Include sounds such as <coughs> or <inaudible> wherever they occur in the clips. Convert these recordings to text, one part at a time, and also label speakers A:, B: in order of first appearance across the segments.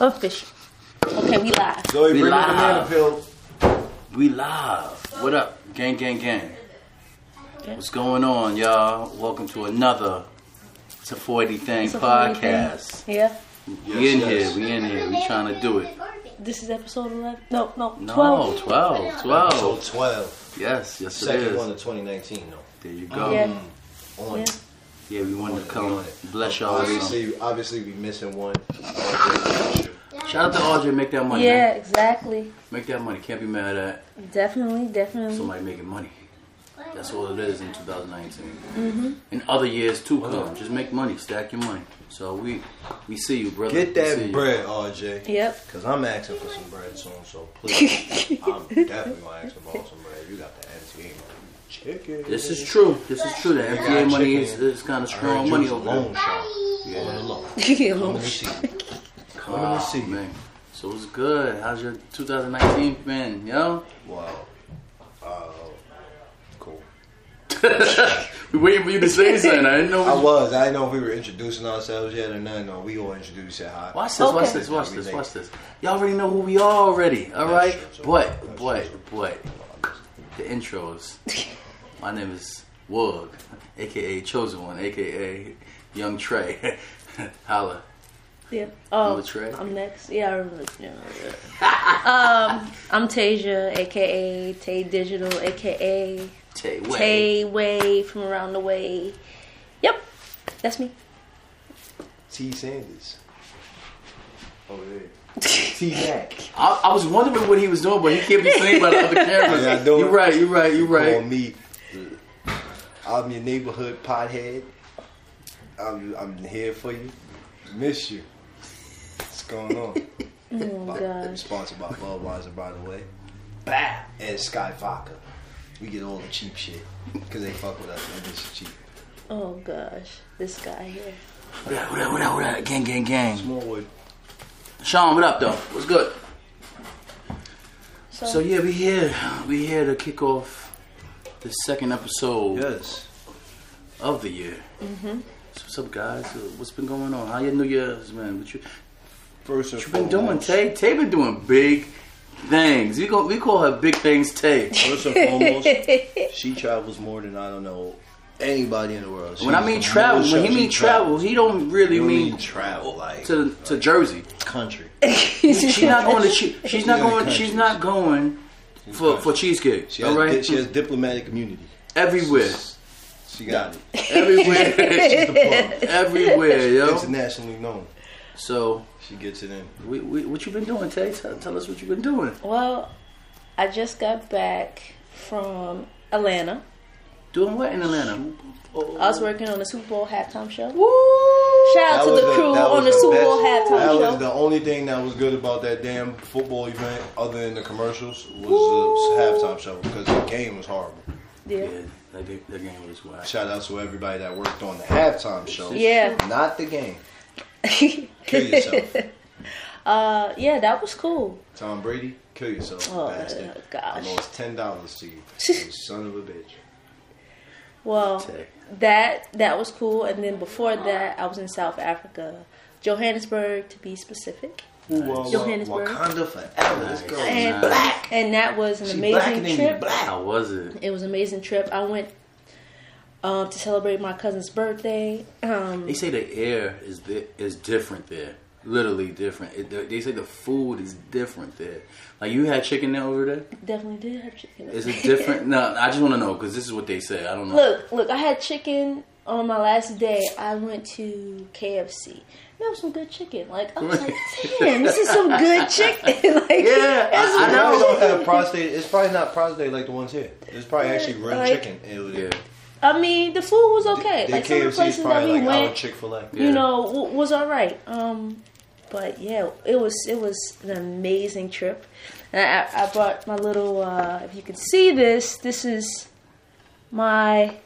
A: Oh, Official. Okay, we live.
B: Zoe,
C: We
B: bring the
C: live.
B: banana peel.
C: We live. What up, gang, gang, gang?
A: Yeah.
C: What's going on, y'all? Welcome to another It's a 40 Thing
A: It's a 40 thing.
C: podcast.
A: Yeah.
C: we in
B: Yes, yes.
C: here, we in here, we trying to do it.
A: This is episode 11. No, no,
C: No,
A: 12.
C: 12, 12.
B: Episode 12.
C: Yes, yes, it
B: Second one of 2019, though.
C: There you go.
A: Yeah. Mm.
B: On
A: Yeah.
B: It.
C: Yeah, we wanted to
B: On
C: come
B: it.
C: bless y'all. with some-
B: Obviously, obviously, we missing one.
C: Shout out to Audrey, make that money.
A: Yeah,
C: man.
A: exactly.
C: Make that money. Can't be mad at
A: Definitely, definitely.
C: somebody making money. That's all it is in 2019. Mm-hmm. In other years too, come just make money, stack your money. So we we see you, brother.
B: Get
C: We see
B: that
C: you.
B: bread, RJ.
A: Yep.
B: Because I'm asking for some bread soon, so please. <laughs> I'm definitely going to ask for some bread. You got the MTA money. Chicken.
C: This is true. This is true. The
B: got
C: MPA money is,
B: chicken.
C: is kind of
B: I
C: strong
B: you
C: money
B: was <laughs> a
C: over
B: loan
C: there.
B: shark.
C: Yeah.
B: On the low.
A: Yeah,
B: Let me see.
C: Come
B: Let me see.
C: man. So it's good. How's your 2019 been, yo?
B: Wow. Uh, cool. <laughs>
C: we waiting for you to say <laughs> something. I didn't know.
B: I was. I didn't know if we were introducing ourselves yet or not. No, we gonna introduce it high.
C: Watch this, watch this, watch this, watch this. Y'all already know who we are already, all right?
B: That's true.
C: But,
B: That's
C: but, but, the intros. My name is Woog, aka Chosen One, aka Young Trey. <laughs> Holla.
A: Yeah. Oh,
C: Remember Trey?
A: I'm next. Yeah, I remember. Yeah, yeah. um, I'm Tasia, aka Tay Digital, aka
C: Tay Way.
A: Tay Way from around the way. Yep, that's me.
B: T. Sanders. Oh yeah. <laughs> T. Mac.
C: I, I was wondering what he was doing, but he can't be seen by the other <laughs> cameras.
B: Yeah, I know
C: you're right, you're right, you're
B: Call
C: right.
B: me. I'm your neighborhood pothead. I'm I'm here for you. Miss you. What's going on? <laughs>
A: Oh
B: By-
A: gosh.
B: Sponsored by Budweiser, by the way. Bah! And Skyy Vodka. We get all the cheap shit because they fuck with us. And this is cheap.
A: Oh gosh, this guy here.
C: What up, what up, what up, what up? Gang, gang, gang.
B: Smallwood.
C: Sean, what up, though? What's good?
A: So,
C: So, yeah, we here. We here to kick off the second episode
B: Yes.
C: of the year. Mm-hmm. So what's up, guys? Uh, What's been going on? How your New Year's, man? What you,
B: First and
C: what you been doing, Tay? Tay been doing big things. We, go, we call her Big Things Tay.
B: First and foremost, she travels more than I don't know anybody in the world.
C: When I mean travel,
B: most
C: when he mean travel, he don't really
B: don't
C: mean
B: mean travel, like-
C: to to Jersey.
B: country.
C: She's not going to. She, she's not
B: in the
C: going.
B: country.
C: She's not going for for cheesecake.
B: She has,
C: right,
B: she has diplomatic immunity.
C: everywhere,
B: She got it.
C: everywhere, <laughs>
B: She's the plug.
C: everywhere, yo.
B: Internationally known.
C: So,
B: She gets it in.
C: we, we, what you been doing, Tay? Tell, tell us what you been doing.
A: well, I just got back from Atlanta.
C: Doing what in Atlanta?
A: I was working on the Super Bowl halftime show.
C: Woo!
A: Shout out to the crew
B: that
A: on
B: was
A: the Super Bowl
B: best-
A: halftime
B: That
A: show.
B: was the only thing that was good about that damn football event, other than the commercials, was the halftime show because the game was horrible.
A: yeah.
C: Yeah, that, that game was whack.
B: Shout out to everybody that worked on the halftime show.
A: Yeah.
B: Not the game. <laughs> Kill yourself.
A: uh, yeah, that was cool.
B: Tom Brady, kill yourself,
A: Oh,
B: bastard.
A: gosh.
B: I lost ten dollars to you, <laughs> you son of a bitch.
A: Well,
C: Tay.
A: That that was cool. And then before that, I was in South Africa, Johannesburg to be specific.
B: Ooh, uh,
A: Johannesburg.
B: Wakanda forever. Let's.
A: And
C: Nice.
A: and that was an
B: She
A: amazing
B: blacker than you,
A: trip.
B: black.
C: How was it?
A: It was an amazing trip. I went um, to celebrate my cousin's birthday. Um,
C: They say the air is di- is different there. Literally different. It, they- they say the food is different there. Like you had chicken there over there.
A: definitely did have chicken.
C: Is it different? <laughs> no, I just want to know because this is what they say. I don't know.
A: Look, look, I had chicken on my last day. I went to KFC. That was some good chicken. Like I was like, <laughs> damn, this is some good chicken. <laughs> like,
C: Yeah,
A: that's
C: I know.
B: They don't have prostate. It's probably not prostate like the ones here. It's probably actually real
A: Like-
B: chicken. It was,
C: Yeah.
A: I mean, the food was okay.
B: Their
A: like some of the places that we
B: like
A: went,
B: Chick Fil A.
C: Yeah.
A: you know, w- was all right. Um, but yeah, it was it was an amazing trip. And I, I brought my little. Uh, if you can see this, this is my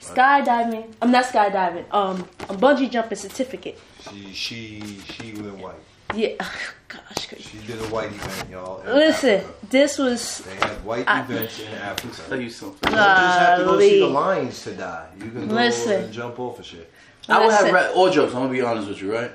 A: skydiving. I'm not skydiving. Um, a bungee jumping certificate.
B: She she she went white.
A: Yeah, <laughs> gosh, crazy.
B: She did a white event, y'all.
A: Listen,
B: Africa.
A: this was
B: They had white
A: I-
B: events in Africa.
C: Tell
B: You
C: you something.
B: don't just have to go see the lions to die. You can go
A: Listen.
B: and jump off of shit.
C: I would have
A: Listen.
C: ra- all jokes. I'm gonna be honest with you, right?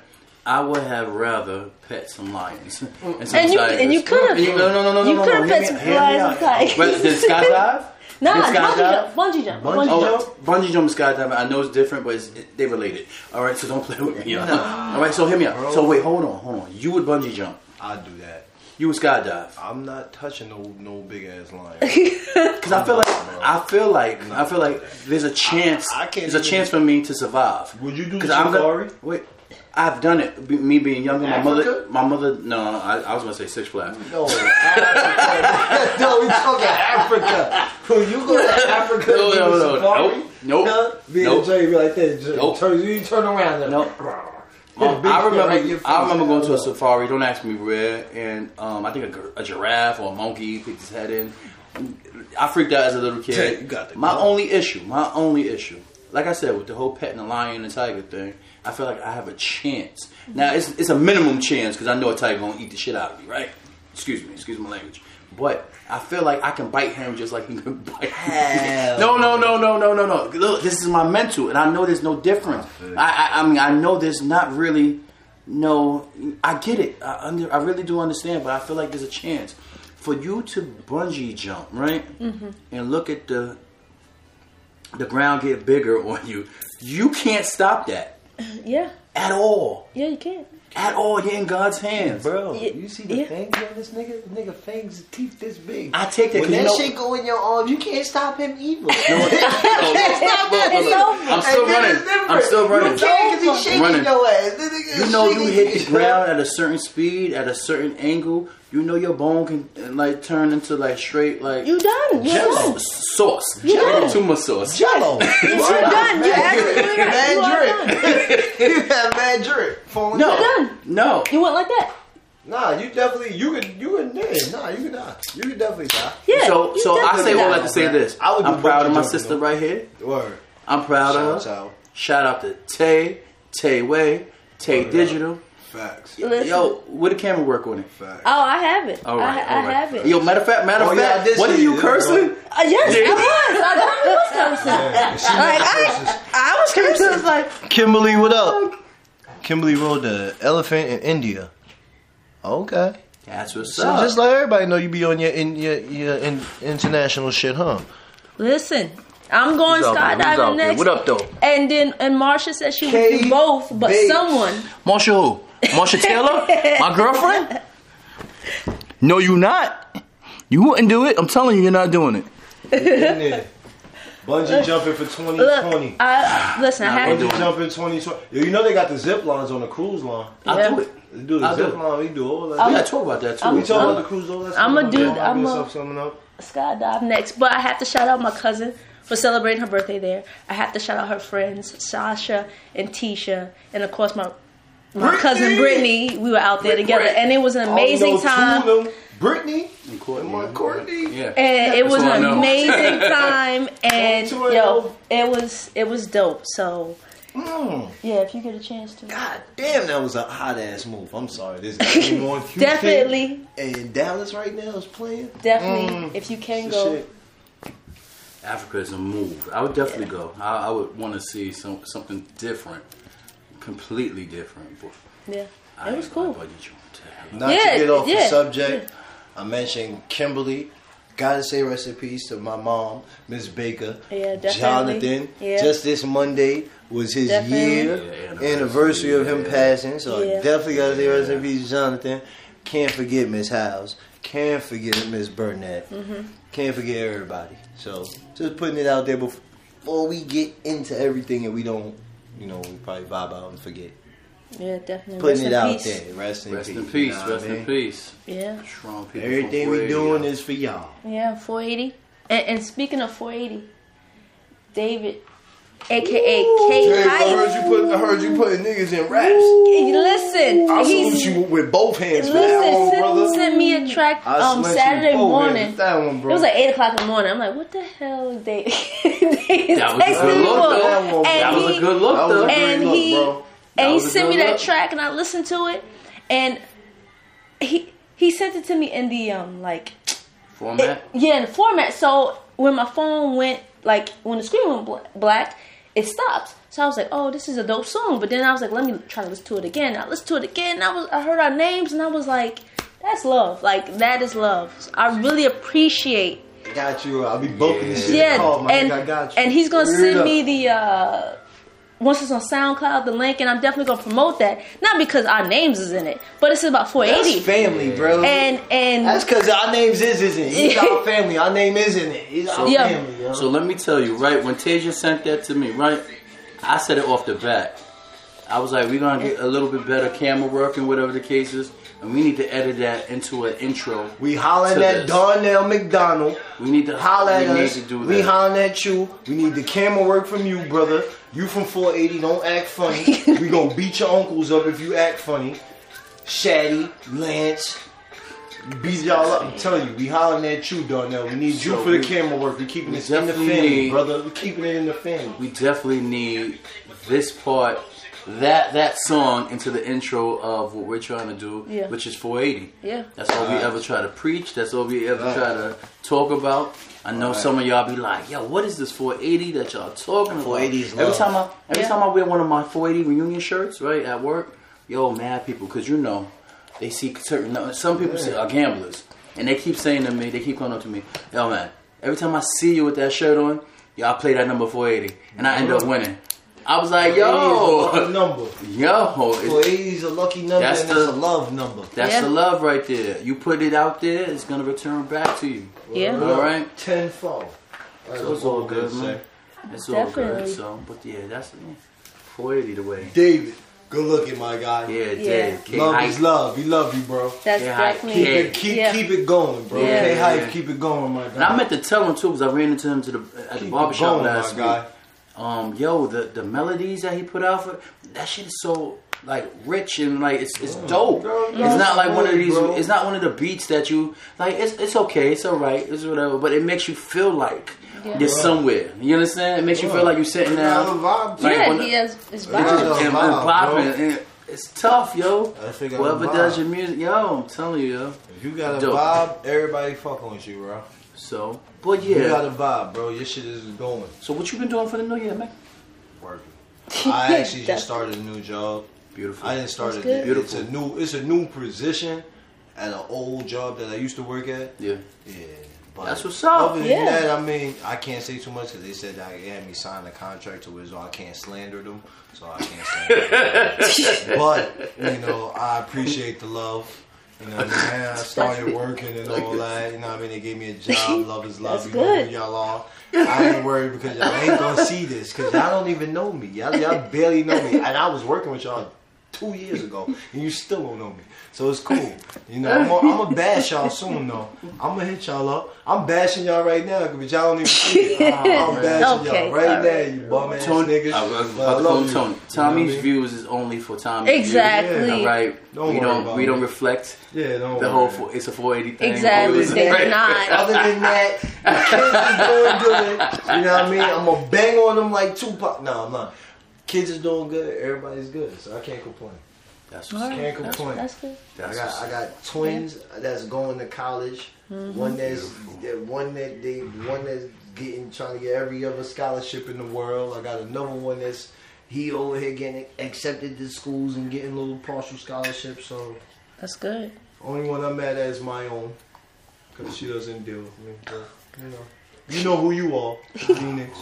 C: I would have rather pet some lions <laughs> and some
A: And you
C: tigers.
A: and you could have.
C: And no, no, no, no,
A: You
C: no,
A: could have
C: Hear
A: pet some lions and tigers.
C: But did <laughs> skydive?
A: Nah,
C: Did
A: bungee jump. Bungee jump.
B: Bungee
A: Bungee
C: Oh,
A: jump.
B: jump?
C: bungee jump and skydiving. I know it's different, but it's, it, they related. All right, so don't play with me. <laughs> All right, so hear me out. So wait, hold on, hold on. You would bungee jump.
B: I'd do that.
C: You would skydive.
B: I'm not touching no no big ass lion.
C: Because I feel like I feel like I feel like there's a chance.
B: I can't
C: there's a
B: even-
C: chance for me to survive.
B: Would you do
C: 'Cause I'm
B: safari?
C: Wait, I've done it. Be- Me being younger, my mother, my mother. No, I, I was gonna say Six Flags.
B: No, Africa. no, we talking Africa. When you go to Africa,
C: No,
B: and
C: no, no,
B: safari,
C: nope, nope, nope.
B: be like that.
C: Nope.
B: Turn, you turn around. Then.
C: Nope. Um, I remember.
B: right
C: I remember going to a safari. Don't ask me where. And um, I think a, a giraffe or a monkey picked his head in. I freaked out as a little kid.
B: got
C: my only issue. My only issue. Like I said, with the whole pet and the lion and tiger thing, I feel like I have a chance. Now it's it's a minimum chance because I know a tiger gonna eat the shit out of me, right? Excuse me, excuse my language. But I feel like I can bite him just like <laughs> he can bite
B: Hell.
C: No, no, no, no, no, no, no. Look, this is my mental, and I know there's no difference. I, I, I mean, I know there's not really no. I get it. I, under, I really do understand, but I feel like there's a chance for you to bungee jump, right? Mm-hmm. And look at the the ground get bigger on you. You can't stop that
A: Yeah,
C: at all.
A: yeah, you can't.
C: At all. You're in God's hands.
B: Bro,
A: Yeah,
B: you see the
A: yeah.
B: fangs on this nigga? The nigga fangs teeth this big.
C: I take that
B: When
C: 'cause you
B: that
C: know-
B: shit go in your arm, you can't stop him either.
A: It's <laughs> over.
C: I'm still
B: And then
C: running.
B: it's different.
C: I'm still running.
B: You can't because he's shaking
C: Running.
B: your ass. This
C: You know you hit the ground at a certain speed, at a certain angle. You know your bone can like turn into like straight like
A: You done. You're
B: Jello.
A: done.
C: sauce,
A: You done.
C: tuma sauce.
B: Jello. <laughs>
A: You're done. You're absolutely right. You are done.
B: Mad drip. you have mad drip. Falling
C: No,
B: down.
A: done.
C: no.
A: You went like that.
B: Nah, you definitely you could you could yeah, nah, you could die. You could definitely die.
A: Yeah.
C: So, so I say all that to say this.
B: I would do
C: I'm proud of my
B: jumping,
C: sister
B: though.
C: right here.
B: Word.
C: I'm proud of
B: Shouts
C: her.
B: out.
C: Shout out to Tay, Tay Way, Tay
B: Word
C: Digital.
B: Facts.
A: Listen.
C: Yo, where the camera work on it?
B: Facts.
A: Oh, I have it.
C: All right,
A: I,
C: all
A: I
C: right.
A: have it.
C: Yo, matter of fact, matter of
B: Oh,
C: fact,
B: did
C: what are you cursing?
A: Uh, yes,
C: Yeah.
A: I was. I definitely was cursing.
B: Yeah,
A: Like, I. I was cursing. Was like,
B: Kimberly, what up? Kimberly rode the elephant in India. Okay.
C: That's what's
B: So
C: up.
B: just let everybody know you be on your in your, your in, international shit, huh?
A: listen, I'm going
B: Who's out there? Who's
A: skydiving
B: out there?
A: next.
B: What up, though?
A: And then, and Marsha said she would do both, but
B: Bates.
A: someone.
C: Marsha who? Marsha <laughs> Taylor? My girlfriend? No, you not. You wouldn't do it. I'm telling you, you're not doing it.
B: In. Bungee jumping for 2020.
A: Look, I listen. I
C: Nah,
A: had
B: Bungee jumping 2020. Yo, you know they got the zip lines on the cruise line.
C: I'll
A: Yeah.
C: do it.
B: They do the
C: I'll
B: zip
C: do it.
B: line. We do all that.
A: I'm-
C: Yeah, talk about that too.
A: I'm-
B: we talk
A: I'm-
B: about the cruise. All that's
A: I'm a
B: coming up.
A: dude, I'm
B: good
A: a-
B: stuff
A: skydive next, but I have to shout out my cousin for celebrating her birthday there. I have to shout out her friends, Sasha and Tisha, and of course my my
B: Brittany!
A: cousin Brittany. We were out there
C: Brit-
A: together,
C: Brit.
A: and it was an
B: I only
A: amazing
B: know two
A: time.
B: of them. Brittany
C: And Courtney.
B: and Courtney.
C: Yeah.
A: and it
C: That's
A: was an amazing <laughs> time and yo it was it was dope so
B: Mm.
A: yeah if you get a chance to
B: God damn, that was a hot ass move. I'm sorry. This game <laughs> on
A: definitely
B: and Dallas right now is playing.
A: definitely
B: Mm.
A: if you can
B: This
A: go
B: shit.
C: Africa is a move. I would definitely go. I, I would want to see some something different, completely different. But
A: yeah
C: I
A: it was cool
C: gonna bungee jump to hell.
B: Not
A: Yeah,
B: to get off the
A: yeah,
B: subject, I mentioned Kimberly. Gotta say rest in peace to my mom, Miss Baker.
A: Yeah, definitely.
B: Jonathan.
A: Yeah.
B: Just this Monday was his
A: Definitely.
B: year
C: Yeah, anniversary,
B: anniversary of him passing. So
A: Yeah.
B: I definitely gotta say rest in peace to Jonathan. Can't forget Miss House. Can't forget Miss Burnett.
A: Mm-hmm.
B: Can't forget everybody. So just putting it out there before we get into everything and we don't, you know, we probably vibe out and forget.
A: yeah definitely
B: Putting
A: Rest
B: it out
A: peace.
B: there. Rest in peace.
C: Rest
B: peace.
C: in
B: you
C: peace.
B: know
C: Rest
B: I
C: in peace.
A: yeah
C: Strong people.
B: Everything we
C: 480.
B: doing is for y'all.
A: yeah 480 and, and speaking of 480 David aka K Hype
B: put. I heard you putting niggas in raps.
A: listen
B: I
A: he's
B: salute you with both hands for that
A: Listen,
B: one,
A: sent,
B: brother.
A: sent me a track
B: I
A: um Saturday
B: with both hands
A: morning.
B: That one,
A: It was like eight o'clock in the morning. I'm like, what the hell is they? <laughs> they
C: That was a
A: texting
C: good
A: me
C: look, though.
A: And
C: That was
A: he-
C: a good look,
B: That was a
C: though.
A: And
B: look,
A: he
B: bro.
A: And he sent me that
C: look.
A: track, and I listened to it, and he he sent it to me in the um like
C: Format.
A: yeah in the format. So when my phone went like when the screen went bl- black, it stops. So I was like, oh, this is a dope song. But then I was like, let me try to listen to it again. I listened to it again. And I was, I heard our names, and I was like, that's love. Like that is love. So I really appreciate.
B: Got you. I'll be bumping this shit.
A: Yeah,
B: my
A: and
B: nigga, I got you.
A: and he's gonna send
B: up.
A: me the. uh once it's on SoundCloud, the link, and I'm definitely gonna promote that. Not because our names is in it, but it's about
B: That's
A: 480.
B: family, bro.
A: And and
B: That's because our names is isn't it? He's our <laughs> family. Our name is in it. He's our
A: Yeah.
B: family, yo.
C: So let me tell you, right, when Tasia sent that to me, right, I said it off the bat. I was like, we're gonna get a little bit better camera work and whatever the case is, and we need to edit that into an intro.
B: we hollering at
C: this.
B: Darnell McDonald.
C: We need to
B: Holla at
C: we need
B: us.
C: to do
B: We
C: that.
B: hollering at you. We need the camera work from you, brother. You from 480. Don't act funny. <laughs> we gonna beat your uncles up if you act funny. Shaddy, Lance. Beat y'all up. I'm telling you, we hollering at you, Darnell. We need you
C: So
B: for the
C: we-
B: camera work. We keeping
C: we
B: this in the
C: definitely
B: family,
C: need-
B: brother. We're keeping it in the family.
C: we definitely need this part, that that song into the intro of what we're trying to do,
A: Yeah.
C: which is 480.
A: yeah,
C: That's all we
B: Alright.
C: ever try to preach. That's all we ever
B: Alright.
C: try to talk about. I know
B: Alright.
C: some of y'all be like, "Yo, what is this 480 that y'all talking about?"
B: 480 is
C: every time I every
A: Yeah.
C: time I wear one of my 480 reunion shirts, right at work, yo, mad people, because you know they see certain. Some people say are gamblers, and they keep saying to me, they keep coming up to me, "Yo, man, every time I see you with that shirt on, y'all play that number 480, and I end up winning." I was like,
B: 480 is a lucky
C: "Yo,
B: number.
C: yo, it's-
B: 480 is a lucky number
C: That's
B: and
C: the-
B: it's a love number.
C: that's
A: Yeah.
C: the love right there. You put it out there, it's gonna return back to you.
A: yeah.
C: All right.
B: Tenfold.
C: So it's all good, man. It's all good. So, but yeah, that's yeah, 480 the way.
B: David, good looking, my guy.
C: Yeah,
A: Yeah.
C: Dave.
B: Love
C: Hype.
B: is love. We love you, bro.
A: That's
C: Yeah, I-
A: definitely
B: Keep
C: Yeah.
B: it, keep,
A: Yeah.
B: keep it going, bro.
A: Yeah.
B: K hype,
C: Yeah.
B: keep it going, my guy.
C: And I meant to tell him too because I ran into him to the at the
B: Keep it
C: barbershop last
B: my
C: week.
B: guy.
C: Um, yo, the the melodies that he put out for that shit is so like rich and like it's it's dope.
B: Girl,
C: It's not like one of these.
B: bro.
C: It's not one of the beats that you like. It's it's okay. It's all right. It's whatever. But it makes you feel like
A: Yeah.
C: you're somewhere. You understand? It makes you feel like you're sitting down.
B: vibe.
C: Like,
A: yeah, he has his
C: It
B: Yeah.
C: just-
A: vibe.
C: and, and
B: vibe,
C: bopping, and it's tough, yo.
B: I think I
C: Whoever does your music, yo, I'm telling you, yo.
B: If you got a
C: Dope.
B: vibe, everybody fucking with you, bro.
C: So, but yeah,
B: You got
C: yeah.
B: a vibe, bro. Your shit is going.
C: So what you been doing for the new year, man?
B: Working. <laughs> I actually just started a new job.
C: Beautiful.
B: I didn't start
A: That's
B: it.
A: good.
B: It's a new. It's a new position at an old job that I used to work at.
C: yeah.
B: Yeah. But
C: That's what's up.
B: Other than
A: Yeah.
B: that, I mean, I can't say too much because they said that they had me sign a contract to where so I can't slander them, so I can't slander them. <laughs> but you know, I appreciate the love. You know, what I mean? I started working and all that. You know, what I mean, they gave me a <laughs> job. Love is love. You know
A: good.
B: who y'all are. I ain't worried because y'all ain't gonna <laughs> see this because y'all don't even know me. Y'all, y'all barely know me, and I was working with y'all two years ago, and you still don't know me. So it's cool. You know, I'm gonna bash y'all soon though. I'm gonna hit y'all up. I'm bashing y'all right now, but y'all don't even see it. <laughs> I'm bashing
A: Okay,
B: y'all right
A: alright.
B: now, you bum ass niggas.
C: I was
B: But I
C: about to
B: love
C: him
B: you.
C: Tony.
B: You know
C: Tommy's
B: what I mean?
C: views is only for Tommy's
A: Exactly.
C: views. All right.
B: Don't
C: we don't we
B: it.
C: don't reflect
B: Yeah, don't
C: the whole four, it's a 480 thing.
A: Exactly.
C: Always,
A: They
C: right?
A: not. <laughs>
B: Other than that, the kids is doing good. You know what I mean? I'm gonna bang on them like Tupac. No, I'm not. Kids is doing good. Everybody's good, so I can't complain.
C: That's
A: All
C: what's
A: right.
B: Can't
C: That's-
B: complain.
A: That's good.
B: I got I got twins that's going to college. Mm-hmm. One that's that one that they one that's getting trying to get every other scholarship in the world. I got another one that's he over here getting accepted to schools and getting little partial scholarships. So
A: That's good.
B: only one I'm mad at is my own because she doesn't deal with me. But, you know, you know who you are, <laughs> Phoenix.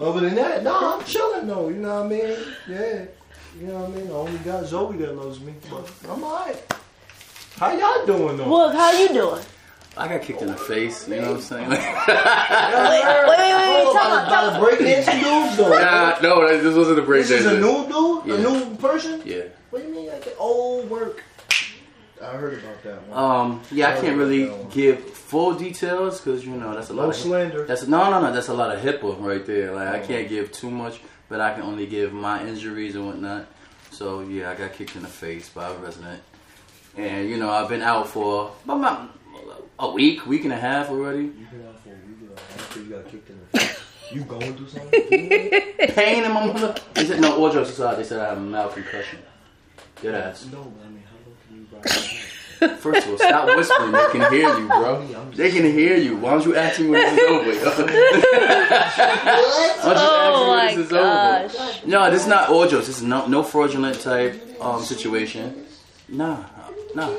B: Other than that, no, I'm chilling though. You know what I mean? Yeah. You know what I mean? I only got Zoe that loves me, but I'm alright. How y'all doing though?
A: Look, how you doing?
C: I got kicked in the face, you know what I'm saying? <laughs>
A: Wait, wait, wait, wait,
B: Hold
A: tell
B: on,
A: me, tell
B: about to break dancing dudes though.
C: nah, no, that- this wasn't a break
B: This is a
C: dance.
B: new dude,
C: Yeah.
B: a new person.
C: Yeah.
B: What do you mean? Like old work? I heard about that one.
C: Um, yeah, I can't really give full details because you know that's a lot
B: no
C: of
B: slander.
C: That's no, no, no. That's a lot of HIPAA right there. Like I
B: Oh.
C: can't give too much, but I can only give my injuries and whatnot. So yeah, I got kicked in the face by a resident, and you know I've been out for about a week, week and a half already.
B: You been out for a week and a half, you got kicked in the face. You going through something? <laughs>
C: Pain in my mother. They said no. All jokes aside, they said I have a mouth concussion. Good ass.
B: no, but I mean, how long can you ride?
C: First of all, stop whispering. They can hear you, bro. They can hear you. Why don't you ask me when this is over? <laughs> Why don't you
A: Oh
C: ask me when
A: my
C: this is
A: gosh.
C: over? No, this is not audio. This is no no fraudulent type um situation. Nah, nah.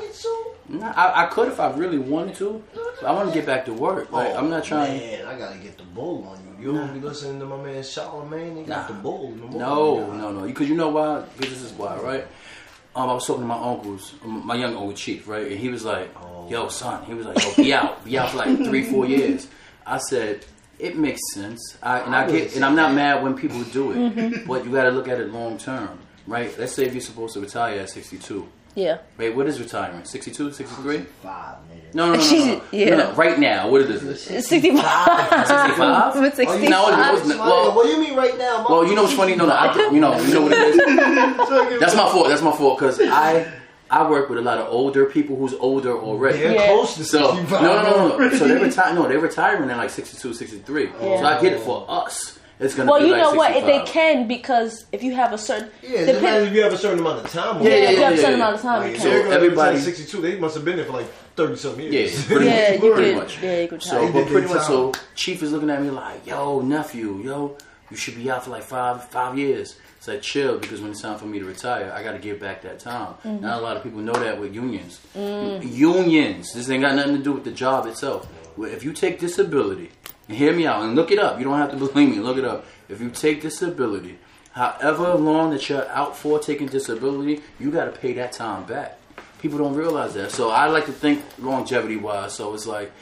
C: Nah, I, I could if I really wanted to. But I want to get back to work. Like I'm not trying.
B: Man, I gotta get the bull on you. You don't be listening to my man Charlamagne. They got
C: Nah.
B: the bull. No, more.
C: No, no, no. Because you know why? Because this is why, right? Um, I was talking to my uncles, um, my young old chief, right? And he was like,
B: Oh.
C: "Yo, son," he was like, "Yo, be out, be out for like three, four <laughs> years." I said, "It makes sense," I, and I,
B: I
C: get, and I'm not mad when people do it,
A: Mm-hmm.
C: but you got to look at it long term, right? Let's say if you're supposed to retire at 62,
A: Yeah.
C: right? What is retirement? 62, 63?
B: Five, nigga.
C: No, no, no, no, no.
A: Yeah.
C: no, no. Right now, what is this?
A: 65.
C: 65? <laughs>
A: With
B: Oh, you
A: 65.
C: No, it wasn't. Well-
B: what do you mean right now?
C: Well, you know what's funny? No, no, I, you know, you know what it is. <laughs> <laughs> That's my fault. That's my fault because I I work with a lot of older people who's older already.
B: They're
A: Yeah.
B: close to
C: So no,
B: 65.
C: no, no, no. So they retire. No, they're retiring at like 62, 63.
A: Yeah.
C: So I get it for us. It's gonna
A: Well,
C: be
A: you
C: like
A: know what? If they can, because if you have a certain,
B: Yeah, it doesn't if you have a certain amount of time.
C: Yeah,
A: yeah,
C: yeah,
A: if you have a
C: yeah,
A: certain
C: yeah.
A: amount of time,
B: Like,
A: you
B: so
A: can.
B: everybody,
C: everybody-
B: everybody 62. They must have been there for like 30 something
C: Yeah, <laughs>
B: years.
C: pretty
A: Yeah,
C: much.
A: you
C: pretty
A: could-
C: much.
A: yeah, you could
C: So, but
B: They did
C: pretty
B: their
C: much. So, chief is looking at me like, "Yo, nephew, yo, you should be out for like five five years." It's like chill because when it's time for me to retire, I got to give back that time.
A: Mm-hmm.
C: Not a lot of people know that with unions.
A: Mm.
C: Unions. This ain't got nothing to do with the job itself. Well, If you take disability, hear me out and look it up. You don't have to believe me. Look it up. If you take disability, however long that you're out for taking disability, you got to pay that time back. People don't realize that. So I like to think longevity wise. So it's like,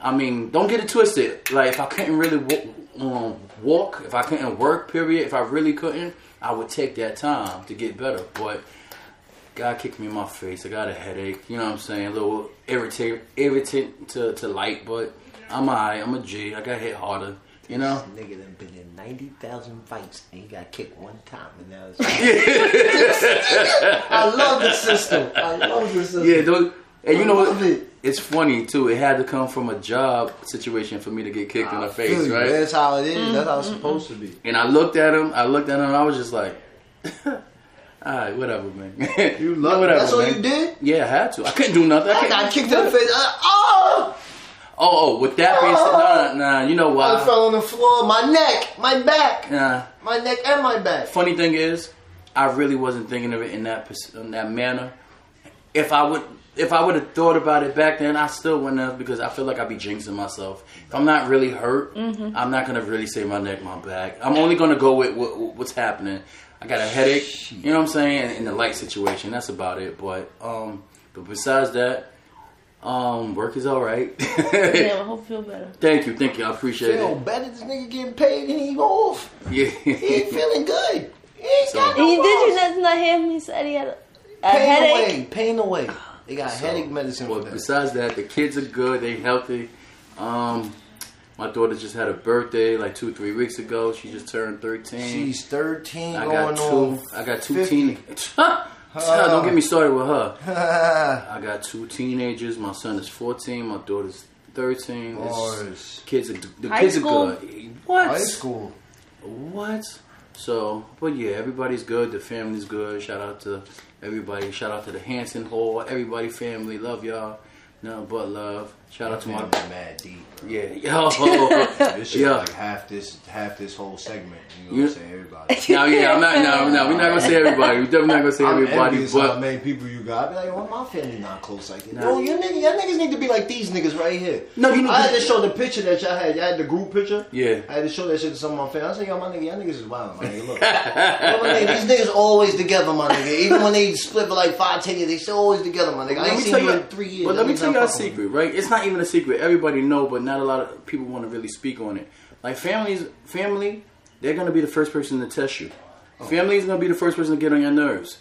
C: I mean, don't get it twisted. Like if I couldn't really w- um, walk, if I couldn't work, period, if I really couldn't, I would take that time to get better. But God kicked me in my face. I got a headache. You know what I'm saying? A little irritate, irritant to, to light, but I'm alright. I'm a G. I got hit harder. You know?
B: Nigga done been in 90,000 fights and he got kicked one time. And now it's <laughs> I love the system. I love the system.
C: Yeah, those, and you know what?
B: it.
C: It's funny too. It had to come from a job situation for me to get kicked in the face,
B: you.
C: right?
B: That's how it is. That's how it's supposed to be.
C: And I looked at him. I looked at him. and I was just like, <laughs> "All right, whatever, man." <laughs>
B: You love
C: whatever,
B: That's all you did?
C: Yeah, I had to. I couldn't do nothing. I
B: I got kicked in the face. Uh, oh!
C: Oh, oh, with that being said, nah, nah, you know why?
B: I fell on the floor. My neck, my back,
C: Nah.
B: my neck and my back.
C: Funny thing is, I really wasn't thinking of it in that in that manner. If I would, if I would have thought about it back then, I still wouldn't have because I feel like I'd be jinxing myself. If I'm not really hurt,
A: Mm-hmm.
C: I'm not gonna really say my neck, my back. I'm only gonna go with what, what's happening. I got a headache, you know what I'm saying, in the light situation. That's about it. But um, but besides that, um, work is all right. <laughs>
A: Yeah, I hope you feel better.
C: thank you, thank you. I appreciate
B: Feel
C: it.
B: better. This nigga getting paid and he off.
C: Yeah.
B: He ain't feeling good. He ain't
C: So-
B: got no
A: And you, did you not, not hear him? He said he had a, a
B: Pain
A: headache.
B: away. Pain away. They got
C: So,
B: headache medicine
C: Well,
B: for
C: besides that, the kids are good. They healthy. Um, my daughter just had a birthday like two, three weeks ago. She just turned thirteen.
B: She's 13
C: I
B: going
C: got
B: on.
C: two. I got two
B: 50.
C: teen. <laughs> Don't get me started with her. <laughs> I got two teenagers. My son is fourteen. My daughter's thirteen. It's-
B: Boys.
C: Kids are the
A: High
C: kids
A: school?
C: are good. What?
B: High school.
C: What? So, but yeah, everybody's good. The family's good. Shout out to everybody. Shout out to the Hanson Hall. Everybody, family, love y'all. Nothing but love. Shout out to my
B: Family mad deep.
C: Yeah, yo, <laughs>
B: This shit
C: yeah.
B: like half this half this whole segment. You know
C: You-
B: what I'm saying? Everybody. <laughs>
C: No, yeah, I'm not. No, no, we're not gonna say everybody. We're definitely not gonna say
B: I'm
C: everybody,
B: envious how
C: but
B: many people you got. I be like, well, my family not close like that.
C: Nah.
B: Oh, yo, your niggas, y'all niggas need to be like these niggas right here.
C: No, you know-
B: I had to show the picture that y'all had. Y'all had the group picture.
C: Yeah.
B: I had to show that shit to some of my family. I said, yo, my nigga, y'all niggas is wild, my nigga. Look, <laughs> my nigga, these niggas always together, my nigga. Even when they split for like five, ten years, they still always together, my nigga. I ain't seen
C: tell
B: you
C: you.
B: in three years.
C: But let me tell you a secret, right? It's not even a secret. Everybody know, but not a lot of people want to really speak on it. Like families, family, they're gonna be the first person to test you. Oh. Family is gonna be the first person to get on your nerves.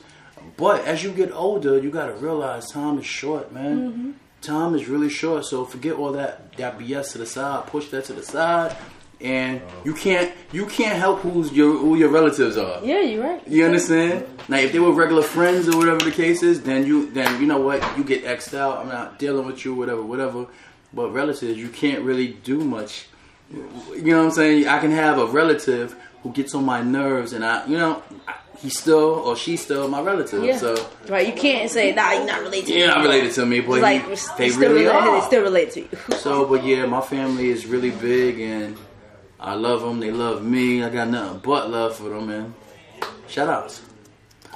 C: But as you get older, you gotta realize time is short, man. Mm-hmm. Time is really short. So forget all that that BS to the side. Push that to the side, and oh. you can't you can't help who's your who your relatives are.
A: Yeah, you're right.
C: You understand? Now, if they were regular friends or whatever the case is, then you then you know what you get xed out. I'm not dealing with you, whatever, whatever. But relatives, you can't really do much. You know what I'm saying? I can have a relative who gets on my nerves, and I, you know, he's still or she's still my relative.
A: Yeah.
C: So
A: Right, you can't say, nah, you're not related to me.
C: you're not related to me, but
A: like,
C: he- they
A: still
C: really
A: related,
C: are.
A: They still related to you. <laughs>
C: So, but yeah, my family is really big, and I love them. They love me. I got nothing but love for them, man. Shout outs.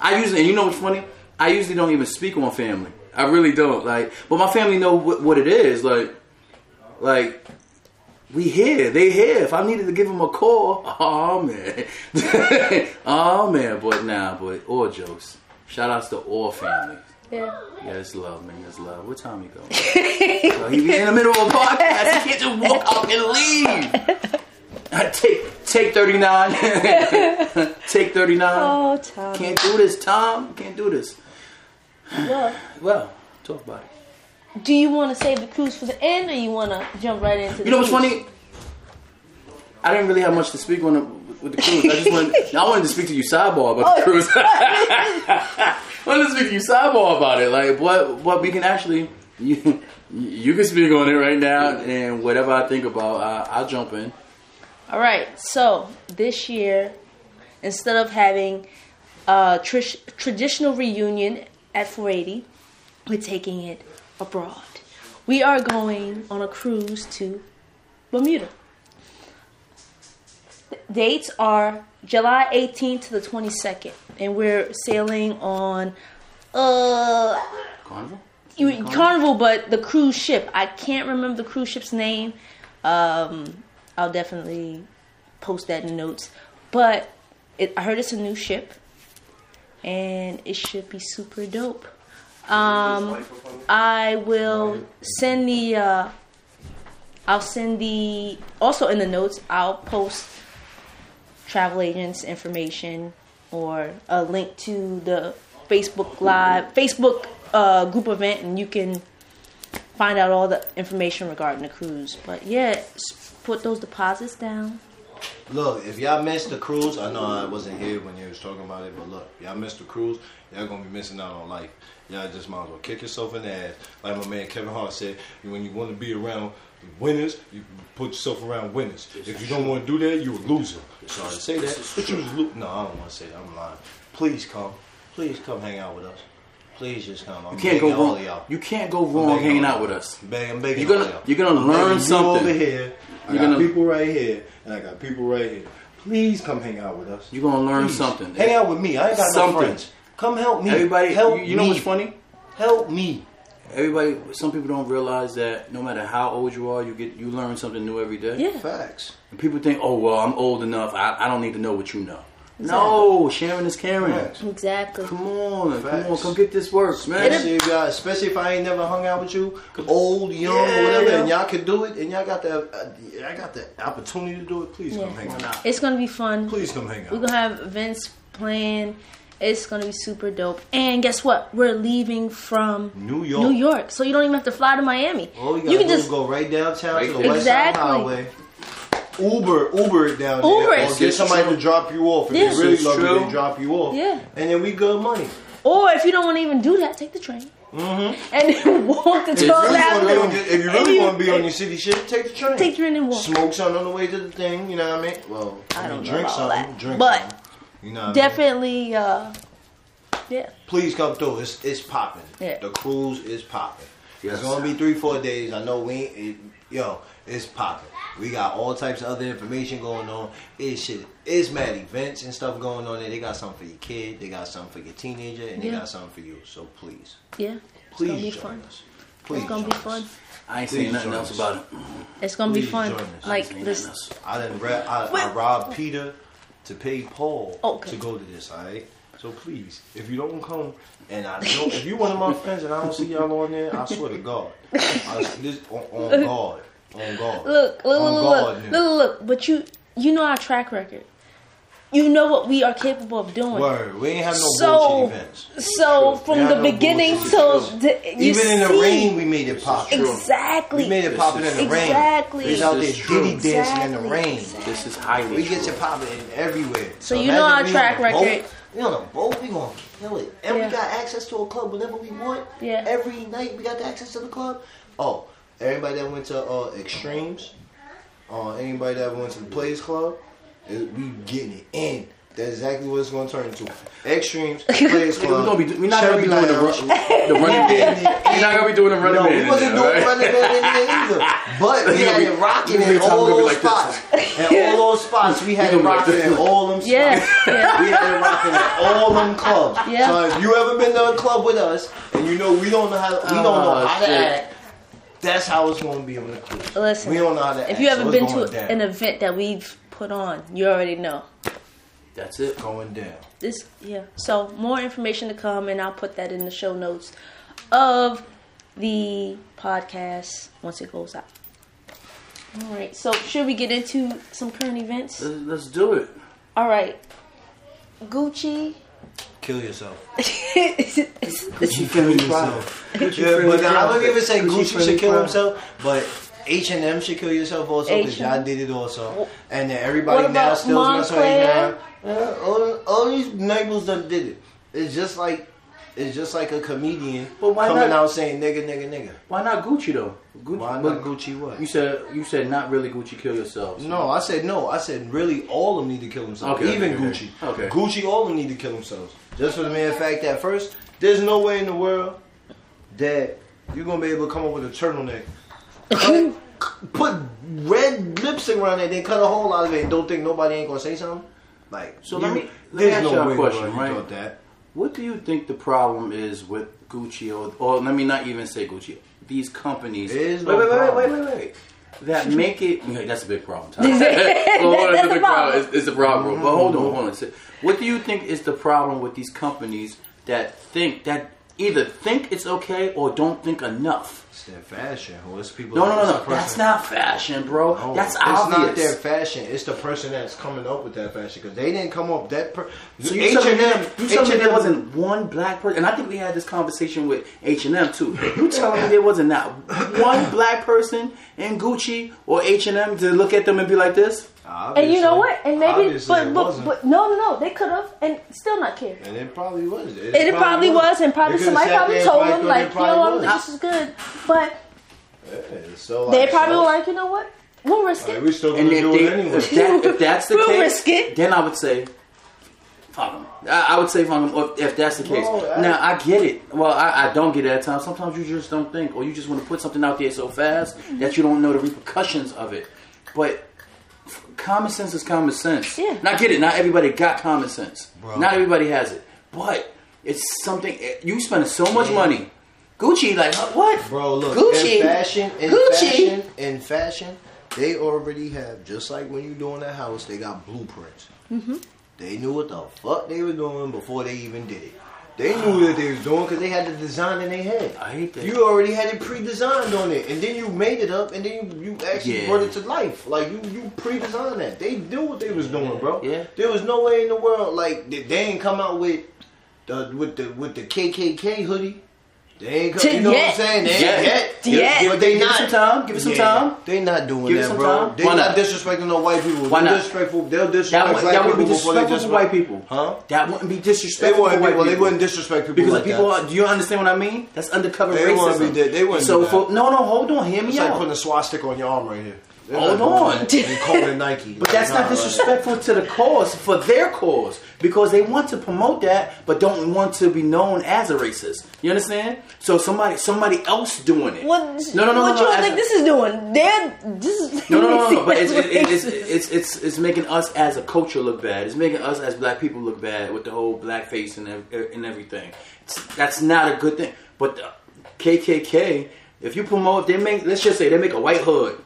C: I usually, and you know what's funny? I usually don't even speak on family. I really don't. Like, but my family know what, what it is. Like, like we here, they here. If I needed to give them a call, oh man, oh man. But nah, but all jokes. Shout outs to all families.
A: Yeah.
C: Yeah, it's love, man. It's love. What time you go? <laughs> so he be in the middle of a podcast. He can't just walk up and leave. I take take thirty nine. <laughs> take thirty nine.
A: Oh, Tom.
C: Can't do this, Tom. Can't do this.
A: Well, <sighs>
C: Well, talk about it.
A: Do you want to save the cruise for the end, or you want to jump right into?
C: You know what's funny? I didn't really have much to speak on the, with the cruise. I just wanted, <laughs> I wanted to speak to you sidebar about oh, the cruise. <laughs> <laughs> I wanted to speak to you sidebar about it. Like what what we can actually you you can speak on it right now, and whatever I think about, I, I'll jump in.
A: All right. So this year, instead of having a tr- traditional reunion at 480, we're taking it abroad. We are going on a cruise to Bermuda. The dates are July 18th to the 22nd, and we're sailing on uh
C: Carnival.
A: you- Carnival, but the cruise ship. I can't remember the cruise ship's name. Um, I'll definitely post that in notes. But it, I heard it's a new ship, and it should be super dope. Um, I will send the. Uh, I'll send the. Also in the notes, I'll post travel agents information or a link to the Facebook live Facebook uh, group event, and you can find out all the information regarding the cruise. But yeah, put those deposits down.
B: Look, if y'all missed the cruise, I know I wasn't here when you was talking about it, but look, y'all missed the cruise, y'all gonna be missing out on life. Y'all just might as well kick yourself in the ass. Like my man Kevin Hart said, when you want to be around winners, you put yourself around winners. If you don't want to do that, you're a loser. Sorry to say that, but you was lo- No, I don't want to say that. I'm lying. Please come. Please come hang out with us. Please just come. I'm
C: You can't go wrong.
B: y'all.
C: You can't go wrong hanging out with us.
B: Beg, I'm begging
C: You're gonna- you're gonna learn something.
B: over here. I
C: You're
B: got
C: gonna-
B: people right here, and I got people right here. Please come hang out with us.
C: You're gonna learn
B: Please.
C: something.
B: Hang out with me. I ain't got
C: Something.
B: no friends. Come help me.
C: Everybody,
B: help
C: you, you know
B: me.
C: what's funny?
B: Help me.
C: Everybody, some people don't realize that no matter how old you are, you get you learn something new every day.
A: Yeah.
B: Facts.
C: And people think, oh well, I'm old enough. I, I don't need to know what you know. No, sharing is caring.
B: Facts.
A: Exactly.
C: Come on, come on,
B: Facts.
C: come get this work, man.
B: Especially if, y'all, especially if I ain't never hung out with you, old, young,
C: Yeah.
B: or whatever, and y'all can do it, and y'all got the, uh, I got the opportunity to do it. Please come hang out.
A: It's gonna be fun.
B: Please come hang out.
A: We're gonna have events planned. It's gonna be super dope. And guess what? We're leaving from
B: New York.
A: New York, so you don't even have to fly to Miami.
B: All you
A: you can just
B: go right downtown
C: Right
B: to the
C: there.
B: West Side
A: Exactly.
B: Highway. Uber, Uber it down
A: Uber
B: there,
A: it.
B: or get
C: is
B: somebody
C: true.
B: to drop you off. If
A: Yeah.
B: they really
C: This is
B: love you, they drop you off.
A: Yeah.
B: and then we good money.
A: Or if you don't want to even do that, take the train Mm-hmm. and then <laughs> walk the
B: If
A: 12
B: really wanna
A: hours.
B: if you really want to be on your city shit, take the train.
A: Take the train and walk.
B: Smoke something on the way to the thing. You know what I mean? Well,
A: I
B: mean,
A: don't know
B: drink
A: about
B: something.
A: that.
B: Drink
A: But
B: something. You know what I mean?
A: Definitely, uh, yeah.
B: Please come through. It's it's popping.
A: Yeah.
B: The cruise is popping.
C: Yes.
B: It's gonna be three four days. I know we ain't. It, yo, it's popping. We got all types of other information going on. It's shit. It's mad events and stuff going on there. They got something for your kid. They got something for your teenager, and they got something for you. So please,
A: Yeah. It's
B: please
A: gonna be
B: join
A: fun.
B: us. Please
A: It's gonna be
B: join us.
A: fun.
C: I ain't
B: Please
C: saying nothing else
B: us.
C: about it.
A: It's gonna be fun. Like
C: Ain't
A: this.
C: nothing else.
B: I done ra- I, I robbed oh. Peter to pay Paul oh,
A: Okay.
B: to go to this. All right. So please, if you don't come, and I don't, if you one of my friends and I don't see y'all on there, I swear to God, I, this on, on <laughs> God, on God.
A: Look, look,
B: on
A: look,
B: God,
A: look,
B: nigga.
A: look, look. But you, you know our track record. You know what we are capable of doing.
B: Word, we ain't have no
A: So,
B: bullshit events.
A: so
B: We
A: from the
B: no
A: beginning
B: bullshit
A: till the, you
B: Even in the
A: see-
B: rain, we made it pop.
A: Exactly.
B: We made it
C: This
B: popping
C: is-
B: in the rain.
A: Exactly.
B: We was out
C: This
B: there
C: is true.
B: diddy dancing in the
A: Exactly.
C: This is highly
B: We get
C: true.
B: you popping everywhere.
A: So you know our track
B: on a boat.
A: record.
B: We on a boat, we gonna kill it. And
A: Yeah.
B: we got access to a club whenever we want.
A: Yeah.
B: Every night we got the access to the club. Oh, everybody that went to uh, Extremes, uh, anybody that went to the Players Club, It- we getting it in. That's exactly what it's gonna turn into. Extremes, <laughs> Players
C: Nigga, we
B: Club,
C: gonna be, we're not gonna be doing the,
B: Lounge.
C: run, the running <laughs> man. We're not gonna be doing the running
B: No,
C: man.
B: we wasn't
C: there,
B: doing
C: right?
B: running man in there either. <laughs> But we had
C: we-
B: it rocking in all those
C: like
B: spots. At all those spots, we had it
C: gonna be like
B: rocking
C: this.
B: at all them spots.
A: Yeah, yeah.
B: We had it rocking at all them clubs.
A: Yeah.
B: So if you ever been to a club with us and you know we don't know how we don't know
C: Oh,
B: how to act, that's how it's gonna be on the cruise.
A: Listen,
B: we don't know how to
A: if
B: act.
A: you haven't
B: it's
A: been to
B: down.
A: an event that we've put on, you already know.
C: That's it.
B: going down.
A: This, yeah. So more information to come, and I'll put that in the show notes of the podcast once it goes out. All right. So should we get into some current events?
C: Let's, let's do it.
A: All right. Gucci.
B: Kill yourself. <laughs>
C: Gucci pride. Gucci
B: Yeah, but I don't even say
C: Gucci
B: should kill himself, but H and M should kill yourself also because y'all did it also, and then everybody now still mess with. Yeah, all, all these labels that did it. It's just like it's just like a comedian
C: But why
B: coming
C: not-
B: out saying nigga, nigga, nigga.
C: Why not Gucci though? Gucci.
B: Why not Gucci? What?
C: You said you said not really Gucci. Kill yourselves.
B: No, I said no. I said really, all of them need to kill themselves.
C: Okay,
B: Even
C: okay,
B: Gucci.
C: okay.
B: Gucci, all of them need to kill themselves. Just for the mere fact that first, there's no way in the world that you're gonna be able to come up with a turtleneck. Cut- <coughs> put red lipstick around it, then cut a hole out of it, and don't think nobody ain't gonna say something. Like,
C: So
B: you-
C: let me- let me
B: there's
C: ask
B: no
C: you a
B: way in the
C: question, right?
B: that.
C: What do you think the problem is with Gucci or, or let me not even say Gucci? These companies.
B: There is
C: wait,
B: no
C: wait, wait, wait, wait, wait, wait. That <laughs> make it. Okay, that's a big problem. Tom. <laughs> <laughs> well,
A: That's
C: it's a
A: a
C: big
A: problem.
C: problem. It's, it's a problem. But hold on, hold on. Mm-hmm. What do you think is the problem with these companies that think that either think it's okay or don't think enough?
B: Their fashion. It's people.
C: No, no, no, no.
B: person-
C: That's not fashion, bro.
B: No,
C: that's
B: it's
C: obvious.
B: not their fashion. It's the person that's coming up with that fashion because they didn't come up that. Per-
C: So you telling me,
B: H&M
C: you telling me there wasn't one black person? And I think we had this conversation with H and M too. You telling me there wasn't not one black person in Gucci or H and M to look at them and be like this?
A: And you know what? And maybe, but
B: it
A: but, no, no, no. They could have and still not care.
B: And it probably was.
A: And it probably was, and probably somebody probably told them like,
B: it
A: yo,
B: probably
A: I'm, this is good. But
B: Yeah, so
A: they probably
B: so-
A: were like, you know what? We'll risk
B: Like,
A: it.
B: we still
C: And
B: gonna
C: if,
B: do
C: they,
B: it anyway.
C: if, that, if that's the <laughs>
A: We'll
C: case,
A: risk it.
C: then I would say, fuck them. I, I would say fuck them if, if that's the case.
B: Bro, I-
C: now I get it. Well, I, I don't get it at times. Sometimes you just don't think, or you just want to put something out there so fast that you don't know the repercussions of it. But f- common sense is common sense.
A: Yeah.
C: And I get it. Not everybody got common sense.
B: Bro.
C: Not everybody has it. But it's something you spending so much
B: Yeah.
C: money. Gucci, like what?
B: Bro, look,
C: Gucci,
B: in fashion, in
C: Gucci.
B: fashion, in fashion, they already have just like when you doing a house, they got blueprints.
A: Mm-hmm.
B: They knew what the fuck they were doing before they even did it. They knew what they was doing because they had the design in their head.
C: I hate that.
B: You already had it pre-designed on it, and then you made it up, and then you, you actually
C: Yeah.
B: brought it to life. Like you, you pre-designed that. They knew what they was doing, bro.
C: Yeah.
B: There was no way in the world like they, they ain't come out with the with the with the KKK hoodie. They ain't come,
A: To
B: you know
A: yet.
B: what I'm saying? They ain't
C: Yet.
B: yet.
A: Yet.
B: But they
C: Give it some time. Give it some
B: Yeah,
C: time.
B: They not doing
C: Give it
B: that,
C: some
B: bro.
C: time.
B: They
C: Why
B: not
C: not?
B: disrespecting no white people.
C: Why
B: They're
C: not?
B: disrespectful. They'll disrespect
C: That, would,
B: black
C: that would be
B: people before they
C: disrespectful to
B: disrespect
C: white people.
B: Huh?
C: That wouldn't be
B: They
C: disrespectful
B: wouldn't
C: white
B: be, well, they
C: people.
B: wouldn't disrespect people
C: because
B: like
C: people
B: that.
C: are, do you understand what I mean? That's undercover
B: They
C: racism.
B: wouldn't be they wouldn't
C: so
B: do that.
C: for no, no, hold on, hear me
B: It's like putting a swastika on your arm right here. They're
C: Hold
B: not
C: on.
B: doing that. And calling Nike. <laughs>
C: But that's not
B: Nah,
C: disrespectful to the cause, for their cause, because they want to promote that, but don't want to be known as a racist. You understand? So somebody, somebody else doing it.
A: What?
C: No, no, no,
A: What
C: no,
A: you
C: no,
A: think
C: as-
A: this is doing? They're this is
C: No, no, no, no. But it's, <laughs>
A: That's
C: it, it's,
A: racist.
C: it's it's it's making us as a culture look bad. It's making us as black people look bad with the whole blackface and and everything. It's, that's not a good thing. But the KKK, if you promote, they make let's just say they make a white hood.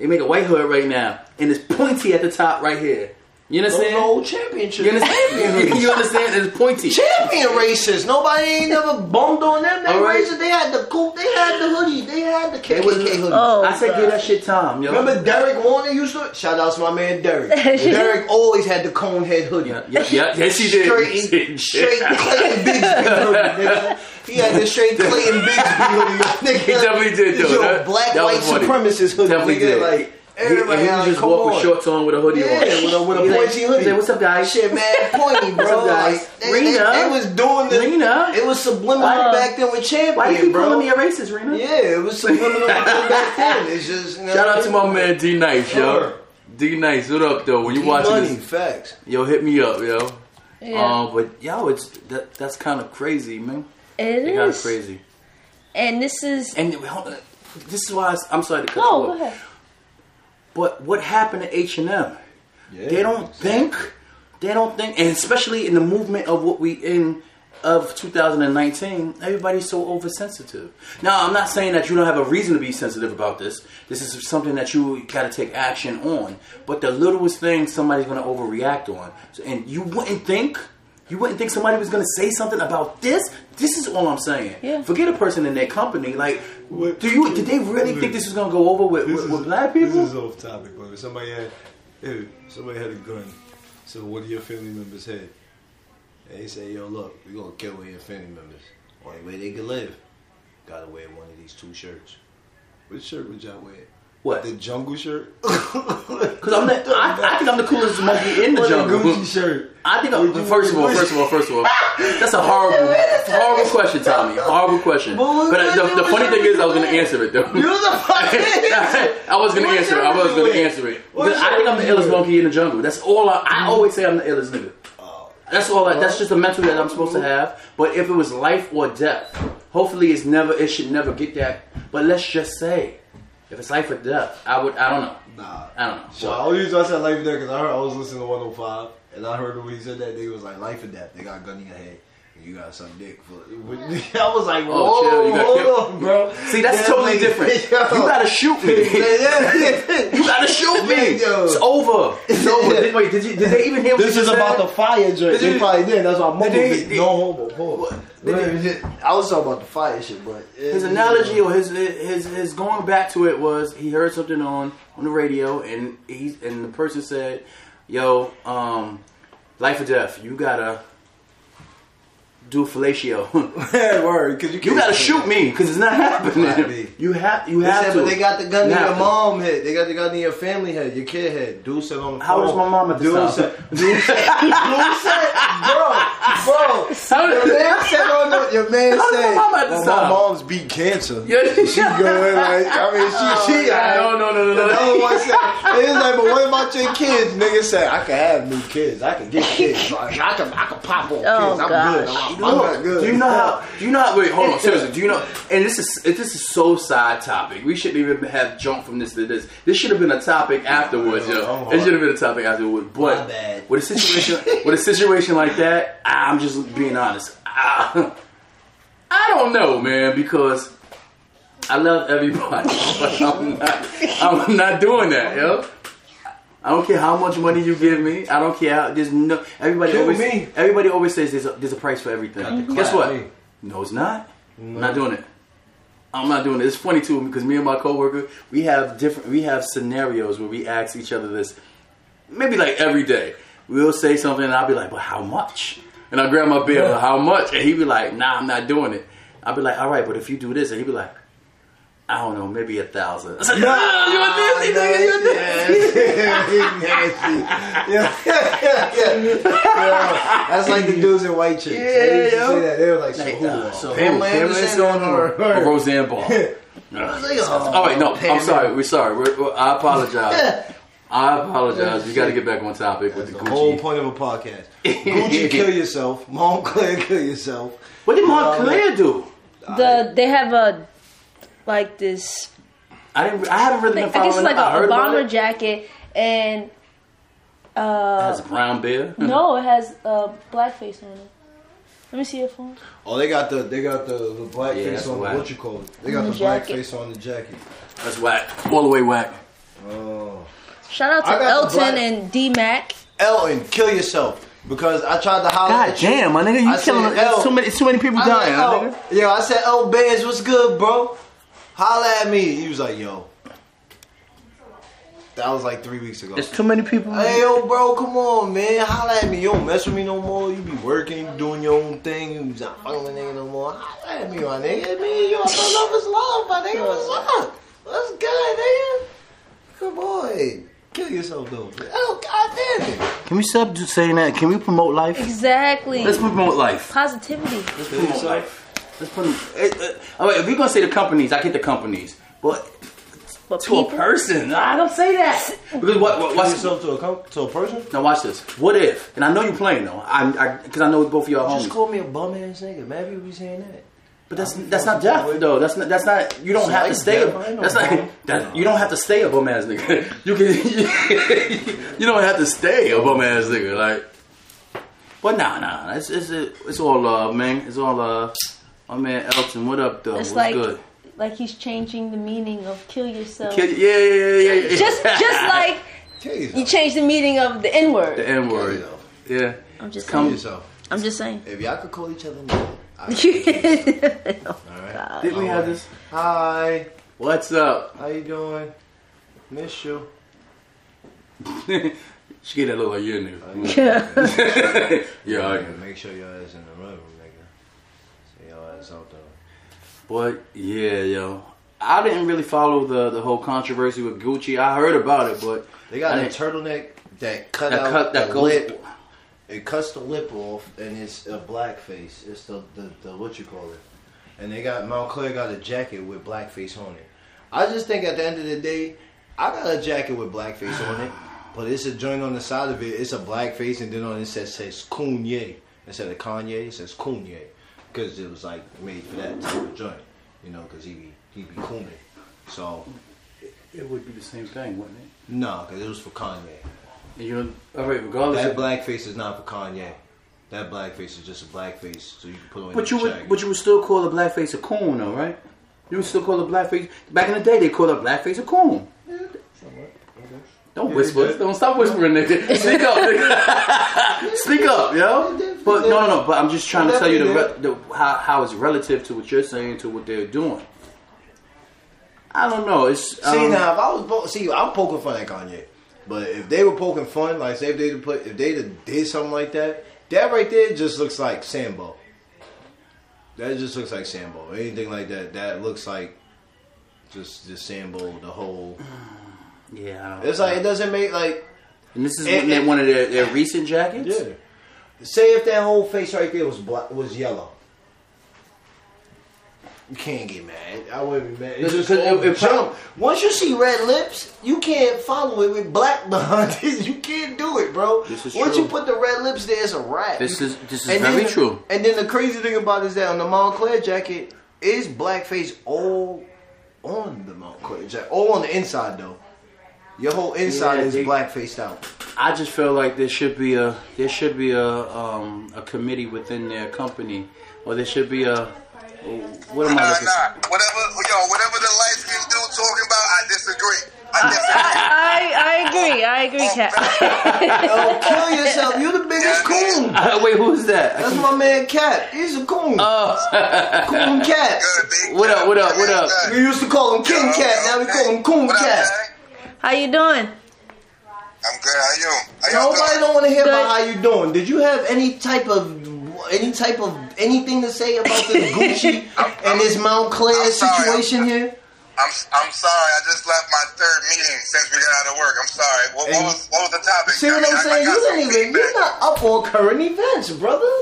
C: They make a white hood right now, and it's pointy at the top right here. You
B: Those
C: understand?
B: old championship.
C: You understand? <laughs> <laughs> you understand? It's pointy.
B: Champion racist. Nobody ain't never bummed on them. They
C: All right.
B: racist. They had the cool. They had the hoodie. They had the KKK
C: was-
B: hoodie.
A: Oh,
C: I said, give that shit time, yo.
B: Remember Derek Warner used to? Shout out to my man Derek. <laughs> Derek always had the cone head hoodie.
C: Yeah, yeah, yeah, yes, he did.
B: Straight, straight Clayton Bigsby hoodie, nigga. He had the straight Clayton Bigsby hoodie, nigga.
C: He definitely did, though.
B: Yo,
C: That-
B: black
C: that
B: white
C: funny.
B: supremacist hoodie,
C: Definitely
B: nigga.
C: did.
B: Like
C: He, and
B: everybody
C: he
B: had
C: would
B: like,
C: just
B: come
C: walk
B: on.
C: with shorts on with a hoodie
B: Yeah,
C: on.
B: with a, with a
C: He like-
B: pointy hoodie.
C: he say, "What's up, guys?"
B: Shit, man, <laughs> pointy, bro.
C: Guys?
B: Like, they,
C: Rena?
B: They, they was doing the.
C: Rena?
B: It was subliminal
A: Uh,
B: back then with Champion,
C: Why you keep
B: bro.
C: calling me a racist, Rena?
B: yeah, it was <laughs> subliminal back then. It's just. You know,
C: Shout out to my man D Nice, yo.
B: Sure.
C: D Nice, what up though? When you watching
B: money,
C: this,
B: facts.
C: yo, hit me up, yo.
A: Yeah,
C: Um, but yo, it's that that's kind of crazy, man.
A: it
C: Kind of crazy.
A: And this is.
C: And hold this is why I, am sorry to cut
A: No,
C: you
A: go
C: off.
A: ahead.
C: But what happened to H and M?
B: Yeah.
C: They don't think. They don't think, and especially in the movement of what we in of 2019, everybody's so oversensitive. Now, I'm not saying that you don't have a reason to be sensitive about this. This is something that you got to take action on. But the littlest thing, somebody's going to overreact on, so, and you wouldn't think. You wouldn't think somebody was going to say something about this. This is all I'm saying.
A: Yeah.
C: Forget a person in their company. Like,
B: What-
C: do you? Did they really think this was going to go over with, with, with black people?
B: This is off topic, but if somebody had, if somebody had a gun, so what do your family members have? They say, yo, look, we gonna kill one of your family members. Only way they can live, gotta wear one of these two shirts. Which shirt would y'all wear?
C: What?
B: The jungle shirt? <laughs>
C: Because I'm the, <laughs> I, I think I'm the coolest monkey in the jungle.
B: Gucci shirt.
C: I think I'm, first of all, first of all, first of all, that's a horrible, horrible question, Tommy. Horrible question.
B: But
C: But the, the funny thing is, I was gonna answer it though. <laughs>
B: You the fucking
C: I was gonna answer it. I was gonna answer it. Because I think I'm the illest monkey in the jungle. That's all. I, I mm-hmm. always say I'm the illest nigga.
B: Oh,
C: That's all. I, that's just a mental that I'm supposed to have. But if it was life or death, hopefully it's never. It should never get that. But let's just say, if it's life or death, I would. I don't know.
B: Nah.
C: I don't know.
B: So I only reason I said life or death because I heard I was listening to 105 and I heard when he said that they was like life or death. They got a gun in your head. And You got some dick. For, <laughs> I was like, whoa,
C: Oh, chill, you got
B: hold on, bro.
C: See, that's
B: Yeah,
C: totally
B: like,
C: different. <laughs>
B: yo.
C: You gotta shoot me. <laughs> You gotta shoot me.
B: Yo.
C: It's over. It's over. Did, wait, did, you, did they even hear what
B: This
C: you
B: is
C: said?
B: about the fire joint. They probably did. That's why I'm
C: Did they-
B: no homo. Pause.
C: Did they-
B: I was talking about the fire shit, but
C: His analogy or his his his going back to it was he heard something on on the radio and he's and the person said, "Yo, um, life or death, you gotta do fellatio. <laughs> <laughs>
B: word because you
C: you gotta shoot me because it's not
B: Right,
C: happening.
B: me. <laughs>
C: You have you
B: They
C: have
B: said,
C: to.
B: but they got the gun
C: You
B: in
C: have
B: your
C: to.
B: mom head. They got the gun in your family head, your kid head. Dude said on the phone.
C: How old is my mom at this
B: Dude
C: time?
B: said, dude said, dude said, bro, bro. Your man said on the, your man
C: How old is
B: said,
C: my mom at this
B: well, my mom's beat cancer.
C: Yeah,
B: She good, like, I mean, she, oh, she,
C: No, no, no, no, no.
B: The other one said, it was like, but what about your kids? Nigga said, I can have new kids. I can get kids. I can, I can pop on
A: Oh,
B: kids. I'm
A: gosh.
B: good. I'm, I'm
C: Look, Oh,
B: not good.
C: Do you know how? Do you know how? Wait, hold on. <laughs> Seriously, do you know? And this is this is so side topic. We shouldn't even have jumped from this to this. This should have been a topic afterwards, yo.
B: hard.
C: It should have been a topic afterwards. But
B: bad.
C: with a situation with a situation like that, I'm just being honest. I, <laughs> I don't know, man, because I love everybody, <laughs> but I'm not. I'm not doing that, yo. I don't care how much money you give me. I don't care how. There's no. Everybody
B: Kill
C: always.
B: me.
C: Everybody always says there's a, there's a price for everything.
B: To
C: Guess what?
B: me.
C: No, it's not. I'm not mm. doing it. I'm not doing it. It's funny too because me and my coworker we have different. We have scenarios where we ask each other this. Maybe like every day, we'll say something and I'll be like, "But how much?" And I grab my bill, "How much?" And he'd be like, "Nah, I'm not doing it." I'll be like, "All right, but if you do this," and he'd be like. I don't know, maybe a thousand. I <laughs> said, no, you a Disney nigga, you a Disney.
B: yeah, yeah, <laughs> yeah. That's like the dudes in White Chicks. they used to
C: yo.
B: say that. They were like, so
C: Like,
B: who?
C: uh, so
B: Pamela
C: who? Pamela
B: Anderson
C: Anderson
B: or,
C: or,
B: or,
C: or Roseanne Barr? All right, no, I'm sorry. We're sorry. We're, we're- I apologize. <laughs> I apologize. We got to get back on topic with
B: That's
C: the
B: the whole point of a podcast. Gucci, kill yourself. Moncler, kill yourself.
C: What did Moncler do?
A: The they have a like this.
C: I didn't. I haven't really
A: I
C: been
A: guess it's like
C: it. I
A: a,
C: heard
A: a
C: about
A: bomber jacket, and
C: It
A: uh,
C: has a brown bear. <laughs>
A: no, it has a blackface on it. Let me see your phone.
B: Oh, they got the they got the, the black
C: Yeah,
B: face on
C: whack.
B: the what you call it. They got
A: The
B: the black face on the jacket.
C: That's whack. All the way whack.
B: Oh.
A: Shout out to
B: I got the
A: Elton and D Mac.
B: Elton, kill yourself. Because I tried to holler
C: God
B: at you.
C: damn, my nigga, you
B: I said,
C: killing.
B: "L."
C: Too many. Too many people
B: I
C: dying,
B: like,
C: my nigga.
B: yo, I said, "Oh, Bands, what's good, bro? Holla at me." He was like, "Yo." That was like three weeks ago.
C: There's too many people.
B: Hey, yo, bro, come on, man. Holla at me. You don't mess with me no more. You be working, you doing your own thing. You not fucking with nigga no more. Holla at me, my nigga. Me and you, I love is love, my nigga. What's up? What's good, nigga? Come on. Kill yourself, though. Oh, god damn it.
C: Can we stop just saying that? Can we promote life?
A: Exactly.
C: Let's promote life.
A: Positivity.
C: Let's promote life. Let's put. Them, eh, eh, all right, if we're gonna say the companies, I get the companies, but
A: But
C: to
A: people,
C: a person. I don't say that because what? what what's,
B: yourself to a com- to a person?
C: now watch this. What if? And I know you're playing though. I because I, know both of y'all homies.
B: Just call me a bum ass nigga. Maybe people be saying that.
C: But that's that's not death though. That's not that's not. You don't
B: It's
C: have to stay.
B: death. I
C: That's not. <laughs> That, you don't have to stay a bum ass nigga. <laughs> You can. <laughs> you don't have to stay a bum ass nigga. Like. But nah, nah. It's it's it's all love, man. It's all love. My man Elton, what up though?
A: it's
C: What's
A: like
C: good?
A: like he's changing the meaning of kill yourself.
C: Kid, yeah, yeah, yeah, yeah, yeah.
A: just just <laughs> like you
B: yourself.
A: changed the meaning of the N word.
C: the N word.
B: yourself.
C: Yeah.
A: I'm just
C: Come-
B: Kill
A: saying.
B: yourself.
A: I'm just saying.
B: If y'all could call each other nigga, I'd kill. <laughs> All right.
C: Didn't we have this?
B: Hi.
C: What's up?
B: How you doing? Miss you. <laughs>
C: she get that look like you, nigga.
A: Yeah.
C: yeah, I
B: Nigga, Make sure your ass in the room, nigga. See your ass out there.
C: But yeah, yo, I didn't really follow the the whole controversy with Gucci. I heard about it, but
B: They got
C: I
B: a turtleneck that cut
C: that
B: out
C: cut that goes.
B: lip. It cuts the lip off, and it's a blackface. It's the, the the what you call it. And they got Moncler got a jacket with blackface on it. I just think at the end of the day, I got a jacket with blackface on it, <sighs> but it's a joint on the side of it. It's a blackface, and then on it says says Kanye instead of Kanye. It says Kanye because it was like made for that type of joint, you know, because he be he be cooning. So
C: It would be the same thing, wouldn't it?
B: no, because it was for Kanye.
C: And you know, all right, regardless.
B: That
C: Of,
B: blackface is not for Kanye. That blackface is just a blackface, so you can put on.
C: but
B: your
C: you would, but you would still call a blackface a coon, though, right? You would still call a blackface. Back in the day, they called a blackface a coon. Don't whisper. Don't stop whispering, nigga. Speak up, nigga. <laughs> Speak up, yo. But no, no, no. But I'm just trying to tell you the, re- the how, how it's relative to what you're saying to what they're doing. I don't know. It's
B: See
C: um,
B: now, if I was po- see, I'm poking fun at Kanye, but if they were poking fun, like say if they put if they did something like that, that right there just looks like Sambo. That just looks like Sambo. Anything like that, that looks like just just Sambo. The whole.
C: Yeah, I don't
B: It's like it doesn't make like
C: And this is
B: And-
C: one,
B: and-
C: one of their, their recent jackets.
B: yeah. Say if that whole face right there was black was yellow. You can't get mad. I wouldn't be mad. It's just
C: it-
B: it, jump. Once you see red lips, you can't follow it with black behind it. <laughs> You can't do it, bro.
C: This is
B: Once
C: true.
B: you put the red lips there, it's a wrap.
C: This is this is
B: and
C: very
B: then,
C: true.
B: And then the crazy thing about it is that on the Moncler jacket is blackface all on the Moncler jacket, all on the inside though. Your whole inside
C: Yeah,
B: is
C: they-
B: blackfaced out.
C: I just feel like there should be a there should be a um, a committee within their company, or there should be a what am I
D: Nah,
C: looking?
D: nah. Whatever, yo, whatever the light skinned dude talking about, I disagree. I. <laughs>
A: I, I agree. I agree, Cat.
B: Yo, kill yourself. You the biggest coon.
C: Uh, <laughs> wait, who's that?
B: That's my man Cat. He's a coon.
C: Oh,
B: coon Cat.
C: What up, what up, what up?
B: We used to call him King Cat. Now we call him Coon
D: What up,
B: Cat.
D: Jay?
A: How you doing?
D: I'm good. How you? How y'all
B: Nobody
D: doing?
B: don't want to hear
A: Good.
B: about how you doing. Did you have any type of any type of anything to say about this <laughs> Gucci and this Moncler
D: I'm sorry,
B: situation here?
D: I'm I'm sorry. I just left my third meeting since we got out of work. I'm sorry. What, what was what was the topic?
B: See what
D: I mean,
B: I'm
D: I- I
B: saying? You
D: some
B: didn't even.
D: feedback.
B: You're not up on current events, brother.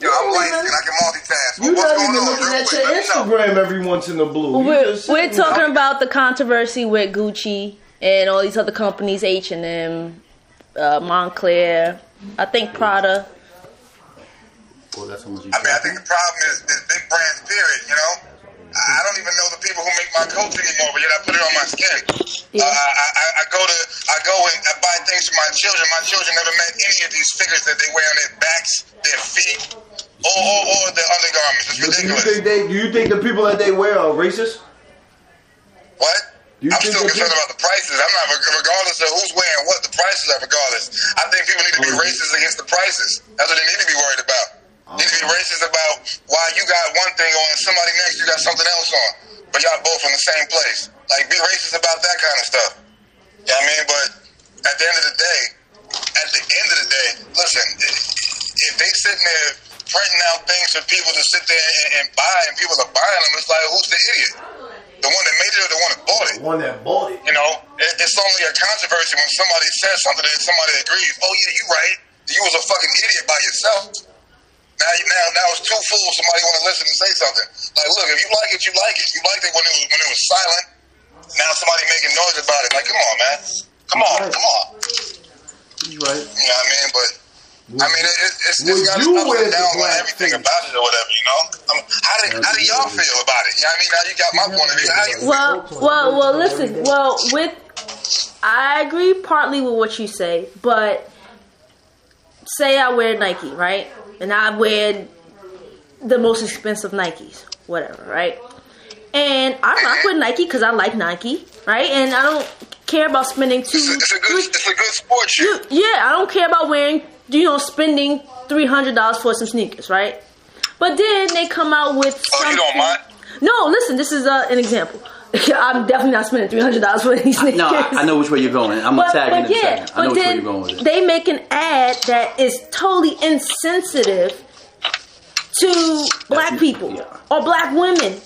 D: Yo, I'm
B: you
D: light. I can multitask.
B: You're
D: What's
B: not
D: going
B: even
D: on?
B: looking at your
D: let me know.
B: Instagram every once in a blue.
A: We're, we're talking about the controversy with Gucci and all these other companies, H and M, uh, Moncler, I think Prada.
C: well, that's how much you.
D: I mean, I think the problem is, is big brands, period, you know? I I don't even know the people who make my coats anymore, but yet I put it on my skin.
A: Yeah.
D: Uh, I, I, I go to, I go and I buy things for my children. My children never met any of these figures that they wear on their backs, their feet, or, or, or their undergarments. It's
B: Do you think they? Do you think the people that they wear are racist?
D: What?
B: You
D: I'm still concerned about the prices. I'm not, regardless of who's wearing what, the prices are regardless. I think people need to be
B: Oh,
D: racist against the prices. That's what they need to be worried about. They need to be racist about why you got one thing on and somebody next you got something else on. But y'all both from the same place. Like, be racist about that kind of stuff. You know what I mean? But at the end of the day, at the end of the day, listen, if they sitting there printing out things for people to sit there and, and buy and people are buying them, it's like, who's the idiot? The one that made it or the one that bought it?
B: The One that bought it.
D: You know, it, it's only a controversy when somebody says something that somebody agrees. Oh yeah, you right. You was a fucking idiot by yourself. Now, you- now, now it's two fools. Somebody want to listen and say something. Like, look, if you like it, you like it. You liked it when it was when it was silent. now somebody making noise about it. Like, come on, man. Come on,
C: Right.
D: come on.
C: He's right.
D: You know what I mean? But I mean, it, it's it's,
B: Would
D: it's got
B: you
D: its ups
B: wear
D: and on everything
B: face?
D: about it or whatever. You know? Um, how do how do y'all feel about it? You know what I mean? Now you got my point of view. How you?
A: Well, well, well. Listen. Well, with I agree partly with what you say, but say I wear Nike, right? And I wear the most expensive Nikes, whatever, right? And I rock with Nike because I like Nike, right? And I don't care about spending two.
D: It's a, it's a good it's a good sport shoe.
A: you, yeah, I don't care about wearing, you know, spending three hundred dollars for some sneakers, right? But then they come out with
D: Oh, you don't mind?
A: No, listen, this is uh, an example. <laughs> I'm definitely not spending three hundred dollars for these sneakers.
C: No, I, I know which way you're going. I'm
A: But,
C: gonna tag in
A: but
C: in a
A: yeah,
C: second. I know
A: but
C: which way you're going with
A: then
C: it.
A: they make an ad that is totally insensitive to black people
C: yeah.
A: or black women.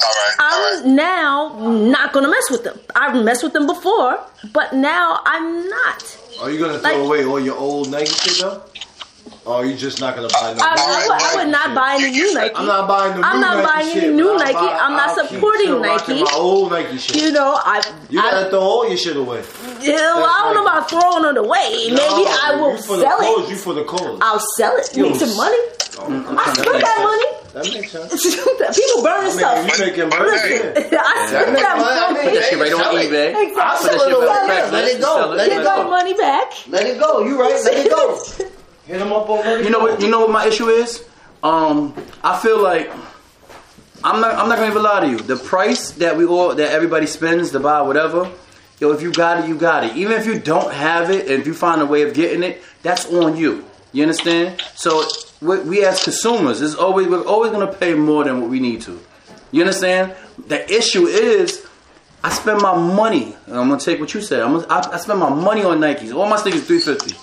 D: All right, all right.
A: I'm now not gonna mess with them. I've messed with them before, but now I'm not.
B: Are you gonna throw
A: Like-
B: away all your old Nike shit though? Or are you just not gonna buy no
A: I,
B: new
A: I I would not
B: shit?
A: buy any new Nike.
B: I'm not buying the new Nike.
A: I'm not
B: Nike
A: buying
B: shit,
A: any new Nike.
B: buy-
A: I'm not
B: I'll
A: supporting Nike.
B: My old Nike shit.
A: You know, I,
B: You
A: I,
B: gotta throw all your shit away.
A: yeah, well, I don't know about throwing it away. Maybe I will
B: you for the
A: sell
B: cause,
A: it.
B: You for the cause.
A: I'll sell it,
B: Yo,
A: make some money.
C: I'm
A: I
C: to
A: spent that money.
B: That makes sense.
A: People
B: burn
A: stuff.
B: mean, you making money.
A: I <laughs> spent
B: make
A: that
B: money.
A: money.
C: Put that shit right on
B: it.
C: eBay.
A: Exactly.
C: Put that shit
A: Sell
C: right on
A: it.
B: Let it go.
C: Sell
B: Let it
A: Get
B: go.
A: that money back.
B: Let it go. You right. Let it go. <laughs> Hit him up on let
C: You know what? You know what my issue is? Um, I feel like I'm not. I'm not gonna even lie to you. The price that we all that everybody spends to buy whatever. Yo, if you got it, you got it. Even if you don't have it, and if you find a way of getting it, that's on you. You understand? So we, we as consumers is always we're always gonna pay more than what we need to. You understand? The issue is. I spend my money, and I'm gonna take what you said. I'm gonna, I, I spend my money on Nikes. All my sneakers 350.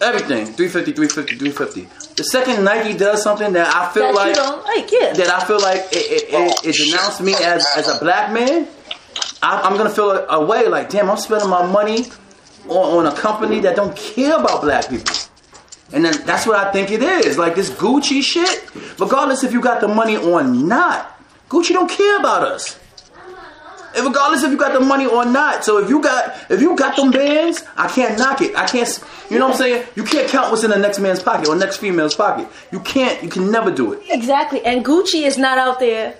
C: Everything 350, 350, 350. The second Nike does something that I feel
A: That
C: like
A: you don't like, yeah.
C: that I feel like it, it, it, it denounced me as, as a black man, I, I'm gonna feel a, a way like, damn, I'm spending my money on, on a company that don't care about black people. And then that's what I think it is. Like this Gucci shit, regardless if you got the money or not, Gucci don't care about us. And regardless if you got the money or not. So if you got if you got them bands, I can't knock it. I can't. You know what I'm saying? You can't count what's in the next man's pocket or next female's pocket. You can't. You can never do it.
A: Exactly. And Gucci is not out there.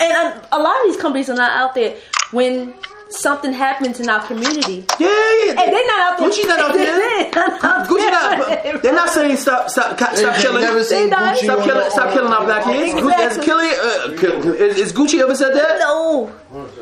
A: And a lot of these companies are not out there when something happens in our community.
C: Yeah, yeah.
A: And they're not out there.
C: Gucci's not out there. <laughs>
A: They're not out
C: Gucci not. They're not saying stop, stop, stop
B: They- they
C: killing.
B: never seen
A: They
B: Gucci
C: Stop killing,
B: the-
C: stop killing our black kids.
A: Exactly.
C: Has Killing, uh, kill, is, is Gucci ever said that?
A: No,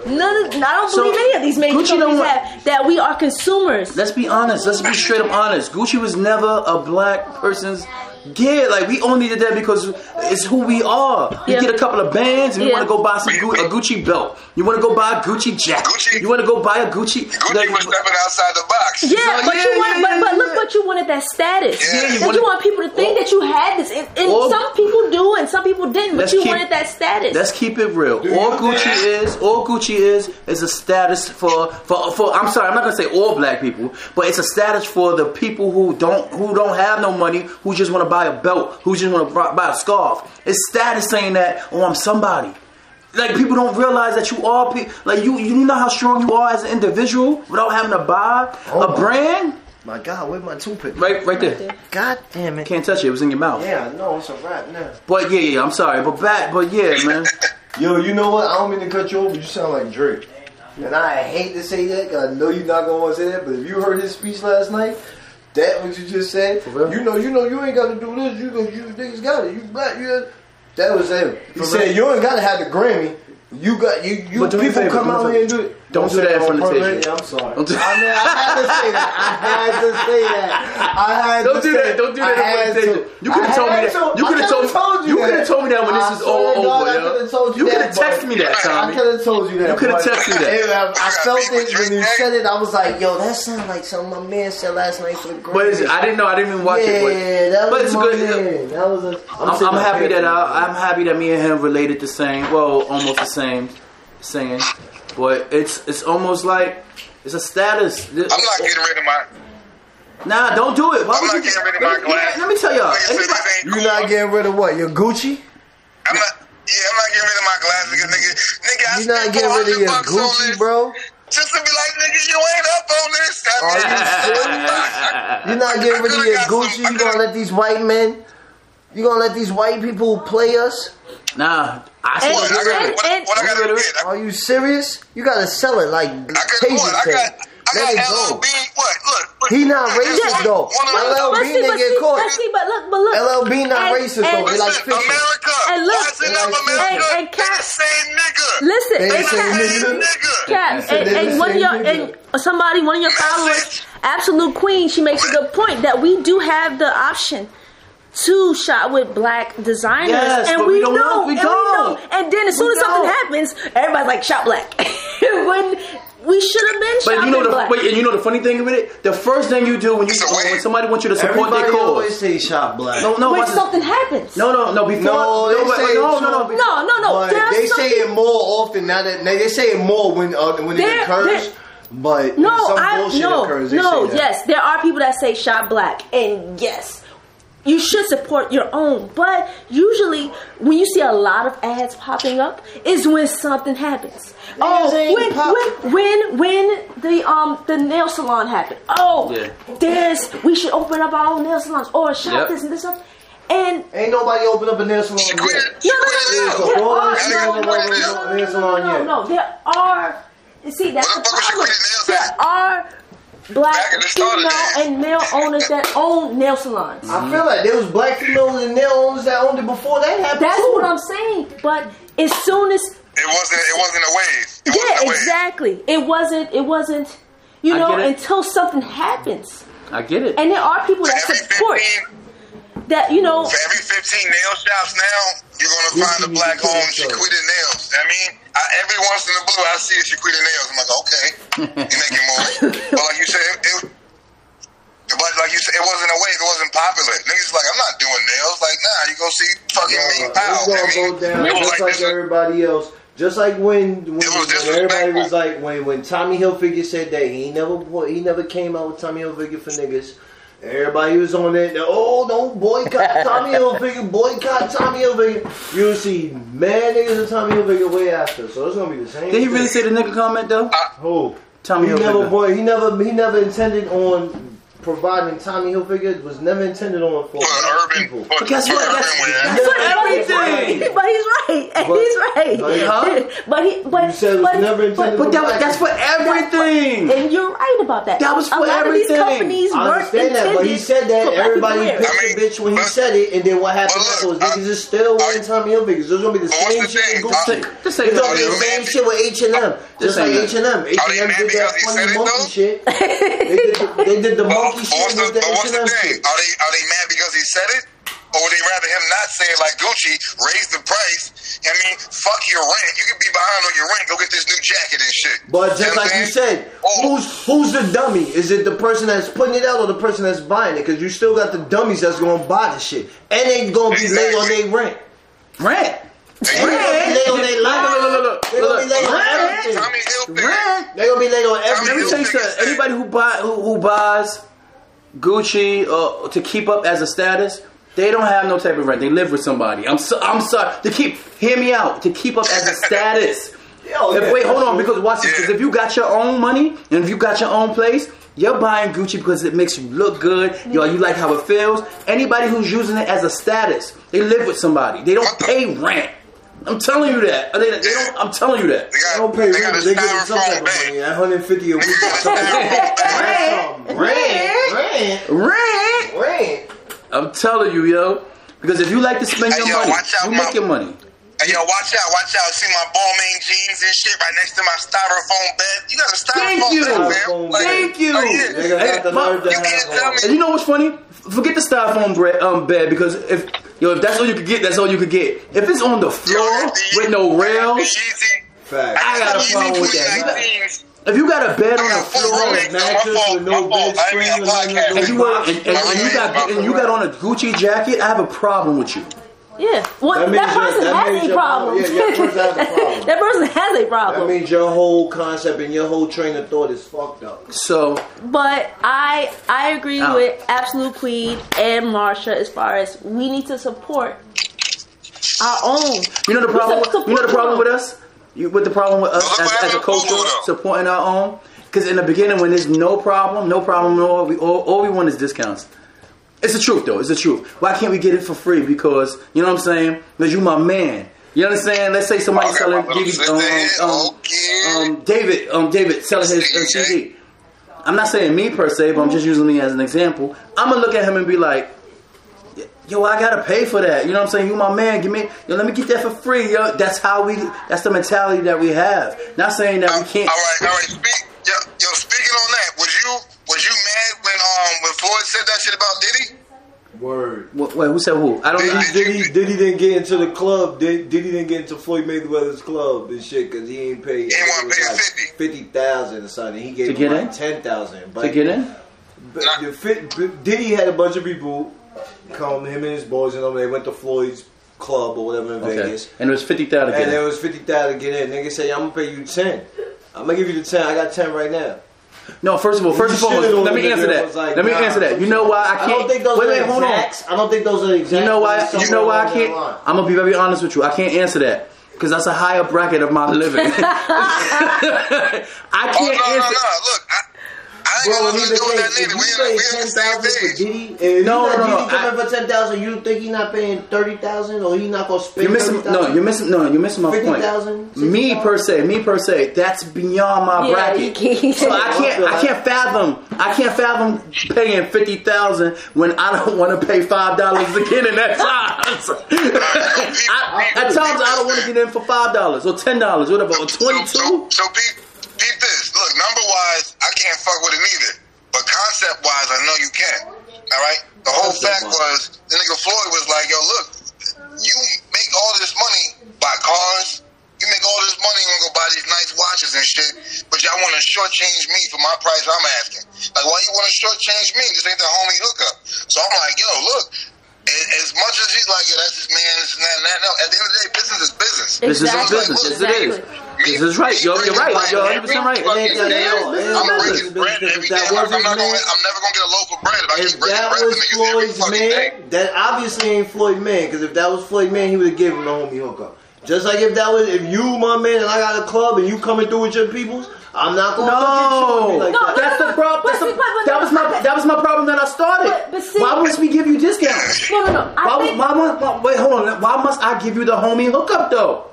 A: none. Of, I don't
C: So,
A: believe any of these major
C: Gucci
A: companies
C: don't want-
A: have that we are consumers.
C: Let's be honest. Let's be straight up honest. Gucci was never a black person's gear. Like we only did that because it's who we are. We
A: Yeah.
C: get a couple of bands and we
A: Yeah.
C: want to go buy some Gu- a Gucci belt. You want to go buy a Gucci jacket.
D: Gucci-
C: You want to go buy a Gucci.
D: Gucci
C: like-
D: was stepping outside the box.
A: Yeah,
C: So,
A: but
C: yeah,
A: you want,
C: yeah,
A: but,
C: yeah,
A: but look
C: yeah.
A: what you wanted that status.
D: Yeah, you
C: wanted-
A: you want people to think that you had this, and, and
C: Or-
A: some people do, and some people didn't. But you
C: keep-
A: wanted that status.
C: Let's keep it real.
B: Do
C: all Gucci is, all Gucci is, is a status for, for, for. I'm sorry, I'm not gonna say all black people, but it's a status for the people who don't, who don't have no money, who just want to buy a belt, who just want to buy a scarf. It's status saying that, oh, I'm somebody. Like people don't realize that you are, pe- like you, you know how strong you are as an individual without having to buy
B: Oh
C: a brand.
B: My God, where's my toothpick?
C: Right, right there.
B: God damn it.
C: Can't touch it. It was in your mouth.
B: Yeah, no, it's a wrap now.
C: But yeah, yeah. I'm sorry, but back, but yeah, man. <laughs>
B: Yo, you know what? I don't mean to cut you off, but you sound like Drake. And I hate to say that, because I know you're not gonna want to say that. But if you heard his speech last night, that what you just said, you know, you know, you ain't got to do this. You go, you niggas got it. You black, you. That was him. He
C: For
B: said
C: real?
B: you ain't got to have the Grammy. You got you. You
C: But do me a
B: people come out here and do it.
C: Don't do that in front of
B: purpose.
C: Tasia.
B: Yeah, I'm sorry.
C: Don't do-
B: I mean, I had to say that. I had to say that. I had
C: Don't
B: to
C: do
B: say
C: that. Don't do that. In front of
B: to.
C: Tasia. You could have told me that. You could have
B: could've
C: told me. You could have told me that when this is all
B: swear God,
C: over, yo.
B: you
C: You could have texted me that, Tommy.
B: I could have told you that.
C: You coulda texted me that.
B: I, um, I felt it when you <laughs> said it. I was like, yo, that sounded like something my man said last night for the Grammy.
C: But it's, I didn't know. I didn't even watch
B: yeah,
C: it. But,
B: that
C: but
B: was
C: it's
B: my
C: good.
B: man. That was a,
C: I'm, I'm happy that I, I'm happy that me and him related the same. Well, almost the same singing. But it's it's almost like it's a status.
D: I'm not getting rid of my.
C: Nah, don't do it. Why
D: I'm
C: would
D: not
C: you?
D: getting rid of
C: let,
D: my
C: me-
D: glass.
C: let me tell y'all.
D: Like I said,
C: everybody-
D: this ain't
B: You're
D: cool.
B: not getting rid of what? Your Gucci?
D: I'm not. Yeah, I'm not getting rid of my glasses, nigga. Nigga, I
B: you not getting rid of your Gucci, bro?
D: Just to be like, nigga, you ain't up on this.
B: Are you serious? <laughs> You're not getting rid of your Gucci. You gonna let these white men? You gonna let these white people play us?
C: Nah, I
A: And-
D: What,
C: still
D: I gotta,
A: and-
D: what,
A: and-
D: what I gotta get?
B: Are you serious? You gotta sell it like
D: I got
B: table
D: what? I got, I
B: Let it
D: got
B: go.
D: What? Look, look.
B: He not racist,
D: one-
B: though.
D: one of the-
A: But see,
B: didn't
A: but
B: get
A: see,
B: caught.
A: but see, but look, but look.
B: LLB not
A: And-
B: racist though.
A: and-
B: They like
D: Listen,
B: fishing.
D: America.
A: And look-
D: Rising up,
B: And-
D: America.
A: and
D: They're
A: Cap-
D: the same nigga.
A: Listen,
B: They
A: and-
B: the same
D: Same
B: nigga.
D: nigga.
A: Cap,
B: said
A: and, and one of your
B: nigga.
A: and somebody, one of your followers, Absolute Queen, she makes a good point that we do have the option to shop with black designers,
C: Yes,
A: and
C: but
A: we,
C: we don't
A: know,
C: know. We
A: and
C: don't.
A: know. And then as soon
C: We
A: as something
C: don't.
A: happens, everybody's like shop black. <laughs> when we should have been
C: But you know the
A: black.
C: wait, and you know the funny thing with it, the first thing you do when you when somebody wants you to support
B: Everybody
C: their
B: always say shop black.
C: No, no,
A: when
C: watch this.
A: something happens.
C: no, no, no. Before,
B: No, they
C: but-
B: say
C: no,
B: it
C: no, no,
B: too.
C: before-
A: no, no, no.
B: But
A: There's
B: they
A: something,
B: say it more often now that they say it more when uh, when
A: There-
B: it occurs.
A: there-
B: but
A: No,
B: when some
A: I
B: bullshit
A: no,
B: occurs, they
A: no.
B: say that.
A: Yes, there are people that say shop black, and yes, you should support your own. But usually, when you see a lot of ads popping up, is when something happens. Oh, when
B: pop-
A: when when when the um the nail salon happened. Oh,
C: Yeah.
A: there's we should open up our own nail salons or shop
C: Yep.
A: this and this stuff. And
B: Ain't nobody open up a nail salon
D: She
B: yet.
D: quit. She
A: no, no,
D: quit
A: no,
D: it
A: no,
B: so
A: there
B: go
A: are,
B: on,
A: no,
B: she
A: no,
B: don't
A: no,
B: know
A: no,
B: what
A: no,
B: nail
A: no, no,
B: salon
A: no,
B: yet.
A: no, there are. See, that's
D: Where
A: the
D: the fuck is she
A: problem.
D: quitting nails
A: There
D: at?
A: are black
D: Back in the start of
A: female and male owners that own nail salons.
B: I feel like there was black females and nail owners that owned it before that happened.
A: That's
B: too.
A: what I'm saying. But as soon as
D: It wasn't. It wasn't a wave. It
A: yeah,
D: wasn't a wave.
A: exactly. It wasn't. It wasn't. You know, until something happens,
C: I get it.
A: and there are people that support
D: 15,
A: that. You know,
D: for every 15 nail shops now, you're gonna find a black
B: the
D: owned
B: picture.
D: Shaquita Nails. I mean, I, every once in a blue, I see a Shaquita Nails. I'm like, okay, <laughs> you making moves. but like you said, it, it, but like you said, it wasn't a wave. It wasn't popular. Niggas like, I'm not doing nails. Like, nah, you gonna see fucking Ming Pao.
B: it's gonna
D: mean,
B: go down
D: it was
B: just
D: like
B: like everybody else. Just like when when,
D: was
B: when everybody was like when when Tommy Hilfiger said that he never he never came out with Tommy Hilfiger for niggas. Everybody was on it. Oh, don't boycott <laughs> Tommy Hilfiger, boycott Tommy Hilfiger. You'll see mad niggas of Tommy Hilfiger way after. So it's gonna be the same.
C: Did he really say the nigga comment though?
B: Who?
C: Tommy
B: he
C: Hilfiger.
B: never boy, he never he never intended on providing Tommy Hilfiger. Was never intended on for
D: For
B: black
D: urban,
B: people.
D: for,
C: But guess what? That's-
D: wear.
C: that's what
A: he's
C: everything.
A: right. But he's right.
B: But-
A: he's right.
B: but-
C: Huh?
A: But he. But
B: You said it was
A: but,
B: never intended
C: But that, that's for everything.
A: And you're right about that.
C: That was for
A: a lot
C: everything.
A: Of these companies
B: I
A: weren't
B: understand that, but he said that everybody
A: people to
B: picked
A: wear.
D: I
B: the
D: mean,
B: bitch when he
D: but-
B: said it, and then what happened
D: but
B: afterwards?
D: look,
B: Niggas is still wearing
D: I-
B: Tommy Hilfigers. There's gonna be the same shit.
D: thing?
B: with Gucci. It's gonna be the same shit with H and M, just
C: Just
B: like H and M. H
D: they
B: and M did
D: because
B: that
D: he
B: funny monkey shit. <laughs> They did, the, they did the
D: But,
B: monkey
D: but
B: shit
D: what's the,
B: with the
D: but what's the thing? Are they are they mad because he said it, or would they rather him not say it like Gucci, raise the price? I mean, fuck your rent. You can be behind on your rent. Go get this new jacket and shit.
B: But
D: You
B: just
D: know
B: like you said,
D: Oh.
B: who's who's the dummy? Is it the person that's putting it out or the person that's buying it? Because you still got the dummies that's gonna buy the shit, and they gonna be late on their rent.
C: Rent.
B: They gonna be late on everything.
C: Rent.
B: They gonna be late on
C: Let me tell you something. Anybody who buy who, who buys Gucci uh, to keep up as a status, they don't have no type of rent. They live with somebody. I'm so, I'm sorry to keep. Hear me out. To keep up as a status. <laughs>
B: Yo,
C: If-
B: yeah,
C: wait, hold on. Because watch this. Because if you got your own money and if you got your own place, you're buying Gucci because it makes you look good. Yo, you like how it feels. Anybody who's using it as a status, they live with somebody. They don't pay rent. I'm telling you that. They, they don't, I'm telling you that.
D: They
B: They don't pay
D: they got
B: rent.
D: a
B: They get some type of
D: bag.
B: money. 150 a week. or something. Rent, rent,
C: Rent.
B: rent.
C: I'm telling you, yo. Because if you like to spend
D: Hey,
C: your
D: yo,
C: money,
D: watch out,
C: you make
D: Mom.
C: your money.
D: Hey, yo, watch out, watch out. See my Balmain jeans and shit right next to my styrofoam bed. You got a styrofoam
C: Thank you.
D: bed, man.
B: Styrofoam
D: Like,
C: Thank you.
D: like, yeah.
B: Nigga got the
C: Mom,
B: nerve to
D: you can't tell me-
C: And you know what's funny? Forget the styrofoam bread, um, bed because if yo if that's all you could get, that's all you could get. If it's on the floor with no rails, I got a problem with that. if you got a bed on the floor
D: with No,
B: mattress with no bed screen and nothing
D: podcast.
B: to
C: and
B: do
C: you and, and, and you got and you got on a Gucci jacket, I have a problem with you.
A: Yeah. Well,
B: That
A: that,
B: means your-
A: person
B: that
A: has
B: means
A: a
B: your-
A: problem.
B: yeah, your person has a <laughs> problem.
A: that person has a
B: That means your whole concept and your whole train of thought is fucked up.
C: So
A: But I I agree
C: Ow.
A: with Absolute Queen and Marsha as far as we need to support our own.
C: you know the problem. You know the problem with us. You, what the problem with us as, as a
D: happened
C: culture
D: Boo Boo, though.
C: supporting our own? Because in the beginning, when there's no problem, no problem at all, we all, all we want is discounts. It's the truth, though. It's the truth. Why can't we get it for free? Because you know what I'm saying? Because you my man. You understand? Let's say somebody
D: Okay,
C: selling give you, um, um,
D: okay.
C: um, David, um, David selling his uh, CD. I'm not saying me per se, but I'm just using me as an example. I'm gonna look at him and be like, "Yo, I gotta pay for that." You know what I'm saying? You my man. Give me, yo, let me get that for free. Yo, that's how we. That's the mentality that we have. Not saying that we can't.
D: All right, all right. Speak, yo, yo, speaking on that, when um when Floyd said that shit about Diddy?
B: Word.
C: Wait, wait, who said who? I don't.
D: Diddy.
C: know.
B: Diddy, Diddy didn't get into the club. Did Diddy didn't get into Floyd Mayweather's club and shit because he ain't paid.
D: He wanna pay
B: like
D: 50.
B: fifty thousand or something. He gave
C: To
B: him
C: get
B: like
C: in?
B: ten thousand.
C: To get in?
B: But the fit, but Diddy had a bunch of people come, him and his boys, and them. They went to Floyd's club or whatever in
C: Okay.
B: Vegas,
C: And it was fifty thousand
B: and
C: again.
B: it was fifty thousand to get in. Nigga say, "I'm gonna pay you 10 I'm gonna give you the ten. I got ten right now."
C: No, first of all, first and
B: You
C: foremost,
B: shitted
C: let me answer that.
B: like,
C: let me
B: nah.
C: answer that. You know why I
B: I
C: can't?
B: don't think those
C: wait,
B: are
C: wait, hold on.
B: I don't think those are exact.
C: You know why? You know why I can't? I'm gonna be very honest with you. I can't answer that because that's a higher bracket of my living. <laughs> <laughs> I
D: Oh
C: can't
D: no, no, no!
C: answer.
D: Look, I, I ain't
B: Bro,
D: got
B: when
D: nothing
B: he
D: to do that
B: if you
D: We
B: pay
D: in, we in
B: ten
D: the same
B: for
D: page.
B: Diddy, if
C: No,
B: you got
C: no, no,
B: Diddy coming
C: I-
B: for ten thousand, you think he not paying thirty thousand, or he not gonna spend?
C: You're missing. No, you're missing. No, you're missing my point.
B: 50,000,
C: Me
B: 60,000?
C: per se, me per se, that's beyond my
A: Yeah,
C: bracket. <laughs>
A: can't-
C: So I can't. I can't fathom. I can't fathom paying fifty thousand when I don't want to pay five dollars again in that times. <laughs> I, at times I don't want to get in for five dollars or ten dollars, whatever, or
D: So,
C: twenty
D: so,
C: two.
D: so peep, peep this. Look, number wise, I can't fuck with it neither. But concept wise, I know you can. All right. The whole
B: Concept
D: fact
B: wise.
D: was the nigga Floyd was like, "Yo, look, you make all this money by cars." You make all this money and go buy these nice watches and shit, but y'all want to shortchange me for my price I'm asking. Like, why you want to shortchange me? This ain't the homie hookup. So I'm like, yo, look, as much as he's like, yo, that's his man, this and that and that. No, at the end of the day, business is business.
C: This is
A: Exactly.
C: business. Yes, it is.
A: Exactly.
C: This is right. You're, you're right. You're 100 percent right.
B: It ain't that at all. It ain't
D: I'm breaking bread
B: Business. If that was
D: I'm
B: his
D: not gonna.
B: man-
D: I'm never gonna get a local bread if I
B: If
D: keep breaking
B: that
D: bread
B: was
D: for niggas every
B: Floyd's
D: fucking day.
B: man, that obviously ain't Floyd man. Because if that was Floyd man, he would have given the homie hookup. Just like if that was if you my man and I got a club and you coming through with your peoples, I'm not gonna look at you and
C: No,
B: like
A: No,
B: that.
C: that's the problem. That's the,
A: see, but- but-
C: that was my that was my problem that I started.
A: But- but see-
C: why must we give you discounts?
A: No, no, no.
C: Why,
A: think,
C: why, why, why, wait, hold on. Why must I give you the homie hookup though?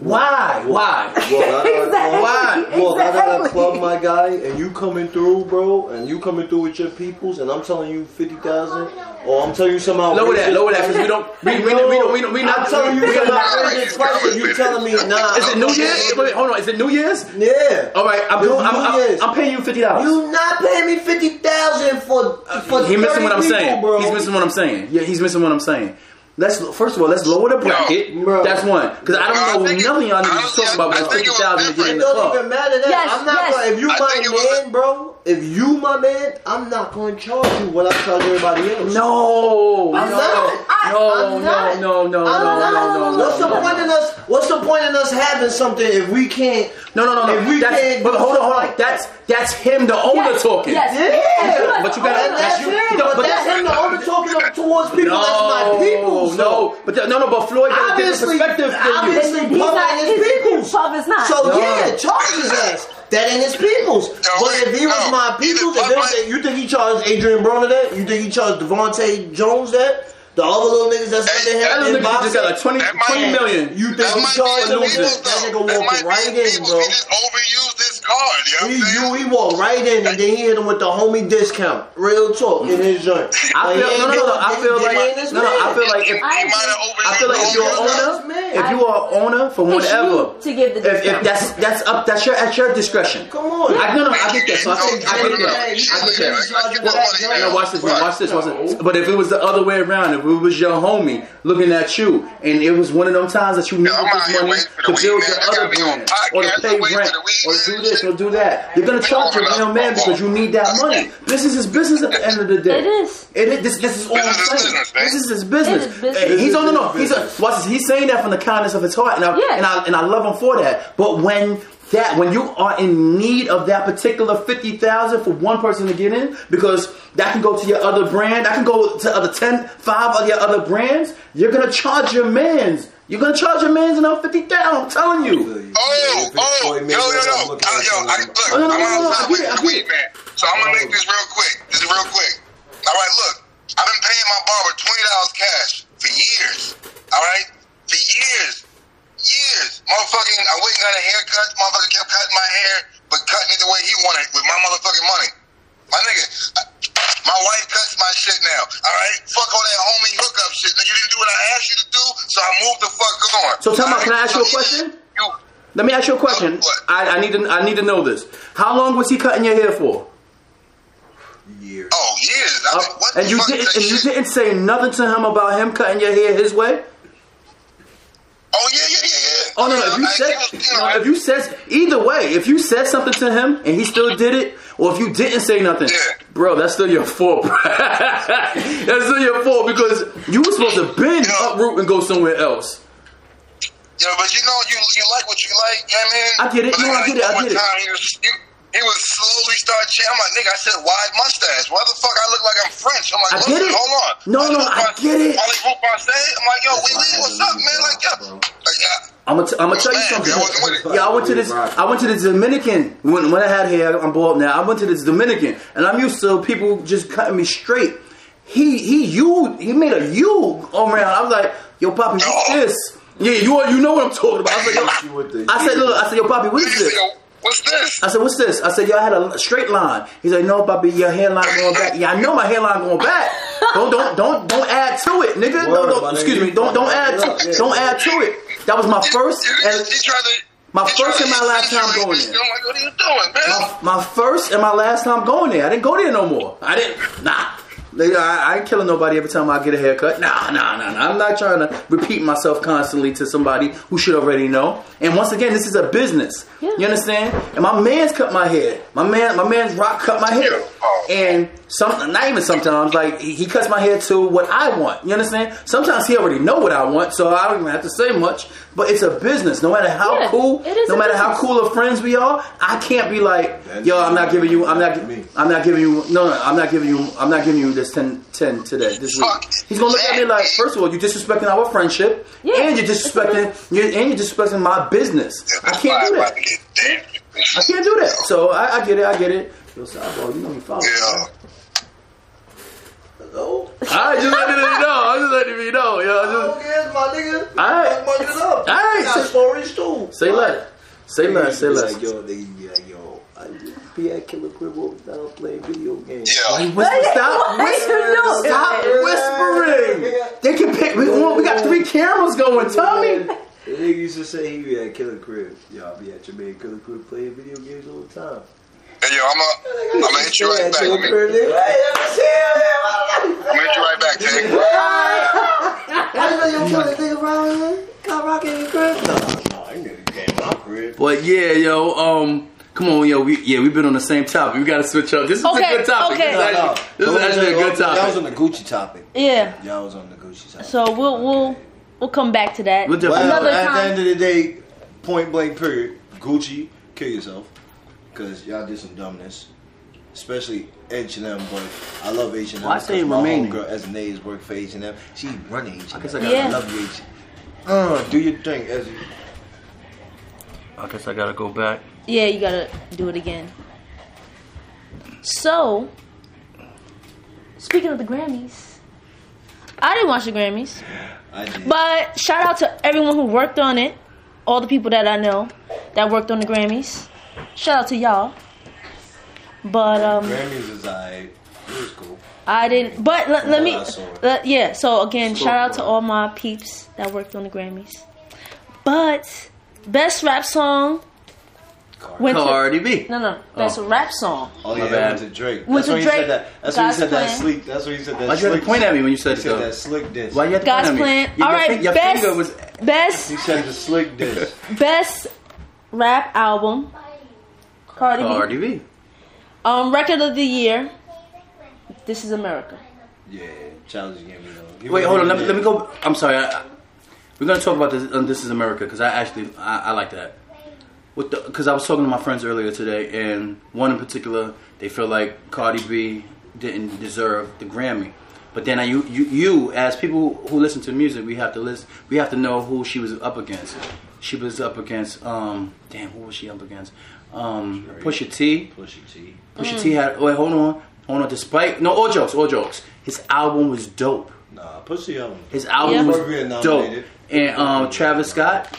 C: Why? Why?
B: Well, I got a
A: Exactly.
B: club-
C: Why?
B: Well, I got a
A: Exactly.
B: club, my guy, and you coming through, bro, and you coming through with your peoples, and I'm telling you fifty thousand, or I'm telling you somehow
C: Lower that, lower that, because we don't, we, we, we, don't, we, don't, we not
B: I'm telling you
C: we, we
B: some
C: are not.
B: outrageous price, and you telling me nah.
C: Is it New Year's? Wait, hold on. Is it New Year's?
B: Yeah.
C: All right, I'm,
B: It's
C: going, I'm,
B: New
C: I'm,
B: Year's.
C: I'm paying you fifty dollars.
B: You not paying me fifty thousand for for
C: He missing
B: 30
C: what I'm
B: people,
C: saying.
B: bro.
C: He's missing what I'm saying. Yeah, he's missing what I'm saying. Let's first of all, let's lower the bracket.
B: Bro.
C: That's one. Because I don't know
D: think it-
C: nothing y'all niggas talking about
D: I
C: with
D: think it was
C: thousand to get in
B: It don't
C: club.
B: even matter that.
A: Yes,
B: I'm not
A: yes.
B: gonna, if you
D: I
B: my
D: think was
B: man, bro. If you my man, I'm not gonna charge you what I charge everybody else.
C: No,
B: I'm
C: no,
B: not.
A: I-
C: no,
B: I'm not.
C: no, no, no,
B: I'm
C: no,
B: not.
C: no, no,
B: What's
C: no,
B: the
C: no.
B: point in us? What's the point in us having something if we can't?
C: No, no, no, no.
B: If we
C: that's,
B: can't
C: but hold on, hold on.
B: something like
C: That's that's him, the owner,
A: yes,
C: talking.
A: Yes.
B: Yeah.
C: But you gotta-
B: And
C: that's
B: that's
C: you-
B: it.
C: no,
B: But,
C: but
B: that's
C: that's-
B: him the owner talking up towards people.
C: No,
B: that's my people.
C: no, but the, no, no, but Floyd got a different
B: Obviously,
C: perspective than you.
B: obviously,
A: He's
B: Puff
A: not-
B: his
A: his-
B: peoples.
A: Puff is not.
B: So
C: No.
B: yeah, charge his ass. That ain't his peoples. but if he was my
D: Either
B: peoples, if it was,
D: might-
B: you think he charged Adrien Broner that? You think he charged Devontae Jones that? The other little niggas that's under him
C: That
B: in
C: little nigga just got like 20,
D: That might-
C: 20 million.
B: You think he charged
D: be
B: him? That nigga
D: That
B: walked right in, bro.
D: He just overused this card. You know
B: He,
D: I'm
B: you, he walked right in and then he hit him with the homie discount. Real talk in his joint. <laughs>
C: I feel
B: he
C: no, no, no, no. I feel like
B: ain't his
C: no, no. I feel like if
D: He might have overused
C: I feel like if you're an owner,
B: man.
C: if you are an owner for whatever,
A: to give the
C: if, if that's that's up, that's your at your discretion.
B: Come on.
C: I no, no, I get that. So I think I get that. I get that. No, watch this, man. Watch this. Watch this. But if it was the other way around, if it was your homie looking at you, and it was one of them times that you needed this money
D: waiting for
C: to build your other
D: gotta be on
C: brand, or to pay rent,
D: for the weed,
C: or to do
D: man.
C: This, or do that, you're gonna charge your real man because you need that money. Business is his business at the end of the day.
A: It is.
C: It is. This, this is all I'm
D: Business
C: saying. This is business.
A: It is business.
C: He's on no, no. He's
B: is
C: a, watch this. He's saying that from the kindness of his heart, and I,
A: Yeah.
C: and I and I love him for that. But when that when you are in need of that particular fifty thousand for one person to get in, because that can go to your other brand, that can go to other 10, five of your other brands, you're gonna charge your man's You're gonna charge your man's enough fifty thousand. I'm telling you.
D: Oh, oh, yo, yo, yo, I, yo, I, look,
C: Oh, no, no,
D: I'm
C: no, no, I
D: outside
C: get
D: with
C: it, I
D: the
C: get
D: weed
C: it.
D: man, so I'm gonna make this real quick. This is real quick. All right, look, I've been paying my barber twenty dollars cash for years. All right, for years, years. Motherfucking, I went and got a haircut. Motherfucker kept cutting my hair, but cutting it the way he wanted with my motherfucking money. My nigga, I- my wife cuts my shit now. All right, fuck all that homie hookup shit. Nigga, you didn't do what I asked you to do, so I moved the fuck on.
C: So, tell me, can I ask you a question?
D: You,
C: Let me ask you a question.
D: What?
C: I, I need to I need to know this. How long was he cutting your hair for?
B: Years.
D: oh years. I
C: Uh,
D: what
C: and
D: the
C: you
D: fuck
C: didn't
D: is that
C: and you didn't say nothing to him about him cutting your hair his way.
D: Oh yeah, yeah, yeah, yeah.
C: Oh no, no! If you
D: I-
C: said,
D: you know,
C: no, if you said either way, if you said something to him and he still did it, or if you didn't say nothing,
D: Yeah.
C: bro, that's still your fault. bro. <laughs> that's still your fault because you were supposed to bend,
D: Yeah.
C: uproot, and go somewhere else.
D: Yeah, but you know, you you like what you like, yeah, man.
C: I get it.
D: But
C: No, I get it, I get it.
D: Time he, he was slowly start changing. I'm like, nigga, I said wide mustache. Why the fuck I look like I'm French? I'm like,
C: I
D: listen,
C: get it.
D: hold on.
C: No, no, I get it.
D: All they say, I'm like, yo, we leave. What's up, man? Like, yo, like, yeah.
C: I'm gonna, t- I'm gonna tell you something.
D: I wasn't with it.
C: Yeah, I went to this. I went to the Dominican when when I had hair. I'm bald now. I went to this Dominican, and I'm used to people just cutting me straight. He he you he made a U all around. I was like, yo, Poppy, what's
D: oh.
C: this? Yeah, you are, you know what I'm talking about. I was like, yo, I said, look, I said, yo, Poppy, what
D: Nigga
C: is
D: say,
C: this?
D: Yo, what's this?
C: I said, what's this? I said, y'all had a straight line. He's like, no, Poppy, your hairline going back. Yeah, I know my hairline going back. Don't don't don't don't add to it, nigga. No,
B: Word,
C: no,
B: my
C: excuse me. Don't don't add to, don't add to it. That was my first.
D: You- you-
C: and-
D: he tried to.
C: My first
D: tried
C: and my last time going there.
D: I'm like, what are you doing, man?
C: my, my first and my last time going there. I didn't go there no more. I didn't. Nah. Nigga, I, I ain't killing nobody every time I get a haircut. Nah, nah, nah, nah. I'm not trying to repeat myself constantly to somebody who should already know. And once again, this is a business.
A: Yeah.
C: You understand? And my man's cut my hair. My man, my man's rock cut my hair.
D: Oh.
C: And some, not even sometimes, like he, he cuts my hair to what I want. You understand? Sometimes he already know what I want, so I don't even have to say much. But it's a business. No matter how
A: Yeah,
C: cool, no
A: a
C: matter how cool of friends we are, I can't be like,
B: That's
C: yo, I'm not giving you, I'm not,
B: me.
C: I'm not giving you, no, no, I'm not giving you, I'm not giving you this 10, 10 today, this week. He's gonna look at me like, first of all, you're disrespecting our friendship,
A: Yeah,
C: and you're disrespecting, you're, and you're disrespecting my business. I can't do that.
D: to get dead.
C: I can't do that. So I, I get it, I get it. Yo, Sabo, you know me follow.
D: Yeah.
B: Hello?
C: I just letting you know. I just letting you know. Yo,
B: Who
C: just,
B: cares, my nigga?
C: Alright.
B: Fuck it up.
C: Alright,
B: I got
C: say-
B: stories too.
C: say less. Say less. Say less.
B: Like, yo, they be like, yo, I just be at Killer Crib all playing video games.
D: Yeah.
C: Whisper, stop, <laughs>
A: Why
C: whisper, stop
A: that?
C: whispering. They can pick. We, we got three cameras going. Tell me.
B: The nigga used to say he be at Killer Crib. Y'all be at your man Killer Crib playing video games all the time.
D: Hey, yo, I'm gonna I'm gonna hit you right back. I'm gonna
B: Crib, nigga. Hey, let me see
D: hit you right back, Tank.
B: I know your brother nigga around here. Got rocking in your crib. No, no, I nigga came to crib.
C: But yeah, yo, um, come on, yo, we yeah, we've been on the same topic. We gotta switch up. This is
A: Okay,
C: a good topic.
A: okay.
C: This is actually, this is actually a good
B: Y'all was on the Gucci topic.
A: Yeah.
B: Y'all was on the Gucci topic.
A: So we'll we'll we'll come back to that
C: We'll definitely-
B: Well,
A: another
B: at the end of the day, point blank period, Gucci, kill yourself. Because y'all did some dumbness. Especially H&M, but I love H&M.
C: Why say
B: because my
C: remaining?
B: homegirl Esnae's work for H&M. She running H&M. I
C: guess I
B: I,
C: gotta-
A: Yeah.
B: love you, H&M. Uh, do your thing, Ezzy.
C: I guess I gotta go back.
A: Yeah, you gotta do it again. So, speaking of the Grammys, I didn't watch the Grammys,
B: I did.
A: but shout out to everyone who worked on it, all the people that I know that worked on the Grammys. Shout out to y'all. But um,
B: Grammys is I. It was cool.
A: I didn't. But let, let me.
B: I saw it.
A: let- yeah. So again,
C: Cool,
A: shout out to all my peeps that worked on the Grammys. But best rap song went to
C: Cardi B.
A: no no best
C: Oh.
A: rap song.
B: Oh
C: My
B: yeah,
C: bad.
B: went to Drake.
A: Went
B: That's
A: to
B: when he
A: Drake.
B: said that. That's when he
A: God's
B: said that
A: Plan.
B: sleek. That's when he said that.
C: Why'd you have to point at me when you said
B: He
C: it
B: said that slick diss.
C: Why you have to
A: God's
C: point at me?
A: plan.
C: Your,
A: All
C: your
A: right,
C: your
A: best
C: finger was.
A: best
B: He said the slick diss.
A: best rap album. Cardi, B.
C: Cardi B.
A: Um, record of the year. This is America.
B: Yeah, challenge gave me though.
C: Wait, hold on. Let me, let me go. I'm sorry. I, I- we're gonna talk about this. Um, this is America because I actually I, I like that. With because I was talking to my friends earlier today, and one in particular, they feel like Cardi B didn't deserve the Grammy. But then I, you, you, you, as people who listen to music, we have to listen. We have to know who she was up against. She was up against. Um, damn, who was she up against? Um, Pusha T.
B: Pusha T.
C: Pusha T had. Wait, hold on, hold on. Despite no, all jokes, all jokes. His album was dope.
B: Nah, Pusha album.
C: His album
A: Yeah.
C: was
B: Appropriate
C: dope. And um, Travis Scott.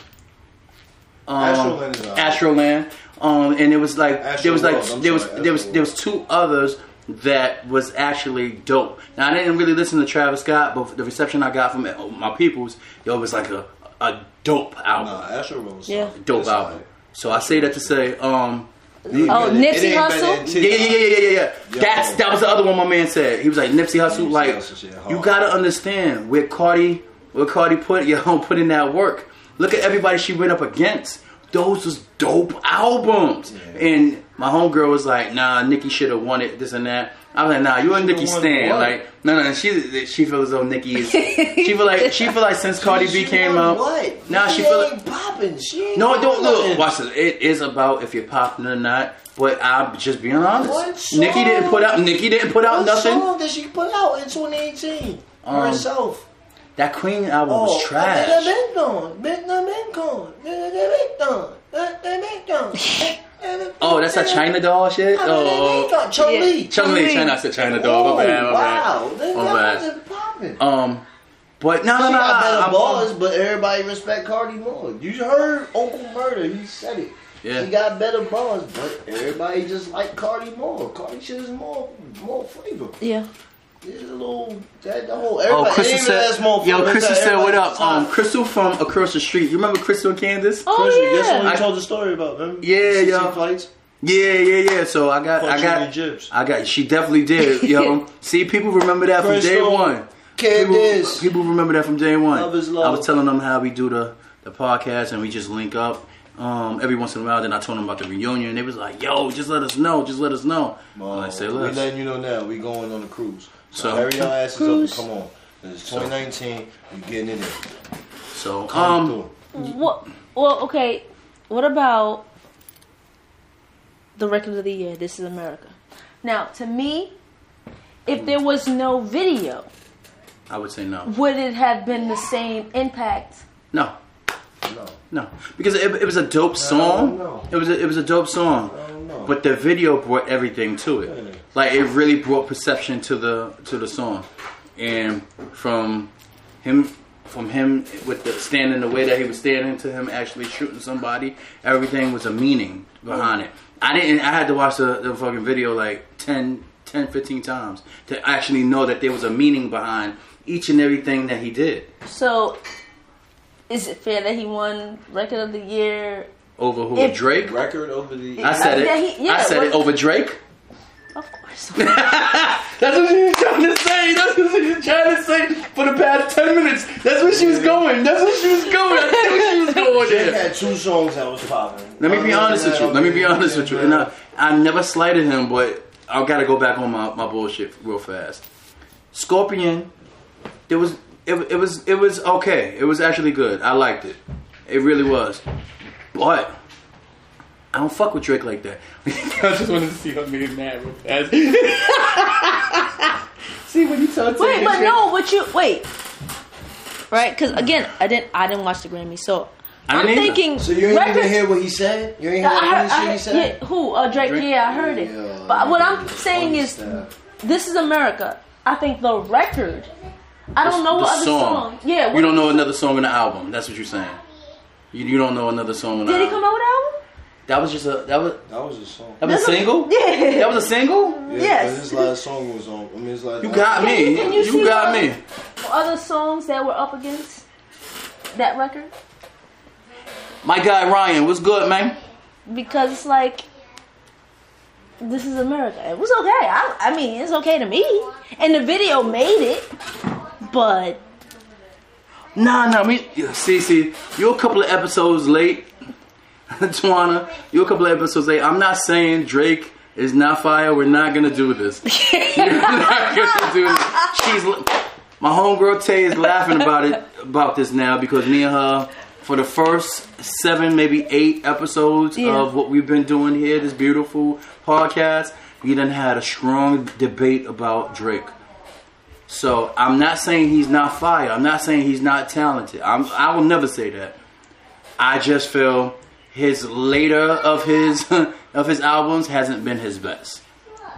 C: Um,
B: Astroland is.
C: Astroland. Um, and it was like there was like
B: Astroworld, I'm
C: there was
B: sorry,
C: there was
B: Astroworld.
C: there was two others that was actually dope. Now I didn't really listen to Travis Scott, but the reception I got from my peoples, yo, it was like a a dope album,
B: Nah, Astro Rose.
A: Yeah.
C: dope album. So I say that to say, um,
A: Oh, Nipsey Hussle?
C: yeah, yeah, yeah, yeah, yeah, yeah. That's that was the other one my man said. He was like Nipsey Hussle,
B: Nipsey
C: like
B: Hussle shit
C: you gotta understand where Cardi, where Cardi put <laughs> yo put in that work. Look at everybody she went up against. Those was dope albums. And my homegirl was like, Nah, Nicki should have won it. This and that. I was like, Nah, you a Nicki stand.
B: what?
C: Like, no, no. She she feels though Nicki is. she feel like she feel like since Cardi B came out.
B: What?
C: Nah, she
B: She
C: feel like.
B: popping. She ain't
C: No, don't look. Watch this. It is about if you're popping or not. But I'm just being honest.
B: What
C: Nicki didn't put out. Nicki didn't put out
B: What
C: nothing.
B: song did she put out in 2018?
C: Um,
B: herself.
C: That Queen album
B: Oh,
C: was trash.
B: Been gone. Been been gone. Been gone. Been gone.
C: Oh, that's a China doll shit. Oh,
B: Chung
A: Yeah.
B: Lee.
C: Chun-Li, China. I said China doll. My bad. My
B: wow.
C: bad.
B: Then
C: My bad.
B: popping.
C: Um, but no, no,
B: She
C: no.
B: got better
C: I'm-
B: bars, but everybody respect Cardi more. You heard Uncle Murda, he said it.
C: Yeah.
B: She got better bars, but everybody just like Cardi more. Cardi shit is more more flavor.
A: Yeah.
B: It's a little that the whole
C: Oh,
B: everybody
C: Crystal said, "Yo,
B: flavor,
C: Crystal said, what up?" Um. Crystal from across the street. You remember Crystal and Candace?
A: Oh
B: Crystal,
A: yeah.
B: That's what
C: I-
B: told the story about, man.
C: Yeah, yo.
B: Fights.
C: Yeah, yeah, yeah. So I got, I got,
B: the gyps.
C: I got. She definitely did. Yo, <laughs> see, people remember that from day one.
B: Candace.
C: People, people remember that from day one.
B: Love is
C: I was telling them how we do the the podcast and we just link up. Um, every once in a while, then I told them about the reunion. They was like, "Yo, just let us know. Just let us know."
B: Well,
C: I say,
B: we
C: "Let's."
B: letting you know now. We going on a cruise. So,
C: So-
B: hurry your asses
A: Cruise.
B: up and come on. It's 2019. We getting it in there.
C: So,
B: Come
C: um,
B: through.
A: What? Well, okay. What about the record of the year? This is America. Now, to me, if there was no video,
C: I would say no,
A: would it have been the same impact?
C: no,
B: No.
C: no, because it, it was a dope song.
B: no.
C: It was a, it was a dope song,
B: no.
C: But the video brought everything to it. Like it really brought perception to the to the song, and from him from him with the standing the way that he was standing to him actually shooting somebody, everything was a meaning behind it. I didn't. I had to watch the, the fucking video like 10, 10, 15 times to actually know that there was a meaning behind each and everything that he did.
A: So, is it fair that he won record of the year?
C: Over who?
A: If-
C: Drake?
B: Record over the.
C: I said
A: Uh,
C: it.
A: yeah, he- yeah,
C: I said it
A: what-
C: over Drake.
A: Of course. <laughs>
C: That's what she was trying to say. That's what she was trying to say for the past ten minutes. That's where she was going. That's where she was going. I see where she was going
B: Drake
C: there.
B: had two songs that was popping.
C: Let me be honest with you. Let me be honest with you. And I, I never slighted him, but I gotta go back on my, my bullshit real fast. Scorpion, it was it, it was it was okay. It was actually good. I liked it. It really was. But I don't fuck with Drake like that. <laughs> I just wanted to see her make mad real fast. <laughs> see when you talk to
A: Wait, but
C: Drake-
A: no, but you wait. Right? Because again, I didn't. I didn't watch the Grammy, so
C: I
A: I'm
C: didn't
A: thinking.
B: So you ain't
A: record-
B: even hear what he said? You ain't hear what
A: heard,
B: he
A: I
B: he said?
A: yeah, who? Uh, Drake?
C: Drake?
A: Yeah, I heard it.
B: Yeah,
A: but what I'm saying is,
B: understand.
A: this is America. I think the record. I don't know
C: the
A: what other song. Yeah,
C: you don't know another song in the album. That's what you're saying. You, you don't know another song
A: Did he come out with an album?
C: That was just a that was
B: That was a song.
C: that was a single. <laughs>
A: Yeah.
C: That was a single.
B: Yeah,
A: Yes.
B: but his last song was on. I mean, his last.
C: You got
A: Can
C: me.
A: you- can you
C: You,
A: see
C: got me.
A: Other songs that were up against that record
C: My guy Ryan, what's good, man?
A: because it's like this is America. It was okay. I, I mean, it's okay to me. And the video made it, but
C: Nah, nah. Me, see, see, you're a couple of episodes late, <laughs> Tawana. You're a couple of episodes late. I'm not saying Drake is not fire. We're not gonna do this. <laughs> We're not gonna do this. She's my homegirl Tay is laughing about it about this now because me and her for the first seven, maybe eight episodes
A: Yeah.
C: of what we've been doing here, this beautiful podcast, we done had a strong debate about Drake. So I'm not saying he's not fire. I'm not saying he's not talented. I'm, I will never say that. I just feel his later of his <laughs> of his albums hasn't been his best.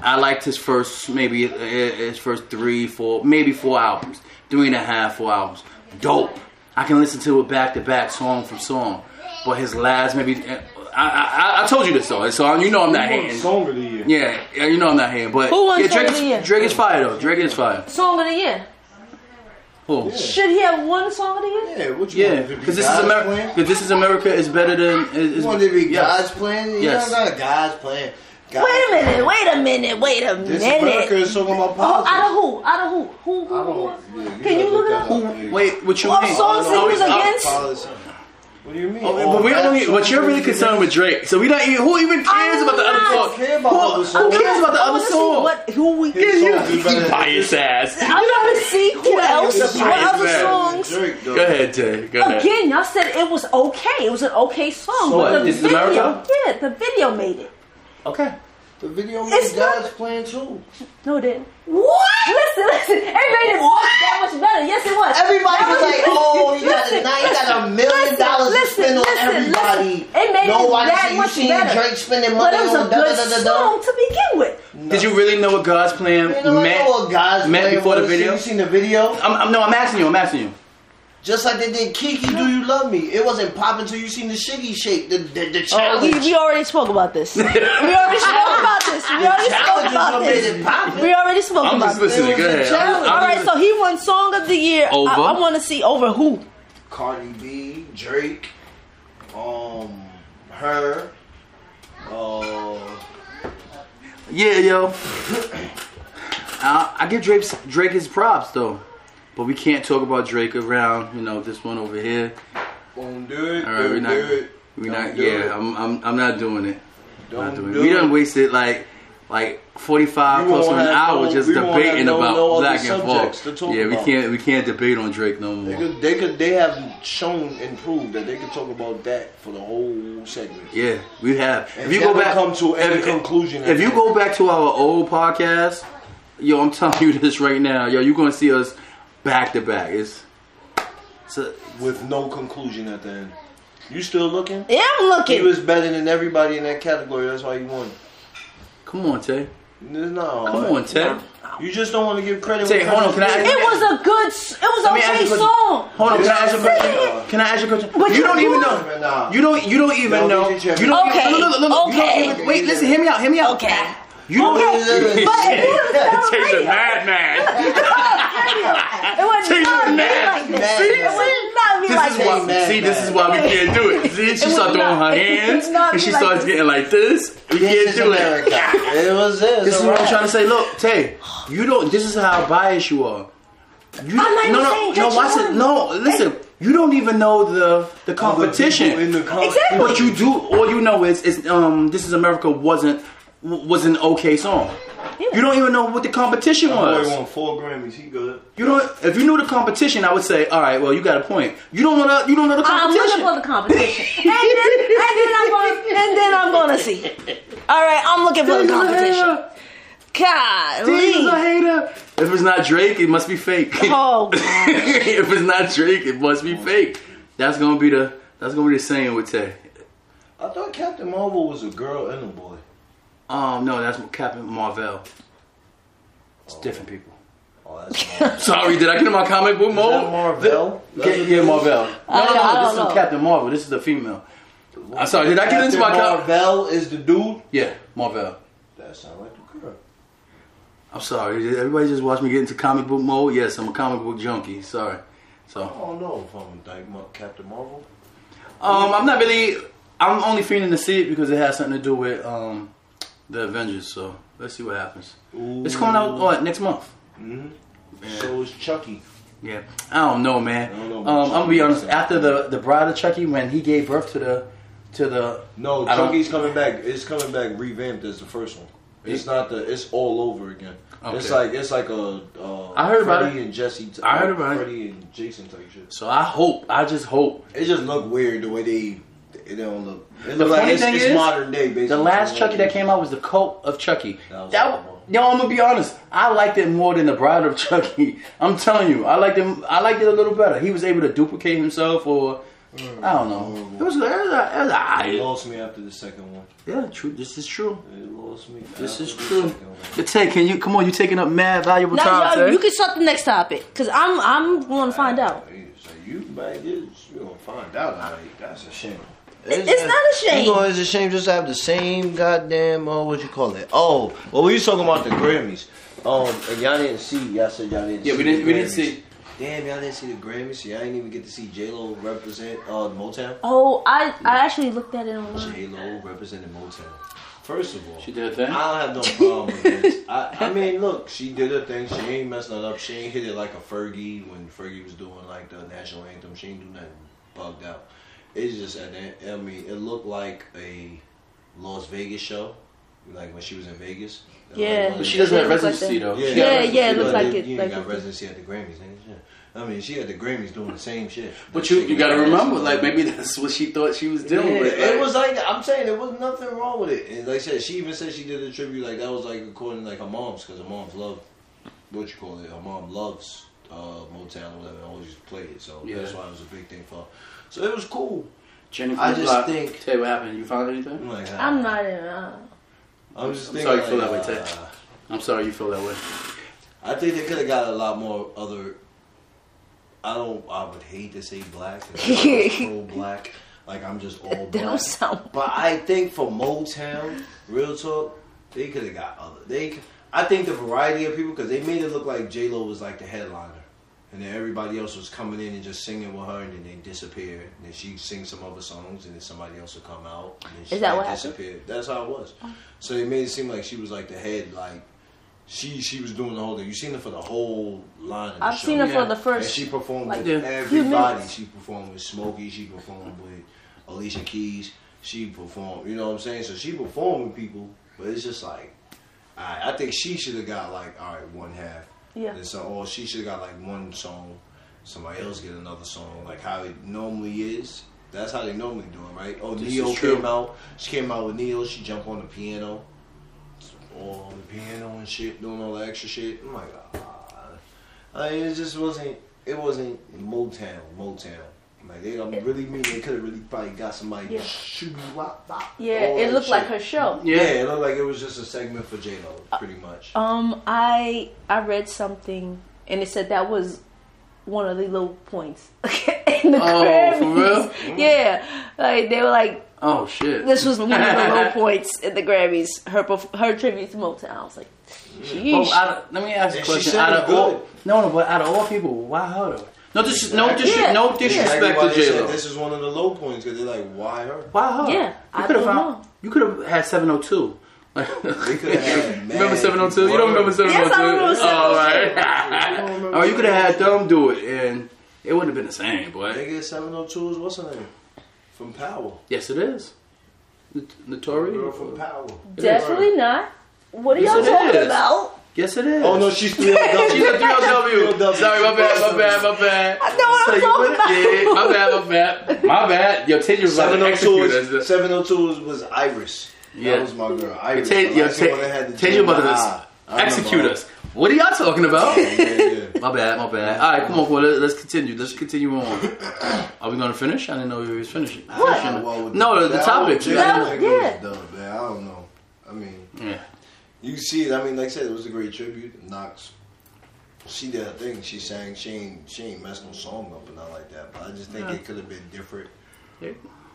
C: I liked his first maybe uh, his first three, four, maybe four albums, three and a half, four albums. Dope. I can listen to it back to back, song from song. But his last maybe, I, I, I told you this though, so you know I'm not hating.
B: Song of the year.
C: Yeah, yeah, you know I'm not hating. But
A: Who won
C: yeah,
A: Song
C: Drake,
A: of the year?
C: is, Drake is fire though. Drake is fire.
A: Song of the year.
C: Who?
A: Should he have one song of the year?
B: Yeah, what you
C: Yeah,
B: want?
C: because this is America. Because this is America is better than. Is, is,
E: You want to be
C: yes.
E: God's plan? You
C: Yes.
E: know, not God's plan. God
A: Wait a minute, wait a minute, wait a minute.
B: This is America
A: minute.
B: is talking about
A: Oh,
B: politics.
A: out of who? Out of who? Who? who,
B: I
A: who?
B: don't. yeah,
A: Can you
B: gotta
A: look it
B: that
A: up?
B: Yeah.
C: Wait, what you
A: What
C: mean?
A: songs he was against?
B: Policy. What do you mean?
C: Oh, but oh, we
B: rap
C: don't. Even, but you're really concerned with Drake, so we don't even. Who even cares about the other song?
B: Care about
C: who, who cares about the other song?
A: What? Who we?
B: His
C: You,
B: songs is better
C: you
B: than-
C: bias ass.
A: I want to see who else. What other
C: ass.
A: songs?
B: Drake.
C: Go ahead, Jay. Go ahead.
A: Again, y'all said it was okay. It was an okay song.
B: So
A: but
C: what,
A: the
C: this
A: video,
C: America?
A: yeah, the video made it.
C: Okay.
B: The video
A: It's
B: made
A: not-
B: God's plan too.
A: No, it didn't. What? Listen, listen. It made it that much better. Yes, it was.
E: Everybody
A: That
E: was like, "Oh, you got a,
A: Listen,
E: now you got a
A: listen,
E: million dollars to
A: listen,
E: spend on
A: listen,
E: everybody."
A: listen. It made
E: Nobody
A: it that
E: see you
A: much
E: seen
A: better.
E: Drake spending
A: But
E: money
A: it was a
E: on da
A: good
E: da da da da.
A: song to begin with.
C: Did you really know what God's plan
E: You know,
C: meant?
E: know what God's
C: meant
E: plan
C: before the video?
E: You seen the video?
C: I'm, I'm, no, I'm asking you. I'm asking you.
E: Just like they did Kiki, Do You Love Me? It wasn't popping until you seen the Shiggy Shake, the the, the
A: Oh, we,
E: challenge.
A: we already spoke about this. We already <laughs> spoke about this. We already spoke about this. We already spoke about this.
C: I'm
A: about
C: just
A: this.
C: listening. Go
E: It was a
C: ahead.
E: challenge.
A: All right, so he won Song of the Year. I-
C: Over?
A: I, want to see over who.
E: Cardi B, Drake, um, her, uh,
C: Yeah, yo. I, I give Drake Drake his props though, but we can't talk about Drake around you know this one over here.
B: Won't do it.
C: All right, we're not.
B: it.
C: We're not.
B: do
C: Yeah,
B: it.
C: I'm, I'm. I'm not doing it.
B: Don't
C: not doing it.
B: do
C: We done
B: it.
C: wasted like like 45
B: We
C: plus an hour
B: no-
C: just debating
B: no-
C: about
B: no
C: Black and
B: subjects
C: Folk. Yeah, we
B: about.
C: can't. We can't debate on Drake no
B: They
C: more.
B: could, they could, they have shown and proved that they could talk about that for the whole segment.
C: Yeah, we have.
B: And
C: if you go back,
B: come to any
C: if-
B: conclusion.
C: If you go back to our old podcast, yo, I'm telling you <laughs> this right now, yo, you're gonna see us back to back. It's, it's a,
B: with no conclusion at the end, you still looking?
A: Yeah, I'm looking.
B: He was better than everybody in that category. That's why he won.
C: come on, Tay.
B: It's not
C: Come on, Tay.
B: You just don't want to give credit.
C: Tay,
B: when
C: hold on, can I-
B: due.
A: It was a good. It was
C: Let me
A: an
C: ask
A: okay
C: a question.
A: song.
C: Hold on, can I ask you a question? Can I ask you a question?
A: But
C: you
A: you
C: don't even know. You don't. You don't even know. You don't.
A: Okay,
C: look, look, you
A: okay.
C: don't even, wait, listen. Hear me out. Hear me out.
A: Okay.
C: You don't.
A: Okay. But it was
C: Tay's a madman.
A: It was
C: Tay
A: not me
C: mad. <laughs> <laughs>
A: like this.
C: See,
A: It was not me
C: This
A: like
C: is why.
E: mad,
C: See, this is why we can't do it. <laughs> See, she
A: was
C: starts throwing her hands, and she
A: like
C: starts
A: this.
C: getting like this. We
E: this
C: can't
E: is
C: do it.
E: America.
B: It was this.
C: This is what I'm trying to say. Look, Tay, <sighs> you don't. This is how biased you are. You,
A: I'm not even
C: no, no,
A: saying
C: no.
A: Drake
C: Watch it. No, listen. You don't even know the the
B: in
C: competition.
B: the com-
A: Exactly.
C: What you do, all you know is, is um, "This Is America" wasn't was an okay song. You don't even know what the competition
B: My boy
C: was.
B: won four Grammys. He good.
C: You don't. If you knew the competition, I would say, "All right, well, you got a point." You don't know the. You don't know the competition.
A: I'm looking for the competition, <laughs> and then and then I'm gonna, and then I'm going to see. All right, I'm looking for the
C: He's a
A: competition.
C: hater. He's a hater. If it's not Drake, it must be fake.
A: oh God. <laughs>
C: if it's not Drake, it must be fake. That's gonna be the that's gonna be the saying with Tay.
B: I thought Captain Marvel was a girl and a boy.
C: Um, no, that's Captain Marvel. It's different people.
B: Oh, that's <laughs>
C: Sorry, did I get in my comic book mode?
B: that Marvel?
C: Yeah, yeah. Marvel. No,
A: I
C: no, no.
A: I
C: This is
A: know.
C: Captain Marvel. This is the female. I'm sorry. Did I get into my comic?
B: Marvel is the dude.
C: Yeah, Marvel.
B: That sound like the girl.
C: I'm sorry. Did Everybody just watch me get into comic book mode. Yes, I'm a comic book junkie. Sorry. So.
B: I
C: So,
B: don't know if I'm like Mar- Captain Marvel.
C: um, I'm not really. I'm only feeling to see it because it has something to do with um the Avengers. So let's see what happens. It's coming out what next month.
B: So is Chucky.
C: Yeah, I don't know, man.
B: I don't know
C: um, I'm gonna be honest. After the the bride of Chucky, when he gave birth to the to the
B: No,
C: I
B: Chucky's coming back. It's coming back revamped as the first one. It's not the. It's all over again. It's like it's like a. Uh,
C: I heard about
B: Freddy
C: it.
B: and Jesse. t-
C: I heard about it.
B: Freddy and Jason type shit.
C: So I hope, I just hope.
B: It just looked weird the way they. It don't look. It
C: The
B: look like
C: funny
B: it's,
C: thing
B: it's
C: is,
B: modern day. Basically.
C: The last Chucky that came out was the Cult of Chucky.
B: That was
C: That
B: horrible.
C: Yo, I'm gonna be honest. I liked it more than the Bride of Chucky. <laughs> I'm telling you, I liked him. I liked it a little better. He was able to duplicate himself, or mm. I don't know. It was. It was. It was, it
B: It lost me after the second one.
C: Yeah, true. This is true.
B: It lost me.
C: This
B: after
C: is true.
B: second one.
C: But Tay, can you come on? You taking up mad valuable
A: Now,
C: time,
A: y'all- you can start the next topic because I'm I'm going to find out.
B: So you, man, you, you gonna find out. Like, that's a shame.
A: It's not a shame.
E: You know, it's a shame just to have the same goddamn, uh, what you call it? Oh,
B: Well, we was talking about the Grammys. Um, and y'all didn't see. Y'all said y'all didn't.
C: Yeah,
B: see
C: we
B: the
C: didn't. We didn't see.
B: Damn, y'all didn't see the Grammys. Y'all didn't even get to see J Lo represent uh, Motown.
A: Oh, I I actually looked at it online.
B: J Lo represented Motown. First of all,
C: She did her thing.
B: I don't have no problem with this. I, I mean, look, she did her thing. She ain't messing it up. She ain't hit it like a Fergie when Fergie was doing like the national anthem. She ain't do nothing bugged out. It's just, at I mean, it looked like a Las Vegas show, like when she was in Vegas.
A: Yeah.
B: Like,
C: But she doesn't have
A: It looks like
C: residency though.
B: Yeah,
A: Yeah,
C: residency,
A: yeah, it looks
C: though.
A: like
B: you,
A: it-
B: You
A: like
B: ain't got
A: it-
B: residency at the Grammys, nigga. I mean, she at the Grammys doing the same shit.
C: But you you gotta remember,
B: awesome.
C: like maybe that's what she thought she was
B: Yeah,
C: dealing with.
B: it was like I'm saying there was nothing wrong with it. And like I said, she even said she did a tribute like that was like according to like her mom's because her mom's love what you call it. Her mom loves uh, Motown or whatever. and Always used to play it, so
C: Yeah.
B: that's why it was a big thing for. her. So it was cool.
C: Jennifer
B: I just
C: Block-
B: think-
C: Tell you what happened. You found anything?
B: I'm
A: I'm
B: ah.
A: not in. Uh,
B: I'm just
C: I'm
B: thinking.
C: sorry you feel
B: like,
C: that way, Tay.
B: uh,
C: I'm sorry you feel that way.
B: I think they could have got a lot more other. I don't. I would hate to say black. 'cause I'm pro black. Like I'm just all black.
A: don't sound.
B: But I think for Motown, real talk, they could have got other. They, I think the variety of people because they made it look like J Lo was like the headliner, and then everybody else was coming in and just singing with her, and then they disappear, and then she sing some other songs, and then somebody else would come out, and then she
A: Is that what happened?
B: That's how it was. Oh. So it made it seem like she was like the head, like. She she was doing the whole thing. You seen her for the whole line. Of the
A: I've
B: show.
A: seen her
C: Yeah.
A: for the
B: And
A: first.
B: she performed
A: like,
B: with everybody. She performed with Smokey. She performed with Alicia Keys. She performed. You know what I'm saying? So she performed with people, but it's just like, alright, I think she should have got like, all right, one half.
A: Yeah.
B: And so, or she should have got like one song. Somebody else get another song, like how it normally is. That's how they normally do it, right? Oh,
C: This
B: Neo came out. She came out with Neo. She jumped on the piano, all on the piano and shit, doing all the extra shit. I'm like, ah. Like, it just wasn't. It wasn't Motown. Motown. Like they don't really mean they could have really probably got somebody
A: Yeah.
B: shooby wop wop.
A: Yeah, it
B: that
A: looked like her show.
B: Yeah.
C: Yeah.
B: it looked like it was just a segment for J Lo, pretty much.
A: Um, I I read something and it said that was one of the low points <laughs> in the
C: Oh,
A: Grammys.
C: for real? <laughs>
A: Yeah, like they were like
C: Oh shit.
A: this was one of the low <laughs> points in the Grammys. Her her tribute to Motown. I was like,
C: Well,
A: sheesh.
C: out of, let me ask you a
B: And she
C: question. Out
B: it
C: of all, no, no, but out of all people, why her though? No, dis- no, dis-
A: Yeah.
C: no disrespect to
B: Everybody
C: J
B: said
C: Lo.
B: this is one of the low points because they're like, why her?
C: Why her?
A: Yeah,
C: you
A: I
C: could have
A: don't
C: found.
A: know.
C: You could have had seven hundred two. <laughs>
B: Could have had. mad
C: remember seven hundred two? You don't remember seven oh
A: Yes, I
C: hundred two?
A: remember
C: Oh,
A: 702.
C: right. <laughs> <laughs> oh, you could have had them do it, and it wouldn't have been the same, boy.
B: Nigga, 702 is what's her name? From Power.
C: Yes, it is. N-
B: Girl from Power.
A: Definitely not. What are
C: Yes,
A: y'all
C: it
A: talking
C: is.
A: about?
C: Yes, it is.
B: Oh no, she's 3LW.
C: She's a 3LW. Sorry, my bad, my bad, my bad.
A: I know what
C: So
A: I'm
C: you
A: talking
C: with? Yeah, my bad, my bad. My bad. Yo, Tej was about to
B: 702
C: execute
B: was,
C: us.
B: 702 was, was Iris.
C: Yeah.
B: That was my girl. Iris.
C: Tej,
B: the
C: yo,
B: last one that had the
C: Tej, Tej
B: gem
C: about
B: in her
C: to
B: eye. I
C: execute us. What are y'all talking about?
B: Yeah, yeah.
C: My bad, my bad. All right, come on, boy. Let, us continue. Let's continue on. Are we going to finish? I didn't know we was finishing. finishing.
B: Well,
C: No, the, the topic.
B: whole
C: You
B: J-
C: gotta-
A: No.
B: I think it was
A: yeah.
B: dumb, man. I don't know. I mean,
C: Yeah.
B: You see it. I mean, like I said, it was a great tribute. Knox, she did her thing. She sang. She ain't. She ain't messed no song up and not like that. But I just think
C: Yeah.
B: it could have been different.
C: Yeah.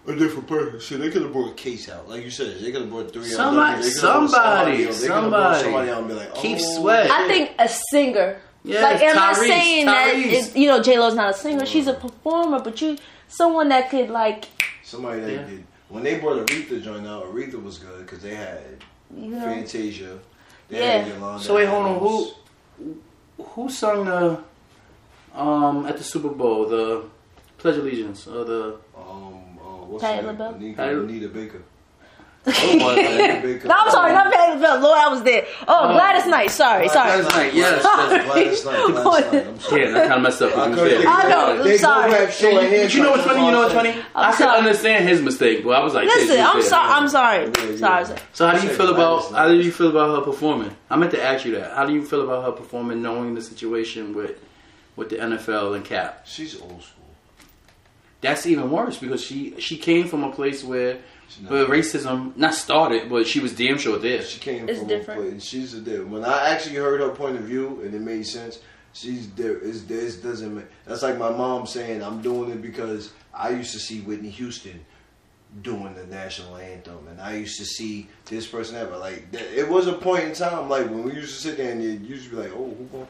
B: A different person. Shit, they could have brought a case out, like you said. They could have brought three.
C: Somebody-
B: They coulda
C: somebody,
B: else. They coulda brought
C: somebody.
B: somebody out and be like,
C: Keith
B: oh,
C: Sweat.
A: I think a singer.
C: Yeah,
A: like, I'm not
C: Tyrese,
A: saying that
C: Tyrese.
A: it, you know J Lo's not a singer. She's a performer, but you someone that could like
B: Somebody that
C: Yeah.
B: did. When they brought Aretha joint out, Aretha was good because they had
A: you know.
B: Fantasia. They
A: Yeah.
C: So wait, hold on. Who who sung the um at the Super Bowl the Pledge of Allegiance or the
B: Um, uh, what's
A: Patti
B: her name?
A: LaBelle?
B: Anita,
C: Patti-
B: Anita Baker. Oh, <laughs> Big
A: No, I'm sorry, not Patti LaBelle. Lord, I was there. Oh, oh. Gladys Knight. Sorry, sorry.
C: Gladys Knight, yes,
A: Sorry.
B: Gladys Knight, Gladys Knight, I'm sorry.
C: Yeah, I kind of messed up.
B: I
C: what you.
A: I know.
B: They
A: sorry.
B: go have short
C: But
B: hair.
C: you know what's funny? You know what's funny? I could
A: sorry.
C: understand his mistake, but I was like,
A: Listen,
C: yeah,
A: I'm sorry. I'm sorry.
B: Yeah,
A: Sorry.
B: yeah.
A: sorry.
C: So how do you feel about how do you feel about her performing? I meant to ask you that. How do you feel about her performing, knowing the situation with with the NFL and Cap?
B: She's old school.
C: That's even worse because she she came from a place where
B: She's not-
C: where racism not started, but she was damn sure there.
B: She came
A: It's
B: from
A: different.
B: a place. She's a different. When I actually heard her point of view and it made sense, she's there. It's, this doesn't make. That's like my mom saying, "I'm doing it because I used to see Whitney Houston doing the national anthem, and I used to see this person ever like." It was a point in time like when we used to sit there and it used to be like, "Oh, who going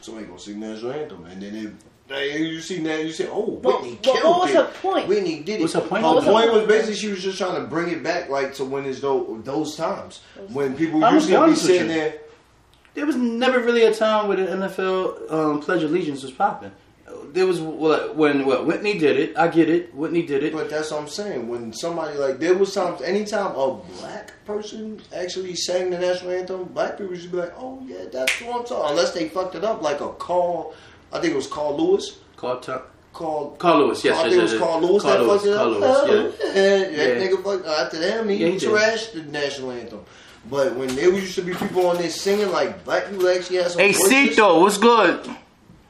B: somebody gonna sing national anthem?" And then it. Like, You see that? You say, "Oh,
A: But-
B: Whitney
A: but
B: killed
A: what was
B: it.
A: her point?
B: Whitney did it."
C: What's her point?
B: Her
C: What was her
B: point
A: point?
B: was basically she was just trying to bring it back, like to when it's those those times when people
C: I'm
B: used to be sitting there.
C: There was never really a time where the NFL um, Pledge of Allegiance was popping. There was well, when well, Whitney did it. I get it. Whitney did it.
B: But that's what I'm saying. When somebody like there was times, anytime a black person actually sang the national anthem, black people used to be like, "Oh yeah, that's what I'm talking." Unless they fucked it up, like a Carl, I think it was Carl Lewis.
C: Carl, Tu-
B: Carl,
C: Carl Lewis, yes,
B: I
C: yes,
B: think it was
C: yes,
B: Carl. Lewis
C: Carl
B: that
C: Lewis,
B: fucked it
C: Carl
B: up.
C: Lewis,
B: Oh, yeah. That
C: Yeah.
B: nigga fucked. After them, he
C: Yeah, he did.
B: trashed the national anthem. But when there used to be people on there singing, like black people actually had some
C: Hey,
B: voices.
C: Cito, what's good?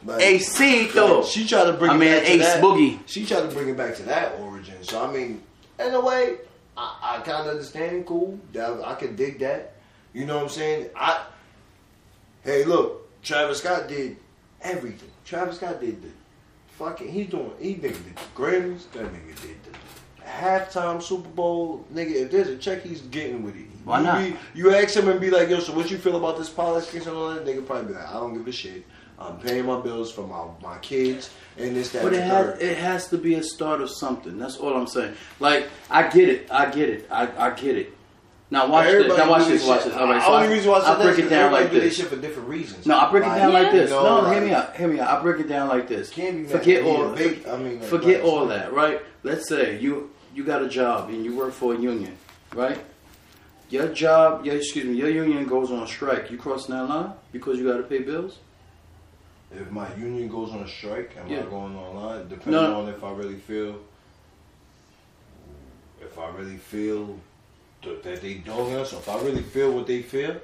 B: Like,
C: Hey, Cito.
B: She tried to bring
C: I
B: it
C: mean,
B: back to
C: Ace
B: that.
C: Boogie.
B: She tried to bring it back to that origin. So I mean, in a way, I, I kind of understand. Cool, that, I can dig that. You know what I'm saying? I hey, look, Travis Scott did everything. Travis Scott did the fucking. He's doing. He nigga did the Grammys. That nigga did the halftime Super Bowl. Nigga, if there's a check, he's getting with it.
C: Why
B: you
C: not?
B: Be, you ask him and be like, yo, so what you feel about this politics and all that? Nigga probably be like, I don't give a shit. I'm paying my bills for my, my kids and this, that,
C: But it has, it has to be a start of something. That's all I'm saying. Like, I get it. I get it. I, I get it. Now watch this. Now watch this. Watch this. All right, so
B: only
C: I,
B: reason why I
C: I break it down like this.
B: shit for different reasons.
C: No, I break it
B: Like,
C: down like
A: Yeah.
C: this.
B: know,
C: No,
B: like-
C: hear me out. Hear me out. I break it down like this.
B: Can't be
C: Forget all.
B: Big- I mean, like,
C: forget
B: like-
C: all that, right? Let's say you you got a job and you work for a union, right? Your job, your excuse me, your union goes on a strike. You crossing that line because you got to pay bills.
B: If my union goes on a strike, am
C: Yeah.
B: I going online? Depending
C: No.
B: on if I really feel, if I really feel that they dogging us, or if I really feel what they feel,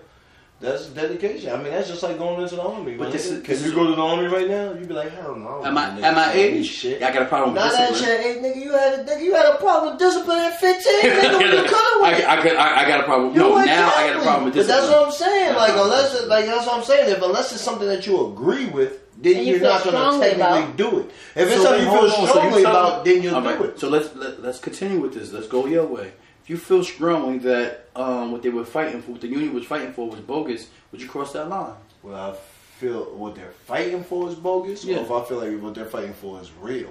B: that's dedication. I mean, that's just like going into the army.
C: But
B: my
C: this is-
B: Can
C: this
B: you
C: is-
B: go to the army right now? You'd be like, hell no. I don't
C: At
B: want
C: my
B: niggas
C: at my
B: telling
C: age,
B: shit.
C: I got a problem with
B: Not at
C: discipline.
B: your age, nigga. You had a nigga. You had a problem with discipline at fifteen. Nigga, what you could <laughs>
C: I, I, could- I, I got a problem.
B: You
C: No,
B: exactly.
C: now I got a problem with
B: But that's what I'm saying. Like unless it, like that's what I'm saying. If unless it's something that you agree with, then
A: And you
B: you're not going to
A: strongly
B: technically
A: about.
B: do it. If it's
C: So
B: something you feel
C: hold on. So
B: strongly
C: you tell
B: about,
C: me-
B: then you'll
C: All
B: do
C: right,
B: it.
C: So let's let, let's continue with this. Let's go your way. You feel strongly that um, what they were fighting for, what the union was fighting for, was bogus, would you cross that line?
B: Well, I feel what they're fighting for is bogus,
C: Yeah.
B: or if I feel like what they're fighting for is real.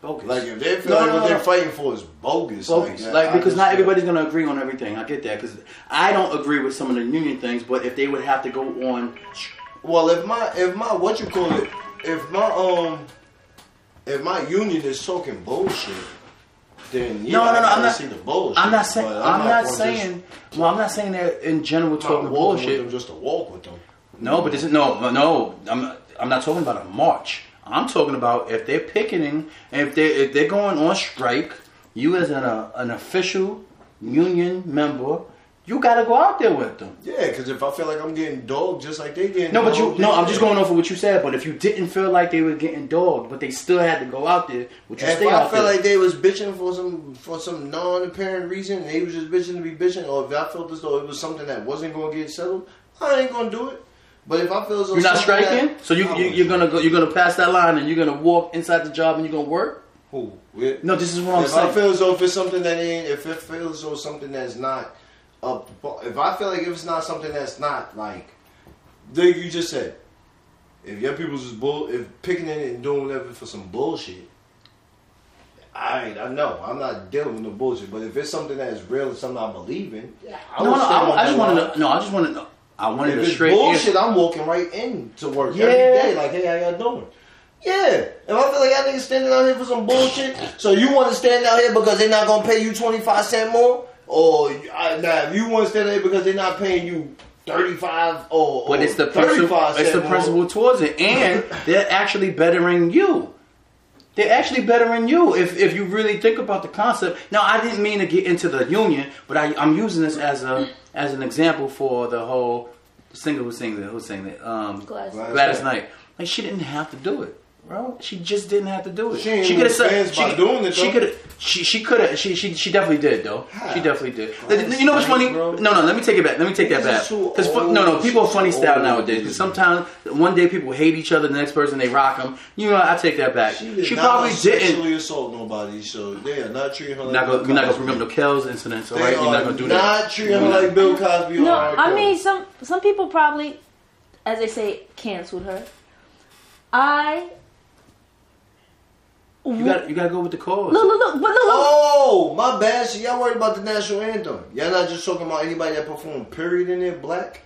C: Bogus.
B: Like if they feel
C: No,
B: like
C: no,
B: what
C: no.
B: they're fighting for is bogus,
C: bogus.
B: that,
C: Like, because not everybody's gonna agree on everything. I get that because I don't agree with some of the union things. But if they would have to go on,
B: Well, if my if my what you call it, if my um, if my union is talking bullshit,
C: No, no, no, I'm not-
B: see the bullshit.
C: I'm not saying
B: but
C: I'm, not,
B: just-
C: saying. well, I'm not saying that in general
B: I'm not
C: talking bullshit.
B: them just to walk with them.
C: No, but this is no, no. I'm I'm not talking about a march. I'm talking about if they're picketing, if they if they're going on strike, you as an uh, an official union member, you got to go out there with them.
B: Yeah, because if I feel like I'm getting dogged just like they getting
C: No, but you no. I'm just going off of what you said. But if you didn't feel like they were getting dogged, but they still had to go out there, would you
B: If
C: stay
B: I
C: out I
B: felt
C: there?
B: like they was bitching for some for some non-apparent reason, and they was just bitching to be bitching, or if I felt as though it was something that wasn't going to get settled, I ain't going to do it. But if I feel as though
C: you're not striking,
B: that-
C: so you, you you're gonna go. You're gonna pass that line, and you're gonna walk inside the job, and you're gonna work.
B: Who?
C: No, this is what I'm
B: if
C: saying.
B: I feel as though if it's something that ain't, if it feels as though something that's not up, if I feel like if it's not something that's not like, like you just said, if your people's is bull, if picking it and doing whatever for some bullshit, I ain't, I know I'm not dealing with no bullshit. But if it's something that is real and something I believe in, yeah, I
C: no,
B: will
C: no,
B: stand
C: I,
B: on
C: I just
B: that
C: wanted
B: line.
C: to. No, I just wanted. To, I wanted
B: If
C: a
B: it's
C: straight
B: bullshit,
C: answer.
B: I'm walking right in to work
C: Yeah.
B: every day. Like, hey, how y'all doing? Yeah. If I feel like y'all niggas standing out here for some bullshit, so you want to stand out here because they're not gonna pay you twenty five cent more, or uh, now if you want to stay there because they're not paying you thirty five or,
C: But it's the principle.
B: 35
C: It's the
B: cent
C: principle towards it, and <laughs> they're actually bettering you. They're actually bettering you if, if you really think about the concept. Now, I didn't mean to get into the union, but I, I'm using this as a as an example for the whole singer who sang that who sang that um,
A: Gladys.
C: Gladys Knight. Like she didn't have to do it, bro. She just didn't have to do it.
B: She ain't
C: coulda said-
B: fans by
C: she,
B: doing it,
C: She could have. She she could have. She she she definitely did though.
B: How?
C: She ah. definitely did.
B: Gladys
C: you know what's funny?
B: Bro.
C: No no. Let me take it back. Let me take that back.
B: too
C: Because no no. People are funny style
B: old.
C: nowadays. Because sometimes one day people hate each other, the next person they rock them. You know I take that back.
B: She,
C: She,
B: did not
C: probably didn't.
B: sexually assault nobody, so they are not treating her like
C: Not gonna, we're not gonna bring up no Kells incidents, all
B: They
C: right? You're not gonna do
B: not
C: that.
B: Not treating her like Bill Cosby. or
A: No,
B: R.
A: I
B: Kelly.
A: mean some some people probably, as they say, canceled her. I
C: You got you gotta go with the cause.
A: look look look, but look look.
B: Oh, my bad. So y'all worried about the national anthem? Y'all not just talking about anybody that performed period in there black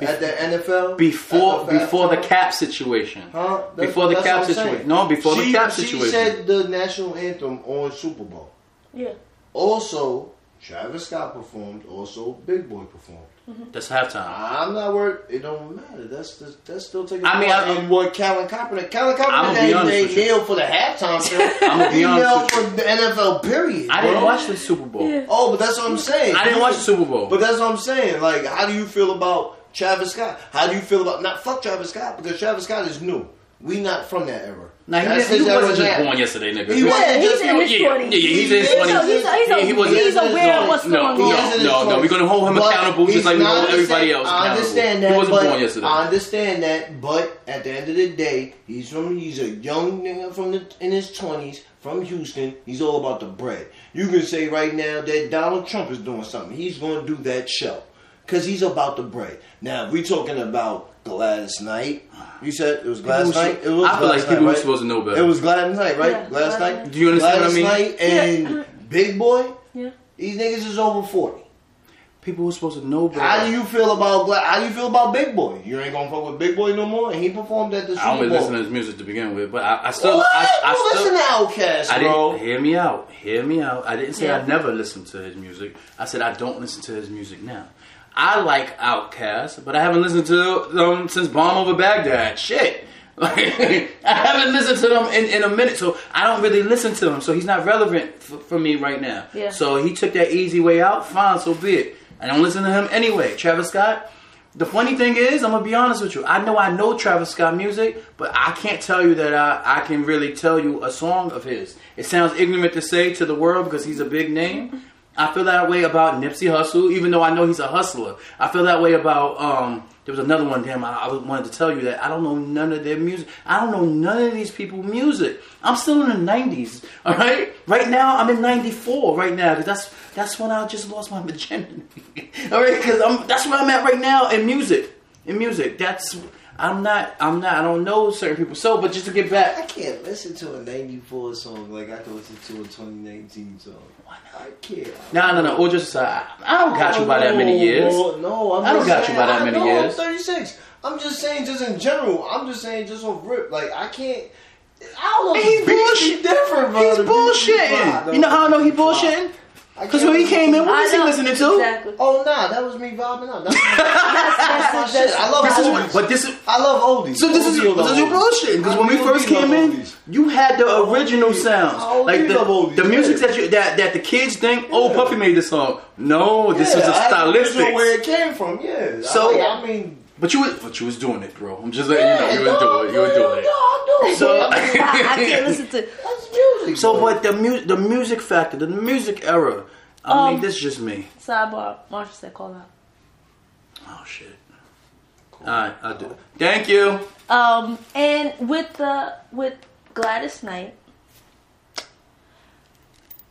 B: at the NFL
C: Before
B: At the
C: before the cap situation.
B: Huh? That's-
C: Before the cap situation. No, before the
B: She-
C: cap
B: She
C: situation.
B: said the national anthem on Super Bowl.
A: Yeah.
B: Also, Travis Scott performed. Also, Big Boy performed. Mm-hmm.
C: That's halftime.
B: I'm not worried. It don't matter. That's the, that's still taking.
C: I mean,
B: part
C: I-
B: in what Calvin Kaepernick. Calvin
C: I'ma
B: Kaepernick
C: be
B: ain't,
C: honest
B: ain't
C: with you.
B: nailed for the halftime show. <laughs>
C: I'ma be
B: he
C: honest
B: nailed
C: with
B: for the NFL. Period.
C: I didn't
B: bro.
C: watch the Super Bowl.
A: Yeah.
B: Oh, but that's what I'm saying.
C: I didn't watch the Super Bowl.
B: But that's what I'm saying. Like, how do you feel about Travis Scott? How do you feel about not fuck Travis Scott because Travis Scott is new. We not from that era.
C: Nah, he,
B: That's
C: he
B: his era
C: wasn't just
B: now.
C: born yesterday, nigga.
B: He
A: Yeah,
B: wasn't
A: he's
B: just-
A: in his
C: yeah, yeah,
A: 20s.
C: yeah, he's in his
B: He's a-
C: 20s.
A: he's a- he's a-
C: he wasn't-
A: he's aware of what's going
C: no,
A: on.
B: He is in
C: no, no, we're gonna hold him
B: But
C: accountable just like we hold everybody
B: understand-
C: else
B: I understand that.
C: He wasn't
B: but
C: born yesterday.
B: I understand that, but at the end of the day, he's from he's a young nigga from the in his twenties from Houston. He's all about the bread. You can say right now that Donald Trump is doing something. He's going to do that show because he's about the bread. Now, if we talking about Gladys Knight, you said it was Gladys
C: People
B: Knight. It was
C: I feel like people
B: Knight,
C: were
B: right?
C: supposed to know better.
B: It was Gladys Knight, right?
A: Yeah,
B: Gladys
A: Gladys
B: Knight.
A: Knight.
C: Do you understand what I mean?
B: Knight and Big Boy.
A: Yeah.
B: These niggas is over forty.
C: People were supposed to know better.
B: How do you feel about Gla- How do you feel about Big Boy? You ain't gonna fuck with Big Boy no more, and he performed at the Super
C: I don't listen to his music to begin with, but I, I still,
B: what?
C: I, I
B: you
C: still,
B: listen to Outkast,
C: I
B: bro.
C: didn't hear me out. Hear me out. I didn't say
A: Yeah.
C: I never listened to his music. I said I don't listen to his music now. I like Outkast, but I haven't listened to them since Bomb Over Baghdad. Shit. Like, <laughs> I haven't listened to them in, in a minute, so I don't really listen to him. So he's not relevant f- for me right now.
A: Yeah.
C: So he took that easy way out. Fine, so be it. I don't listen to him anyway. Travis Scott. The funny thing is, I'm gonna be honest with you. I know I know Travis Scott music, but I can't tell you that I, I can really tell you a song of his. It sounds ignorant to say to the world because he's a big name. I feel that way about Nipsey Hussle, even though I know he's a hustler. I feel that way about um. There was another one. Damn, I, I wanted to tell you that I don't know none of their music. I don't know none of these people music. I'm still in the '90s. All right. Right now, I'm in '94. Right now, because that's that's when I just lost my virginity. <laughs> all right, because that's where I'm at right now in music. In music, that's I'm not. I'm not. I don't know certain people. So, but just to get back, I
B: can't listen to a '94 song like I can listen to a 2019 song. Why not? I can't.
C: no, no, no. Or just aside, I don't got you by that many years.
B: No, I'm
C: I don't
B: just
C: got you by that many years.
B: I'm 36. I'm just saying, just in general. I'm just saying, just off rip. Like I can't. I don't know.
C: He's
B: the
C: bullshit.
B: different, bro.
C: He's
B: The beats be fly,
C: bullshitting. You know how I know he bullshitting?
B: I
C: Because when he came in, what was he listening to?
A: Exactly.
B: Oh nah, that was me vibing out. That's, <laughs> that's my shit. I love
C: This is,
B: oldies.
C: but this is
B: I love oldies.
C: So this is
B: Oldies
C: this is your
B: oldies.
C: bullshit. Because when we first came in,
B: oldies.
C: you had the original
B: Oldies.
C: sounds,
B: I
C: like the
B: oldies,
C: the
B: yeah.
C: music that you that that the kids think. Oh,
B: Yeah.
C: Puffy made this song. No, this
B: Yeah,
C: is a
B: I have to
C: stylistic.
B: where it came from. Yeah.
C: So-
B: I, I mean,
C: But you was but you was doing it, bro. I'm just letting
B: yeah,
C: you know you was
B: no,
C: doing it. You was doing it.
B: No, I do.
C: So-
B: I
A: I, I can't <laughs> listen to.
B: that's music.
C: So,
B: bro.
C: but the mu- the music factor, the music era. I mean,
A: Um,
C: this is just me.
A: Sidebar. Marsha said, "Call out."
C: Oh shit. All right, I'll do. Thank you.
A: Um, and with the with Gladys Knight,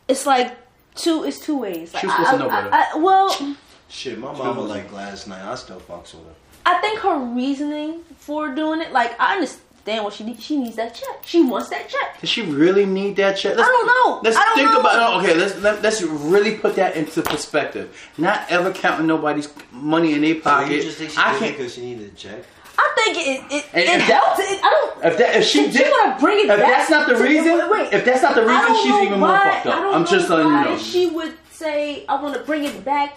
A: it's like two. It's two ways. Like,
C: She was supposed
A: I,
C: to know
A: I-
C: better.
A: I- well,
B: Shit, my mama like Gladys Knight. I still fucks with her.
A: I think her reasoning for doing it, like I understand what she needs. She needs that check. She wants that check.
C: Does she really need that check? Let's,
A: I don't know.
C: Let's
A: I don't
C: think
A: know.
C: about. Okay, let's let, let's really put that into perspective. Not ever counting nobody's money in their
B: So
C: pocket.
B: you just think she
C: I can't.
B: because she needed a check?
A: I think it it,
C: And
A: it
C: if that-
A: helped. It, I don't.
C: If that if she did, She
A: wanna bring it
C: if
A: back
C: that's not the reason,
A: wait, wait.
C: if that's not the reason, she's even
A: why,
C: more fucked
A: I
C: up.
A: don't
C: I'm just
A: know
C: letting you
A: why
C: know.
A: She would say I want to bring it back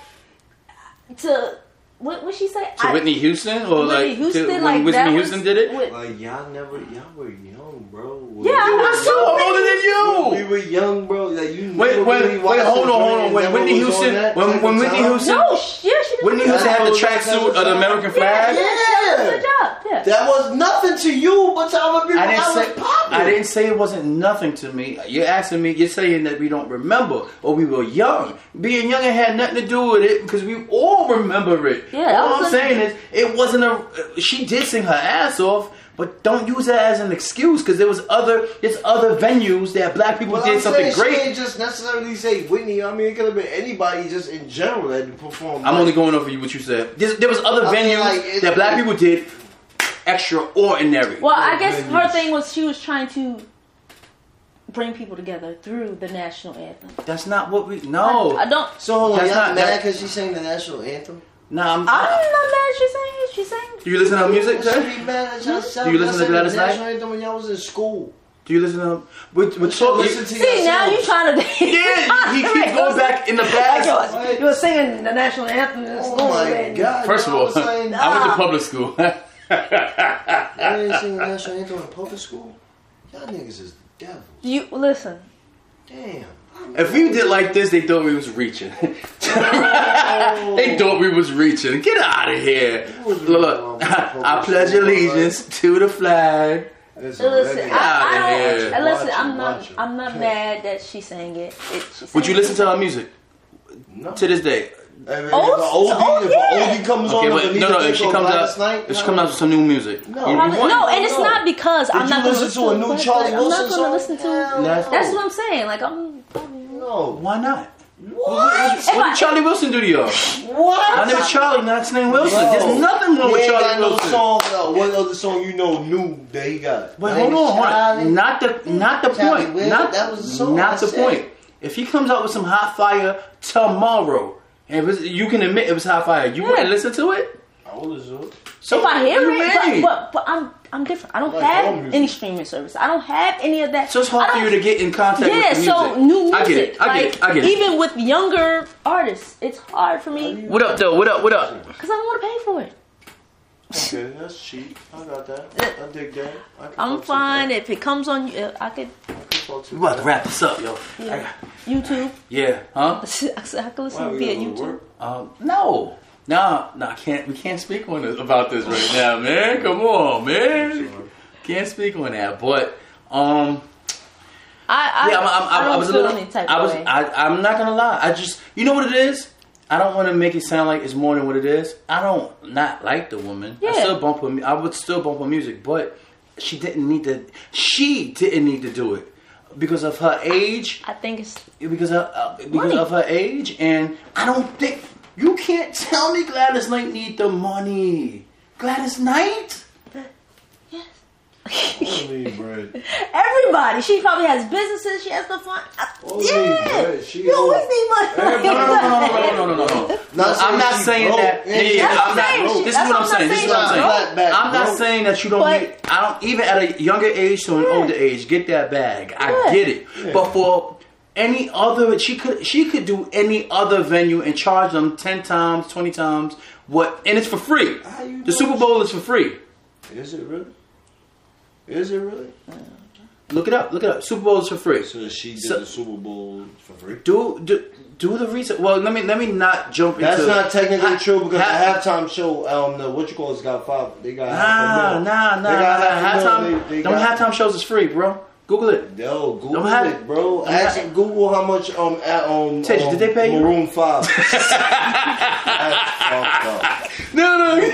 A: to what? What she say?
C: To
A: I-
C: Whitney Houston or
A: Whitney
C: like
A: Houston,
C: to, when
A: like
C: Whitney Houston
A: was
C: did it?
A: with-
B: Like y'all never, y'all were young, bro.
A: Yeah, I'm not
C: So
A: so
C: I'm older than you.
B: We were young, bro. Like you
C: Wait, wait,
B: really
C: wait, hold on, hold on. When
B: that
C: Whitney
B: was
C: Houston- when- when Whitney? Houston-
A: No, sh- yeah, she did.
C: Whitney
A: a
C: Houston had the tracksuit
B: was
C: of the. American flag.
A: yeah, she did good job. Yeah.
B: That was nothing to you, but to other people,
C: I
B: I,
C: didn't
B: was
C: say
B: popping.
C: I didn't say it wasn't nothing to me. You're asking me. You're saying that we don't remember or we were young. Being young it had nothing to do with it because we all remember it.
A: Yeah,
C: all I'm
A: a-
C: saying is it wasn't a. She did sing her ass off, but don't use that as an excuse because there was other. There's other venues that black people
B: Well,
C: did
B: I'm
C: something
B: saying She
C: great.
B: ain't just necessarily say Whitney. I mean, it could have been anybody just in general that performed.
C: I'm
B: like-
C: only going off of you what you said. There's, there was other
B: I mean,
C: venues
B: like, it-
C: that black people did extraordinary.
A: Well, I guess her thing was she was trying to bring people together through the national anthem.
C: That's not what we. No,
A: I, I don't.
B: So hold on,
C: That's
B: y'all
C: not-
B: mad because she sang the national anthem?
C: Nah. I'm,
A: I'm not mad. She sang it. She sang.
C: do you listen to her music?
B: She
C: Jay?
B: be mad at y'all. Hmm?
C: Do you listen to Gladys
B: the
C: Knight?
B: national anthem when y'all was in school?
C: Do you listen to him? We're, we're
B: should
C: talking.
B: listen to
A: See, now you trying to.
C: Yeah, he keeps <laughs> going back in the
A: Like
C: past.
A: you was, you was singing the national anthem in
B: Oh
A: school.
B: Oh
A: my
B: god!
C: First of
B: y'all
C: all,
B: saying, <laughs>
C: I went to public school.
B: I didn't sing the national anthem in public school. Y'all niggas is devils.
A: You listen.
B: Damn.
C: If we did like this, they thought we was reaching. <laughs> they thought we was reaching. Get out of here. Look, look. <laughs> I pledge allegiance to the flag.
A: Listen,
B: let me-
A: I, I don't. uh, Listen,
B: Watch
A: I'm not. I'm not mad that she sang it. it she
C: Would you
A: sang
C: listen to her music
B: No.
C: to this day?
B: Hey, man,
A: Oh,
B: if oldie,
A: oh,
B: if
A: yeah.
B: a oldie comes
C: Okay,
B: on,
C: but no, no. If she comes out,
B: Knight,
C: if she comes out with some new music,
B: No.
C: you- you
A: Probably-
C: want-
A: no, and it's
B: No.
A: not because I'm
B: Did
A: not
B: you
A: going
B: listen to a new
A: but,
B: Charlie
A: like, I'm
B: Wilson
A: not going to
B: song?
A: listen to.
B: Hell
C: That's-
A: That's what I'm saying. Like I'm. I'm
B: No.
C: Why not?
B: What?
A: If
C: What
A: I-
C: did Charlie Wilson do to y'all?
B: What?
C: My name is Charlie, not his name Wilson.
B: Bro,
C: There's nothing wrong
B: he
C: with
B: ain't
C: Charlie
B: got no
C: Wilson.
B: song. Uh, what other song you know new that he got?
C: But hold on, hold
B: Charlie.
C: on. Not the not the
B: Charlie
C: point.
B: Will,
C: Not
B: that was the song
C: Not the
B: said.
C: point. If he comes out with some hot fire tomorrow, and it was, you can admit it was hot fire, you
A: Yeah.
C: wouldn't listen to it.
B: I will listen to it.
C: So
A: if I hear
C: what do you
A: it,
C: mean?
A: but, but but I'm I'm different. I don't
B: Like
A: have any streaming service. I don't have any of that.
C: So it's hard for you to get in contact
A: Yeah,
C: with the music.
A: Yeah, so new music.
C: I get it. I get
A: like,
C: it. I get it.
A: Even with younger artists, it's hard for me
C: What up, though? What up? What up?
A: because I don't want to pay for it.
B: Okay, that's cheap. I got that. I dig that. I
A: I'm fine
B: that.
A: if it comes on. Uh, I could
B: I can fuck
C: We about to wrap this up, yo.
A: Yeah. YouTube.
C: Yeah, huh?
A: I could listen
B: Why, we
A: via
B: gotta go to
A: YouTube.
B: work?
C: Um, no. No, no, I can't. We can't speak on this, about this right now, man. Come on, man. Can't speak on that, but um,
A: I I,
C: yeah, I'm, I'm,
A: I
C: I'm,
A: don't
C: I was a little.
A: any type
C: I was.
A: Way.
C: I, I'm not gonna lie. I just, you know what it is. I don't want to make it sound like it's more than what it is. I don't not like the woman.
A: Yeah.
C: I still bump her. mu- I would still bump her music, but she didn't need to. She didn't need to do it because of her age.
A: I think it's
C: Because of uh, because
A: Money.
C: of her age, and I don't think you can't tell me Gladys Knight need the money. Gladys Knight.
B: Holy <laughs> bread.
A: Everybody. She probably has businesses. She has the fun. Uh,
B: Holy
A: yeah.
B: bread. She
A: you always need money.
C: No, no, no, no, no, no, no, no.
B: Not
C: I'm not saying
B: broke.
C: that. Yeah,
B: yeah,
C: yeah. I'm not.
A: She,
C: this is what I'm saying. This is what I'm
A: saying.
C: I'm not saying that you don't.
A: But,
C: need, I don't even at a younger age to an
A: yeah.
C: older age get that bag. I get it. Yeah. But for any other she could she could do any other venue and charge them 10 times 20 times what and it's for free the super bowl is for free
B: is it really is it really?
C: Look it up. Look it up. Super Bowl is for free.
B: So she did
C: So-
B: the Super Bowl for free?
C: Do do do the research. Well, let me let me not jump into
B: That's
C: into.
B: not technically true because
C: ha-
B: the halftime show, um, the what you call it's got five. They got half
C: Nah,
B: a mil.
C: nah, nah,
B: They got
C: nah.
B: half a.
C: Halftime,
B: They, they
C: them
B: got,
C: halftime shows is free, bro. Google it.
B: Yo, Google
C: Don't
B: it, bro. Ask
C: have-
B: Google how much um at um,
C: Tej,
B: um
C: did they pay you?
B: Maroon Five. <laughs> That's fucked up.
C: No, no. <laughs>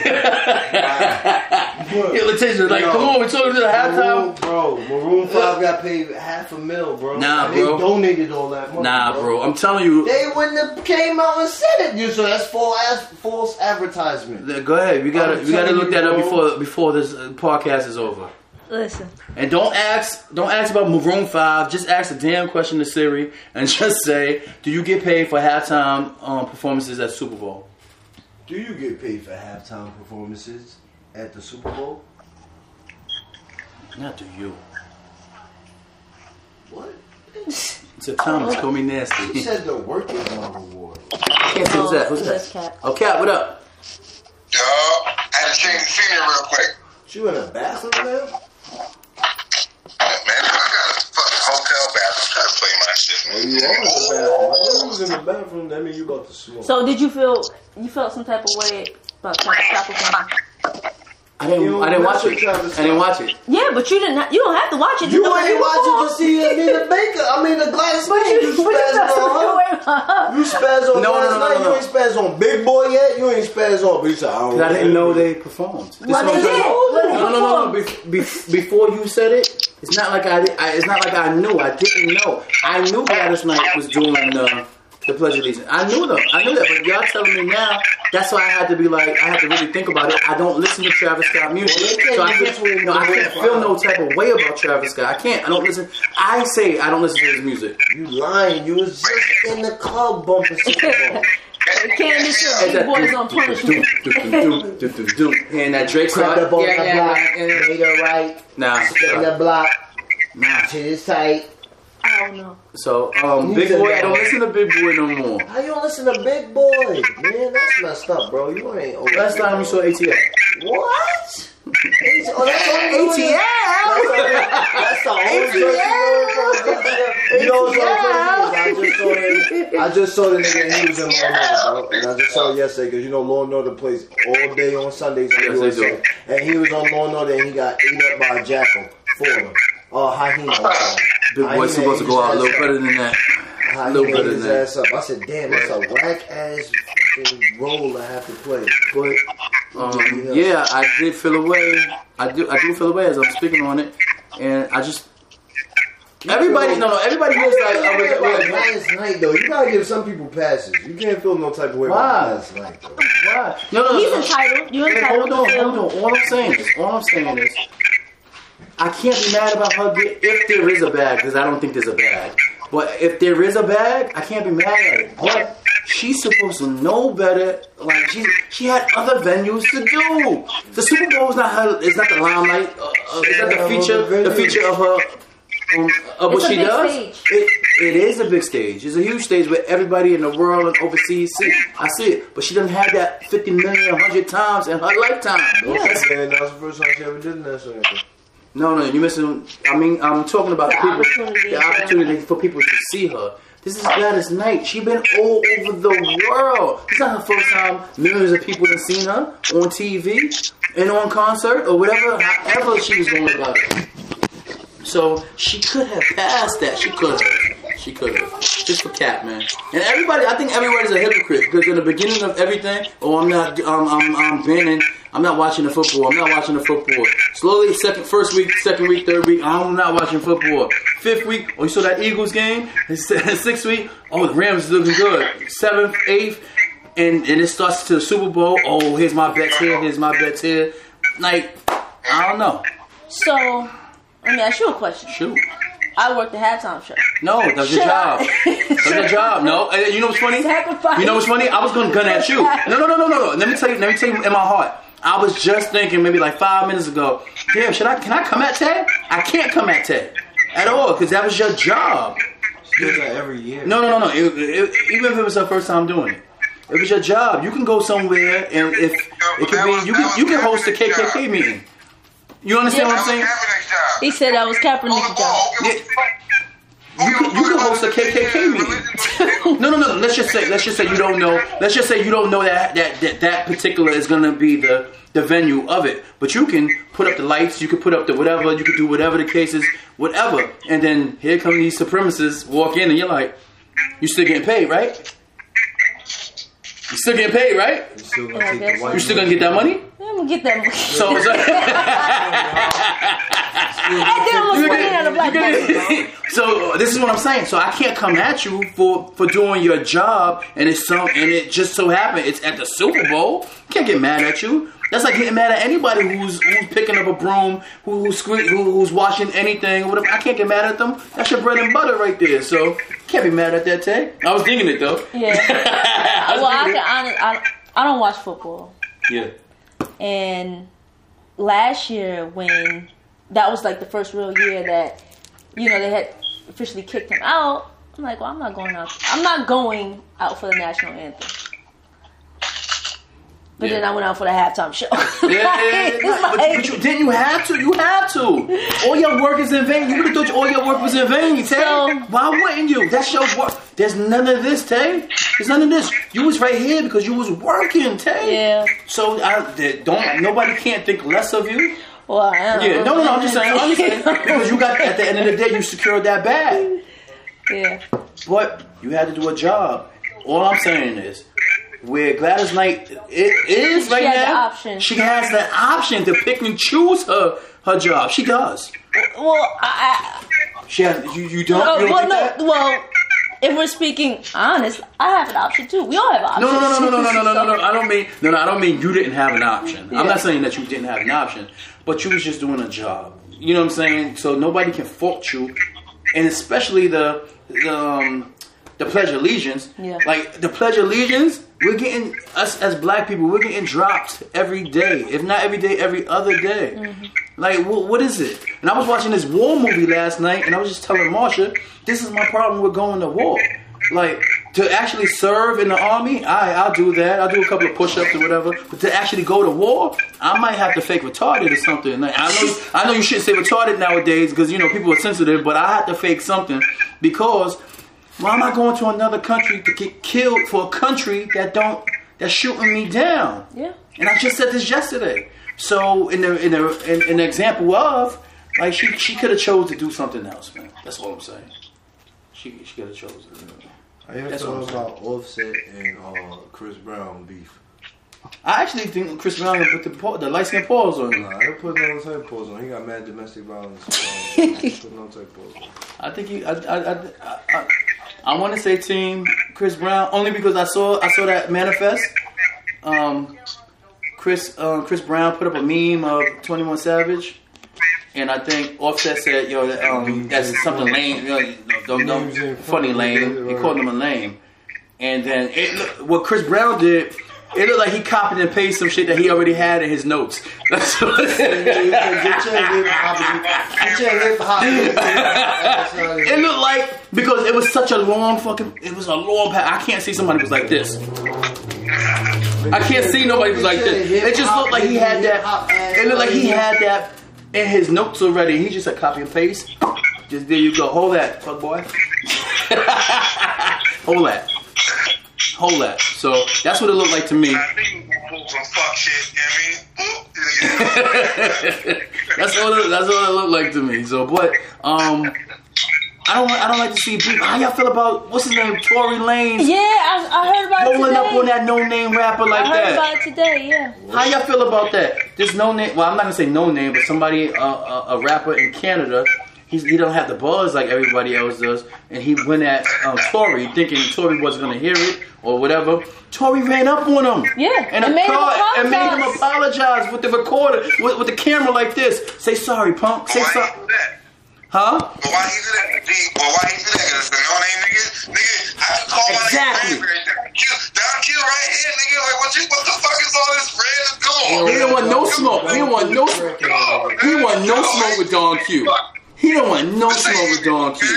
C: Yeah, Letitia, like,
B: Yo,
C: come on, we're talking to the halftime.
B: bro. Maroon Five got paid half a mil, bro.
C: Nah,
B: and
C: bro.
B: They donated all that money.
C: Nah, bro, I'm telling you.
B: They wouldn't have came out and said it. You so that's false, false advertisement.
C: Go ahead, we gotta
B: I'm
C: we gotta look
B: you,
C: that up
B: bro.
C: before before this uh, podcast is over.
A: Listen,
C: And don't ask don't ask about Maroon Five. Just ask the damn question to Siri and <laughs> just say, do you get paid for halftime um, performances at Super Bowl?
B: Do you get paid for halftime performances at the Super Bowl?
C: Not do you.
B: What? <laughs>
C: So Thomas, call me nasty.
B: He
C: nasty.
B: said the work is on reward.
C: I can't see who's that. Who's that?
A: Cap.
C: Oh, Cap, what up?
D: Yo, I had to change the scenery real quick.
B: You in a bathroom now?
D: Man, I got a fucking hotel bathroom trying to play my shit.
B: You are in the bathroom. I you was in the bathroom. That means you about to smoke.
A: So did you feel you felt some type of way about Travis Scott performing?
C: I didn't.
B: You
C: I didn't watch it. I didn't watch it.
A: Yeah, but you didn't. You don't have to watch it.
B: you ain't
A: he
B: watching to see Anita Baker. I mean, the <laughs> Gladys
A: But
B: Knight.
A: you,
B: You spaz on her.
A: way about her.
B: You spaz on
C: No, no,
B: Gladys
C: no, no, no.
B: You ain't spaz on Big Boy yet. You ain't spaz on. But you said, I don't
C: 'Cause I didn't know they performed. This
A: Well,
C: what
A: they did.
C: No, no, no, no.
A: performed.
C: Be, be, before you said it, it's not like I, I. It's not like I knew. I didn't know. I knew Gladys Knight was doing the the Pledge of Allegiance. I knew them. I knew that. But y'all telling me now. That's why I had to be like. I had to really think about it. I don't listen to Travis Scott music,
B: Well,
C: so I can't.
B: this with
C: No, I can't feel no type of way about Travis Scott. I can't. I don't listen. I say I don't listen to his music.
B: You lying. You was just in the club bumping Super Bowl.
A: Candace
C: It's
A: and
C: that
A: Big Boys on
C: do- do-
A: punishment.
C: And that Drake song.
B: Crack up on
C: Yeah,
B: that
C: yeah,
B: block.
C: yeah, yeah.
B: Made her right.
C: Nah,
B: Spin the block.
C: nah.
B: Shit is tight.
A: I don't know.
C: So, um, Big Boy. I don't listen to Big Boy no more.
B: How you don't listen to Big Boy? Man, that's messed up, bro. You ain't old.
C: Last time you saw ATL.
B: What? Oh, that's only That's the only person you know what's so crazy is I just saw him. I just saw the nigga and he was in Law and Order, bro. And I just saw it yesterday because you know Law and Order plays all day on Sundays
C: Yes, they
B: USA. And he was on Law and Order and he got ate up by a jackal for him. Oh, hyena. I'm sorry.
C: Big Boy's supposed to go out a little
B: ass
C: better than that.
B: Hyena
C: A little better than that.
B: up. I said, damn, that's a whack ass fucking role I have to play.
C: But um, yeah, I did feel away. I do. I do feel away as I'm speaking on it, and I just everybody. No, no. Everybody
B: You
C: knows like.
B: can't
C: I was,
B: feel about
C: wait, wait,
B: last night though. You gotta give some people passes. You can't feel no type of way
C: Why?
B: about last night though.
C: why? No, no, no.
A: He's
C: no.
A: entitled. You're entitled
C: hold
A: to
C: on, hold on. All I'm saying is, all I'm saying is, I can't be mad about her get, if there is a bag because I don't think there's a bag. But if there is a bag, I can't be mad at it. But she's supposed to know better. Like she, she had other venues to do. The Super Bowl is not her. It's not the limelight. Uh, uh, it's not the feature. The feature of her. Um, of what
A: a
C: she
A: big
C: does.
A: stage.
C: It, it is a big stage. It's a huge stage where everybody in the world and overseas see. I see it, but she doesn't have that 50 million, 100 times in her lifetime. That's-
B: Man, that was the first time she ever did that. So
C: no, no, you're missing. I mean, I'm talking about the, people,
A: opportunity.
C: the opportunity for people to see her. This is Gladys Knight. She's been all over the world. It's not her first time. Millions of people have seen her on TV and on concert or whatever. However, she was going about it. So she could have passed that. She could have. She could have. Just for cat, man. And everybody, I think everybody's a hypocrite because in the beginning of everything, oh, I'm not, um, I'm, I'm banning. I'm not watching the football. I'm not watching the football. Slowly, second, first week, second week, third week, I'm not watching football. Fifth week, oh, you saw that Eagles game? <laughs> Sixth week, oh, the Rams is looking good. Seventh, eighth, and and it starts to the Super Bowl. Oh, here's my bets here. Here's my bets here. Like, I don't know.
A: So, let me ask you a question.
C: Shoot.
A: I worked the halftime show.
C: No, that was your job.
A: up.
C: That was your job. No, and you know what's funny?
A: Sacrifice.
C: You know what's funny? I was gonna gun at you. No, no, no, no, no, no. Let me tell you. Let me tell you in my heart. I was just thinking maybe like five minutes ago. Damn, should I? Can I come at Ted? I can't come at Ted at all because that was your job.
F: She does that every year.
C: No, no, no, no. It- it- even if it was her first time doing it, it was your job. You can go somewhere and if it could be, you can you can host a KKK meeting. You understand what I'm saying?
A: He said that was Kaepernick's job.
C: You can, you can host a KKK meeting. <laughs> No, no, no. Let's just say, let's just say you don't know. Let's just say you don't know that that that, that particular is gonna be the the venue of it. But you can put up the lights. You can put up the whatever. You can do whatever the case is, whatever. And then here come these supremacists walk in, and you're like, you still getting paid, right? You still getting paid, right?
F: You still gonna take the white
C: You still gonna get that money?
A: I'm gonna get that.
C: So, <laughs> so
A: I did almost put it on a black person.
C: so this is what I'm saying. So I can't come at you for for doing your job, and it's some, and it just so happened it's at the Super Bowl. Can't get mad at you. That's like getting mad at anybody who's who's picking up a broom, who, who's sque- who, who's washing anything, or whatever. I can't get mad at them. That's your bread and butter right there. So can't be mad at that, Tay. I was thinking it though.
A: Yeah. <laughs>
C: I
A: Well, I can I, I don't watch football,
C: yeah.
A: and last year when that was like the first real year that you know they had officially kicked him out. I'm like, well, I'm not going out. I'm not going out for the national anthem. But then I went out for the halftime show. <laughs>
C: Yeah, yeah, yeah,
A: It's.
C: But, but you, didn't you have to? You have to. All your work is in vain. You would have thought all your work was in vain, Tay.
A: So-
C: Why wouldn't you? That's your work. There's none of this, Tay. There's none of this. You was right here because you was working, Tay.
A: yeah.
C: So I don't. Nobody can't think less of you.
A: Well, I don't
C: Yeah, no, no, no. I'm just saying. I'm just saying <laughs> because you got at the end of the day, you secured that bag.
A: yeah.
C: But you had to do a job. All I'm saying is, where Gladys Knight it is right She
A: has the
C: now,
A: option.
C: she has the option to pick and choose her her job. She does.
A: Well, I,
C: She has. You, you don't.
A: I
C: you don't
A: well, no,
C: that?
A: well, if we're speaking honest, I have an option too. We all have options.
C: No, no, no, no, no, no, no, no, no, no. I don't mean no, no. I don't mean you didn't have an option.
A: Yeah.
C: I'm not saying that you didn't have an option, but you was just doing a job. You know what I'm saying? So nobody can fault you, and especially the the um, the Pledge of Allegiance.
A: Yeah.
C: Like the Pledge of Allegiance, we're getting us as Black people, we're getting dropped every day, if not every day, every other day.
A: Mm-hmm.
C: Like, wh- what is it? And I was watching this war movie last night, and I was just telling Marsha, this is my problem with going to war. Like, to actually serve in the army, I, I'll do that. I'll do a couple of push-ups or whatever. But to actually go to war, I might have to fake retarded or something. Like, I know, I know you shouldn't say retarded nowadays because you know people are sensitive, but I have to fake something because why am I going to another country to get killed for a country that don't that's shooting me down?
A: Yeah.
C: And I just said this yesterday. So in the in the in, in the example of like she she could have chose to do something else, man. That's all I'm saying. She she could have chose. To,
B: I hear
C: That's what
B: talking
C: I'm
B: about Offset and uh, Chris Brown beef.
C: I actually think Chris Brown put the paw- the light skin paws on him.
B: Nah, I put no type of pause on. He got mad domestic violence. <laughs> Put no type of pause on.
C: I think he. I I I, I, I, want to say team Chris Brown only because I saw I saw that manifest. Um, Chris uh, Chris Brown put up a meme of Twenty One Savage, and I think Offset said, "Yo, that, um, that's something lame. You know, don't, don't, funny lame." He called him a lame, and then it, what Chris Brown did. It looked like he copied and pasted some shit that he already had in his notes. <laughs> That's what
B: Get your hip hop. Get your hip hop. That's not
C: It
B: it.
C: looked like because it was such a long fucking. It was a long path. I can't see somebody was like this. I can't see nobody was like this. It just looked like he had that. It looked like he had that in his notes already. He just said copy and paste. Just there you go. Hold that, fuck boy. <laughs> Hold that. Hold that. So that's what it looked like to me.
D: I think you move from fuck shit, you know I mean? <laughs>
C: That's what it, that's what it looked like to me. So, but um, I don't I don't like to see people. How y'all feel about what's his name, Tory Lanez?
A: Yeah, I, I heard about
C: rolling
A: it
C: up on that no name rapper like
A: I heard
C: that.
A: about it today. Yeah.
C: How y'all feel about that? This no name. Well, I'm not gonna say no name, but somebody, uh, a, a rapper in Canada. He's, he don't have the buzz like everybody else does, and he went at um, Tory thinking Tory wasn't gonna hear it or whatever. Tory ran up on him.
A: Yeah,
C: and,
A: and
C: a
A: made him
C: car, and made him
A: apologize.
C: apologize with the recorder, with, with the camera like this. Say sorry, punk. Say
D: Why
C: sorry,
D: that?
C: huh?
D: But why he do that? G, but why he do that? Cause it's a no-name nigga. Nigga, I call my
C: Exactly.
D: nigga Don Q. Don Q right here, nigga. Like, what you? What the fuck is all this red? Come on.
C: He didn't want no smoke. He didn't want no. He want no smoke with Don Q. He don't want no smoke with Don Q.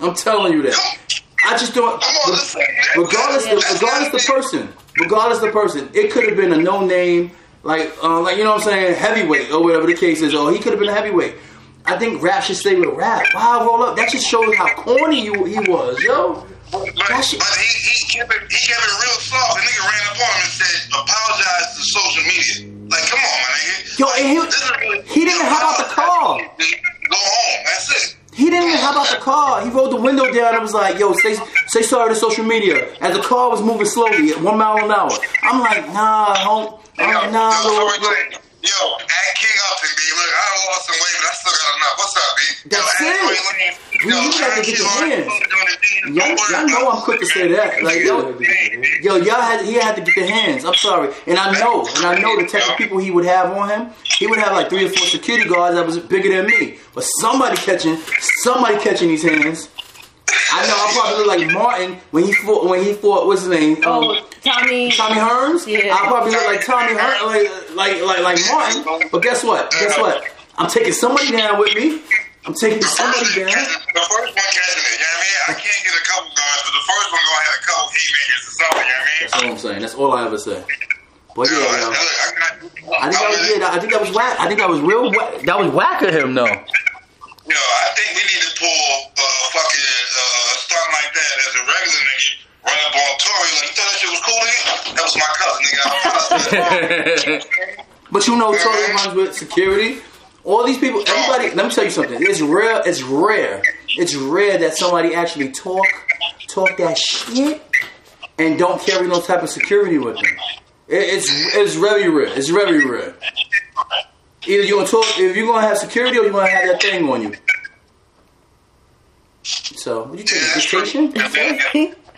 C: I'm telling you that. I just don't.
D: Come on, listen.
C: Regardless, the, regardless the person, regardless the person, it could have been a no name, like, uh, like you know what I'm saying, heavyweight or whatever the case is. Or he could have been a heavyweight. I think rap should stay with rap. Wow, roll up. That just shows how corny you, he was, yo.
D: But, but he, he kept it he kept it real soft. The nigga ran up on him and said, apologize to social media. Like, come on, my nigga.
C: Yo, and he-
D: really-
C: he didn't hop out the car.
D: Go home. That's it.
C: He didn't even hop out the car. He rolled the window down and was like, "Yo, say say sorry to social media." As the car was moving slowly at one mile an hour, I'm like, "Nah, home, I'm like, nah, little-
D: Yo, at King Upton, B. Look, I done lost some weight, but I still got enough. What's up, B?
C: That's
D: yo,
C: it.
D: at Tory Lanez, yo,
C: you got to get your hands. Y'all, y'all know I'm quick to say that. Like, yo, yo, y'all had he had to get the hands. I'm sorry, and I know, and I know the type of people he would have on him. He would have like three or four security guards that was bigger than me. But somebody catching, somebody catching these hands. I know I probably look like Martin when he fought when he fought what's his name? Um,
A: oh, Tommy
C: Tommy Hearns.
A: Yeah.
C: I probably look like Tommy Hearns, like, like like like Martin. But guess what? Guess what? I'm taking somebody down with me. I'm taking somebody down.
D: The first one catching me. you know what I mean? I can't get a couple guys, but the first one gonna have a couple haymakers or something, you know what I mean?
C: That's all I'm saying. That's all I ever say. But yeah,
D: yo. I
C: think that was yeah, I think that was whack. I think that was real whack. That was whack of him though.
D: Yo, I think we need to pull uh, fucking uh, something like that as a regular nigga. Run up on Tory like, you thought that shit was cool, nigga? That was my cousin, nigga. <laughs>
C: But you know, Tory runs with security. All these people, everybody. Let me tell you something. It's rare. It's rare. It's rare that somebody actually talk talk that shit and don't carry no type of security with them. It, it's it's very rare. It's very rare. Either you gonna talk if you're gonna have security or you're gonna have that thing on you. So, what you
D: Yeah,
C: taking
D: that's true.
C: dictation? <laughs>
D: That's.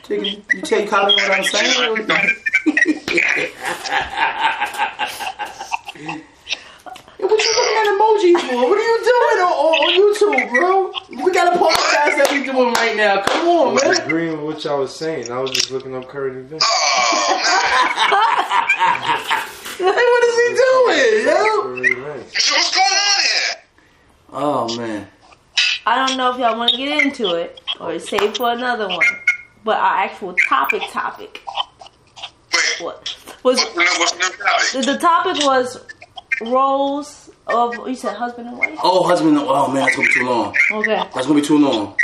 C: Taking, you take copy of what I'm saying? <laughs> Hey, <laughs> what you looking at emojis for? What are you doing on, on, on YouTube, bro? We got a podcast that we doing right now. Come on, man.
B: I was
C: man.
B: agreeing with what y'all was saying. I was just looking up current events.
D: Oh, man.
C: Hey, what is he doing, yo?
B: Current events.
D: So what's going on here?
C: Oh man.
A: I don't know if y'all want to get into it or save for another one. But our actual topic topic
D: Wait,
A: what was
D: what's the what's the topic?
A: the, the topic was roles of you said husband and wife.
C: Oh, husband. and Oh man, that's gonna be too long.
A: Okay.
C: That's gonna be too long.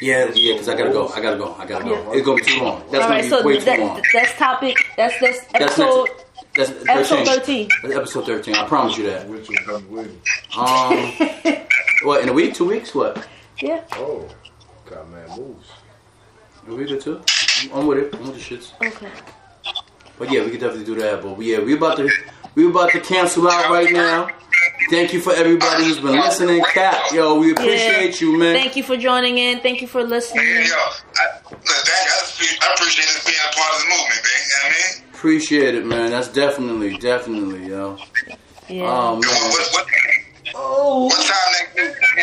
C: Yeah, yeah, because I gotta go. I gotta go. I gotta go.
A: Yeah.
C: It's gonna be too long. That's
A: All
C: gonna
A: right.
C: be
A: So
C: way too
A: that,
C: long.
A: that's topic. That's that's
C: That's
A: episode
C: next. That's 13.
A: episode thirteen.
C: That's episode 13. I promise you that.
B: Which will be with.
C: Um, <laughs> what in a week? Two weeks? What?
A: Yeah.
B: Oh, got mad moves.
C: A week or two? I'm with it. I'm with the shits.
A: Okay.
C: But yeah, we could definitely do that. But yeah, we about to we about to cancel out right now. Thank you for everybody who's been listening. Cap, yo, we appreciate you, man.
A: Thank you for joining in. Thank you for listening.
D: Yeah, yo, I, look, thank, I, I appreciate this being a part of the movement, man. You know what I mean?
C: Appreciate it, man. That's definitely, definitely, yo.
A: Yeah.
C: Oh man.
D: what, what,
B: Oh.
D: what time next week? <laughs>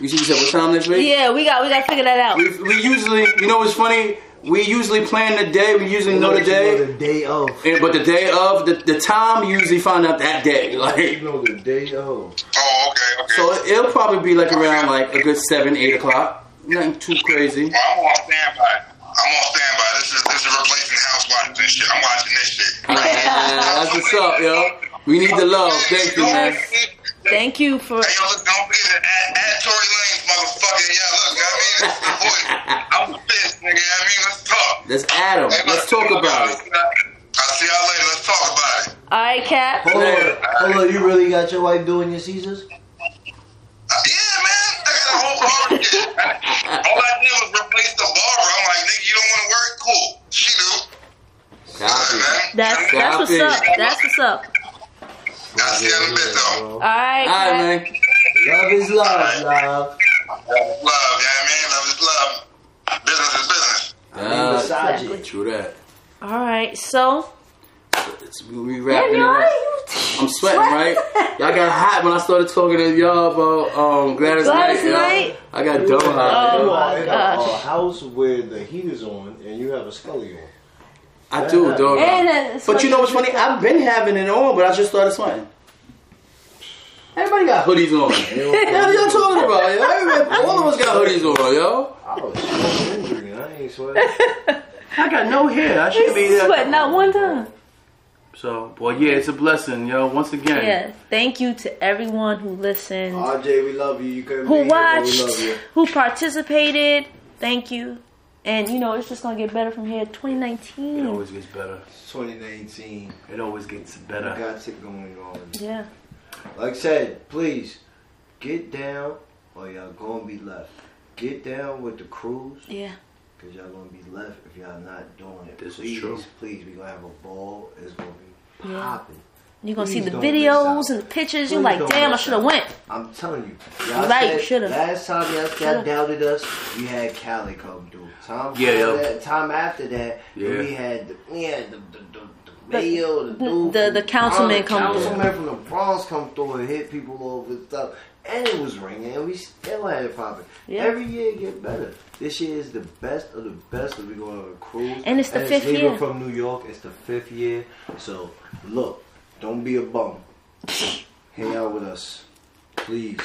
D: Yeah.
C: You said what time next week?
A: yeah, we got we got to figure that out.
C: We, we usually, you know what's funny? We usually plan the day. We usually know the
B: You
C: day.
B: the day of.
C: And, but the day of, the, the time, you usually find out that day. <laughs> Like You
B: know the day of.
D: Oh, okay, okay.
C: so it'll probably be like around like a good seven, eight o'clock. Nothing too crazy.
D: Well, I'm on standby. I'm on standby. This is this is replacing housewives and shit. I'm watching this shit. <laughs>
C: That's what's up, yo. We need the love. Thank you, man.
A: Thank you for
D: yo, look, don't forget to add, add Tory Lanez, motherfucker. Yeah, look, you know what I mean? <laughs> This is the voice. I'm pissed, nigga. You know what I mean? Let's talk.
C: Let's add him.
D: Hey,
C: Let's
D: look,
C: talk about it.
D: I'll see y'all later. Let's talk about it.
A: all right, Cap.
E: Hold on, hold on. You really got your wife doing your Caesars?
D: Yeah, man. I got a whole bar. shit. <laughs> All I did was replace the barber. I'm like, nigga, you don't want to work? Cool. She do.
C: Copy.
D: Man.
A: That's that's what's
C: Copy.
A: up. That's what's up.
D: I'll see you in a bit, though.
A: All right.
C: All right, man.
E: Love is love, love.
D: Love, you know what I mean? Love is love. Business is business.
E: I
C: Uh,
E: misogyny.
C: True that.
A: All right. So.
C: It's, we
A: Yeah,
C: wrapping
A: you
C: it
A: all
C: up.
A: right?
C: I'm <laughs> sweating, right? Y'all got hot when I started talking to y'all about um, Gladys,
A: Gladys
C: Knight.
A: Knight?
C: I got dumb hot.
A: Oh,
C: yo.
A: my
B: in a,
A: gosh.
B: a house where the heat is on and you have a scully on.
C: I do, dog.
A: And it's
C: But you know what's funny? I've been having it on, but I just started sweating. Everybody got hoodies on. <laughs> What are y'all talking about, yo? Everybody, all of us got hoodies on, yo.
B: I was so injury and I ain't sweating. <laughs>
C: I got no hair. I should be
A: He's
C: there.
A: sweating not one time.
C: So, boy, yeah, it's a blessing, yo. Once again.
A: Yeah. Thank you to everyone who listened,
E: RJ, we love you. You couldn't
A: who
E: be here, but we love you.
A: who participated. Thank you. And you know it's just gonna get better from here. 2019.
C: It always gets better.
E: 2019.
C: It always gets
E: We
C: better.
E: got it going on.
A: Yeah.
E: Like I said, please get down or y'all gonna be left. Get down with the cruise
A: Yeah.
E: Because y'all gonna be left if y'all not doing it.
C: This is true.
E: Please, we gonna have a ball. It's gonna be
A: Yeah.
E: popping.
A: You're gonna see the videos and the pictures. You're like, damn, I should have went.
E: I'm telling you.
A: You're
E: Y'all
A: right, you should've.
E: Last time y'all, y'all doubted us, we had Cali come through. Time
C: Yeah,
E: after
C: yo.
E: that, time after that,
C: Yeah.
E: we had the, we had the the, the, the
A: The-
E: mayor, the dude,
A: the-
E: from
A: the councilman
E: Bronx,
A: come through.
E: councilman from the Bronx come through and hit people over and stuff, and it was ringing, and we still had it popping.
A: Yeah.
E: Every year it get better. This year is the best of the best that we're going on a cruise,
A: And it's the fifth
B: leaving
A: year.
B: from New York. It's the fifth year.
E: So look, don't be a bum. Hang out with us, please.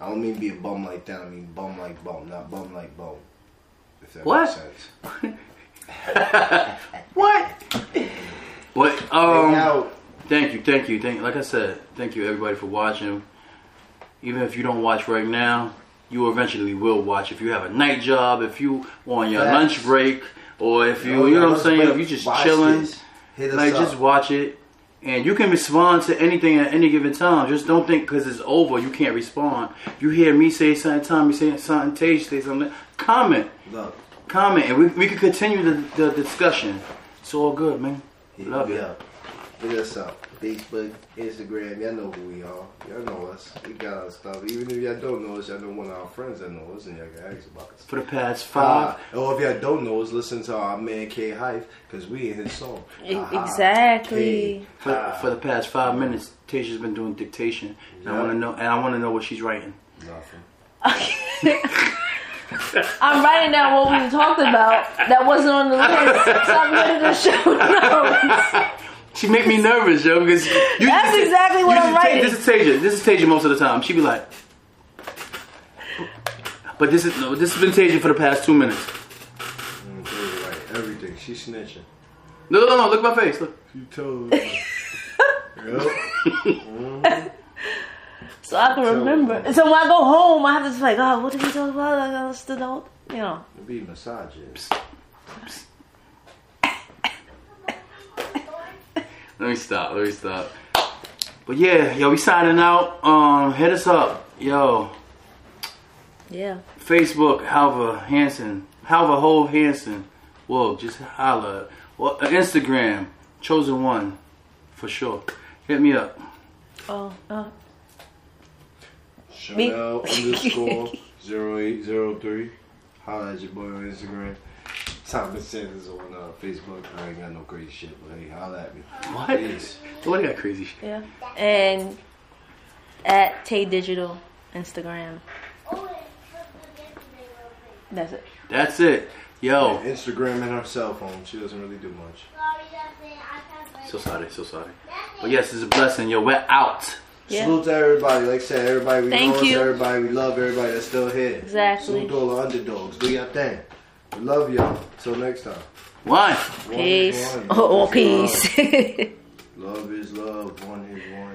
E: I don't mean be a bum like that. I mean bum like bum, not bum like bum. If that
C: What?
E: makes sense. <laughs>
C: what? But um,
B: out.
C: thank you, thank you, thank. Like I said, thank you everybody for watching. Even if you don't watch right now, you eventually will watch. If you have a night job, if you on your
B: Facts.
C: lunch break, or if you,
B: Yo,
C: you know what I'm saying,
B: break.
C: if you just chilling,
B: this. Hit us
C: like
B: up.
C: just watch it. And you can respond to anything at any given time. Just don't think because it's over you can't respond. You hear me say something, Tommy say something, Tage say something. Comment,
B: Look,
C: comment, and we, we can continue the, the discussion. It's all good, man.
B: hit
C: Love you.
B: Up. Hit us up. Facebook, Instagram, y'all know who we are. Y'all know us. We got our stuff. Even if y'all don't know us, y'all know one of our friends that know us, and y'all can ask about us.
C: For the past five.
B: Uh, or if y'all don't know us, listen to our man K Hype, because we in his song. Ah, <laughs>
A: exactly.
B: K,
C: For,
B: ah,
C: for the past five minutes, Tasha's been doing dictation. And I want to know, and I want to know what she's writing.
B: Nothing. <laughs>
A: I'm writing down what we talked about that wasn't on the list. So I'm ready to show <laughs> notes.
C: She make me nervous, yo, because you
A: That's
C: this is-
A: exactly what
C: you
A: I'm writing.
C: This is Tasia. This is Tasia most of the time. She be like, but this is no, this has been Tasia for the past two minutes.
B: Mm, they. Everything. She snitching.
C: No, no, no, look at my face. Look.
B: She told <laughs> me. yep. <laughs>
A: So I can remember. So when I go home, I have to just like, oh, what did we talk about? Like, I still don't, you know.
B: It be massages.
C: Let me stop. Let me stop. But yeah, yo, we signing out. Um, hit us up, yo.
A: Yeah.
C: Facebook, Halva Hansen, Halva Ho Hansen. Whoa, just holla. Well, uh, Instagram, Chosen One, for sure. Hit me up.
A: Oh, uh,
B: Chanel <laughs> underscore 0803. Holla at your boy on Instagram. Thomas Sanders on uh, Facebook. I ain't got no crazy shit, but hey, holla at me.
C: What?
B: Please. <laughs>
C: What got crazy shit?
A: yeah. And at Tay Digital Instagram. That's it.
C: That's it. Yo,
B: Instagram and her cell phone. She doesn't really do much.
C: so sorry, so sorry. But yes, it's a blessing. Yo, we're out.
A: Yeah.
B: Salute to everybody. Like I said, everybody we
A: Thank
B: know
A: you.
B: us, everybody we love, everybody that's still here.
A: Exactly.
B: Salute to all the underdogs. Do your thing. We love y'all. Till next time.
C: One.
B: One
A: Peace.
B: one.
A: Oh,
B: Love is
A: peace.
B: Love. <laughs> love is love. One is one.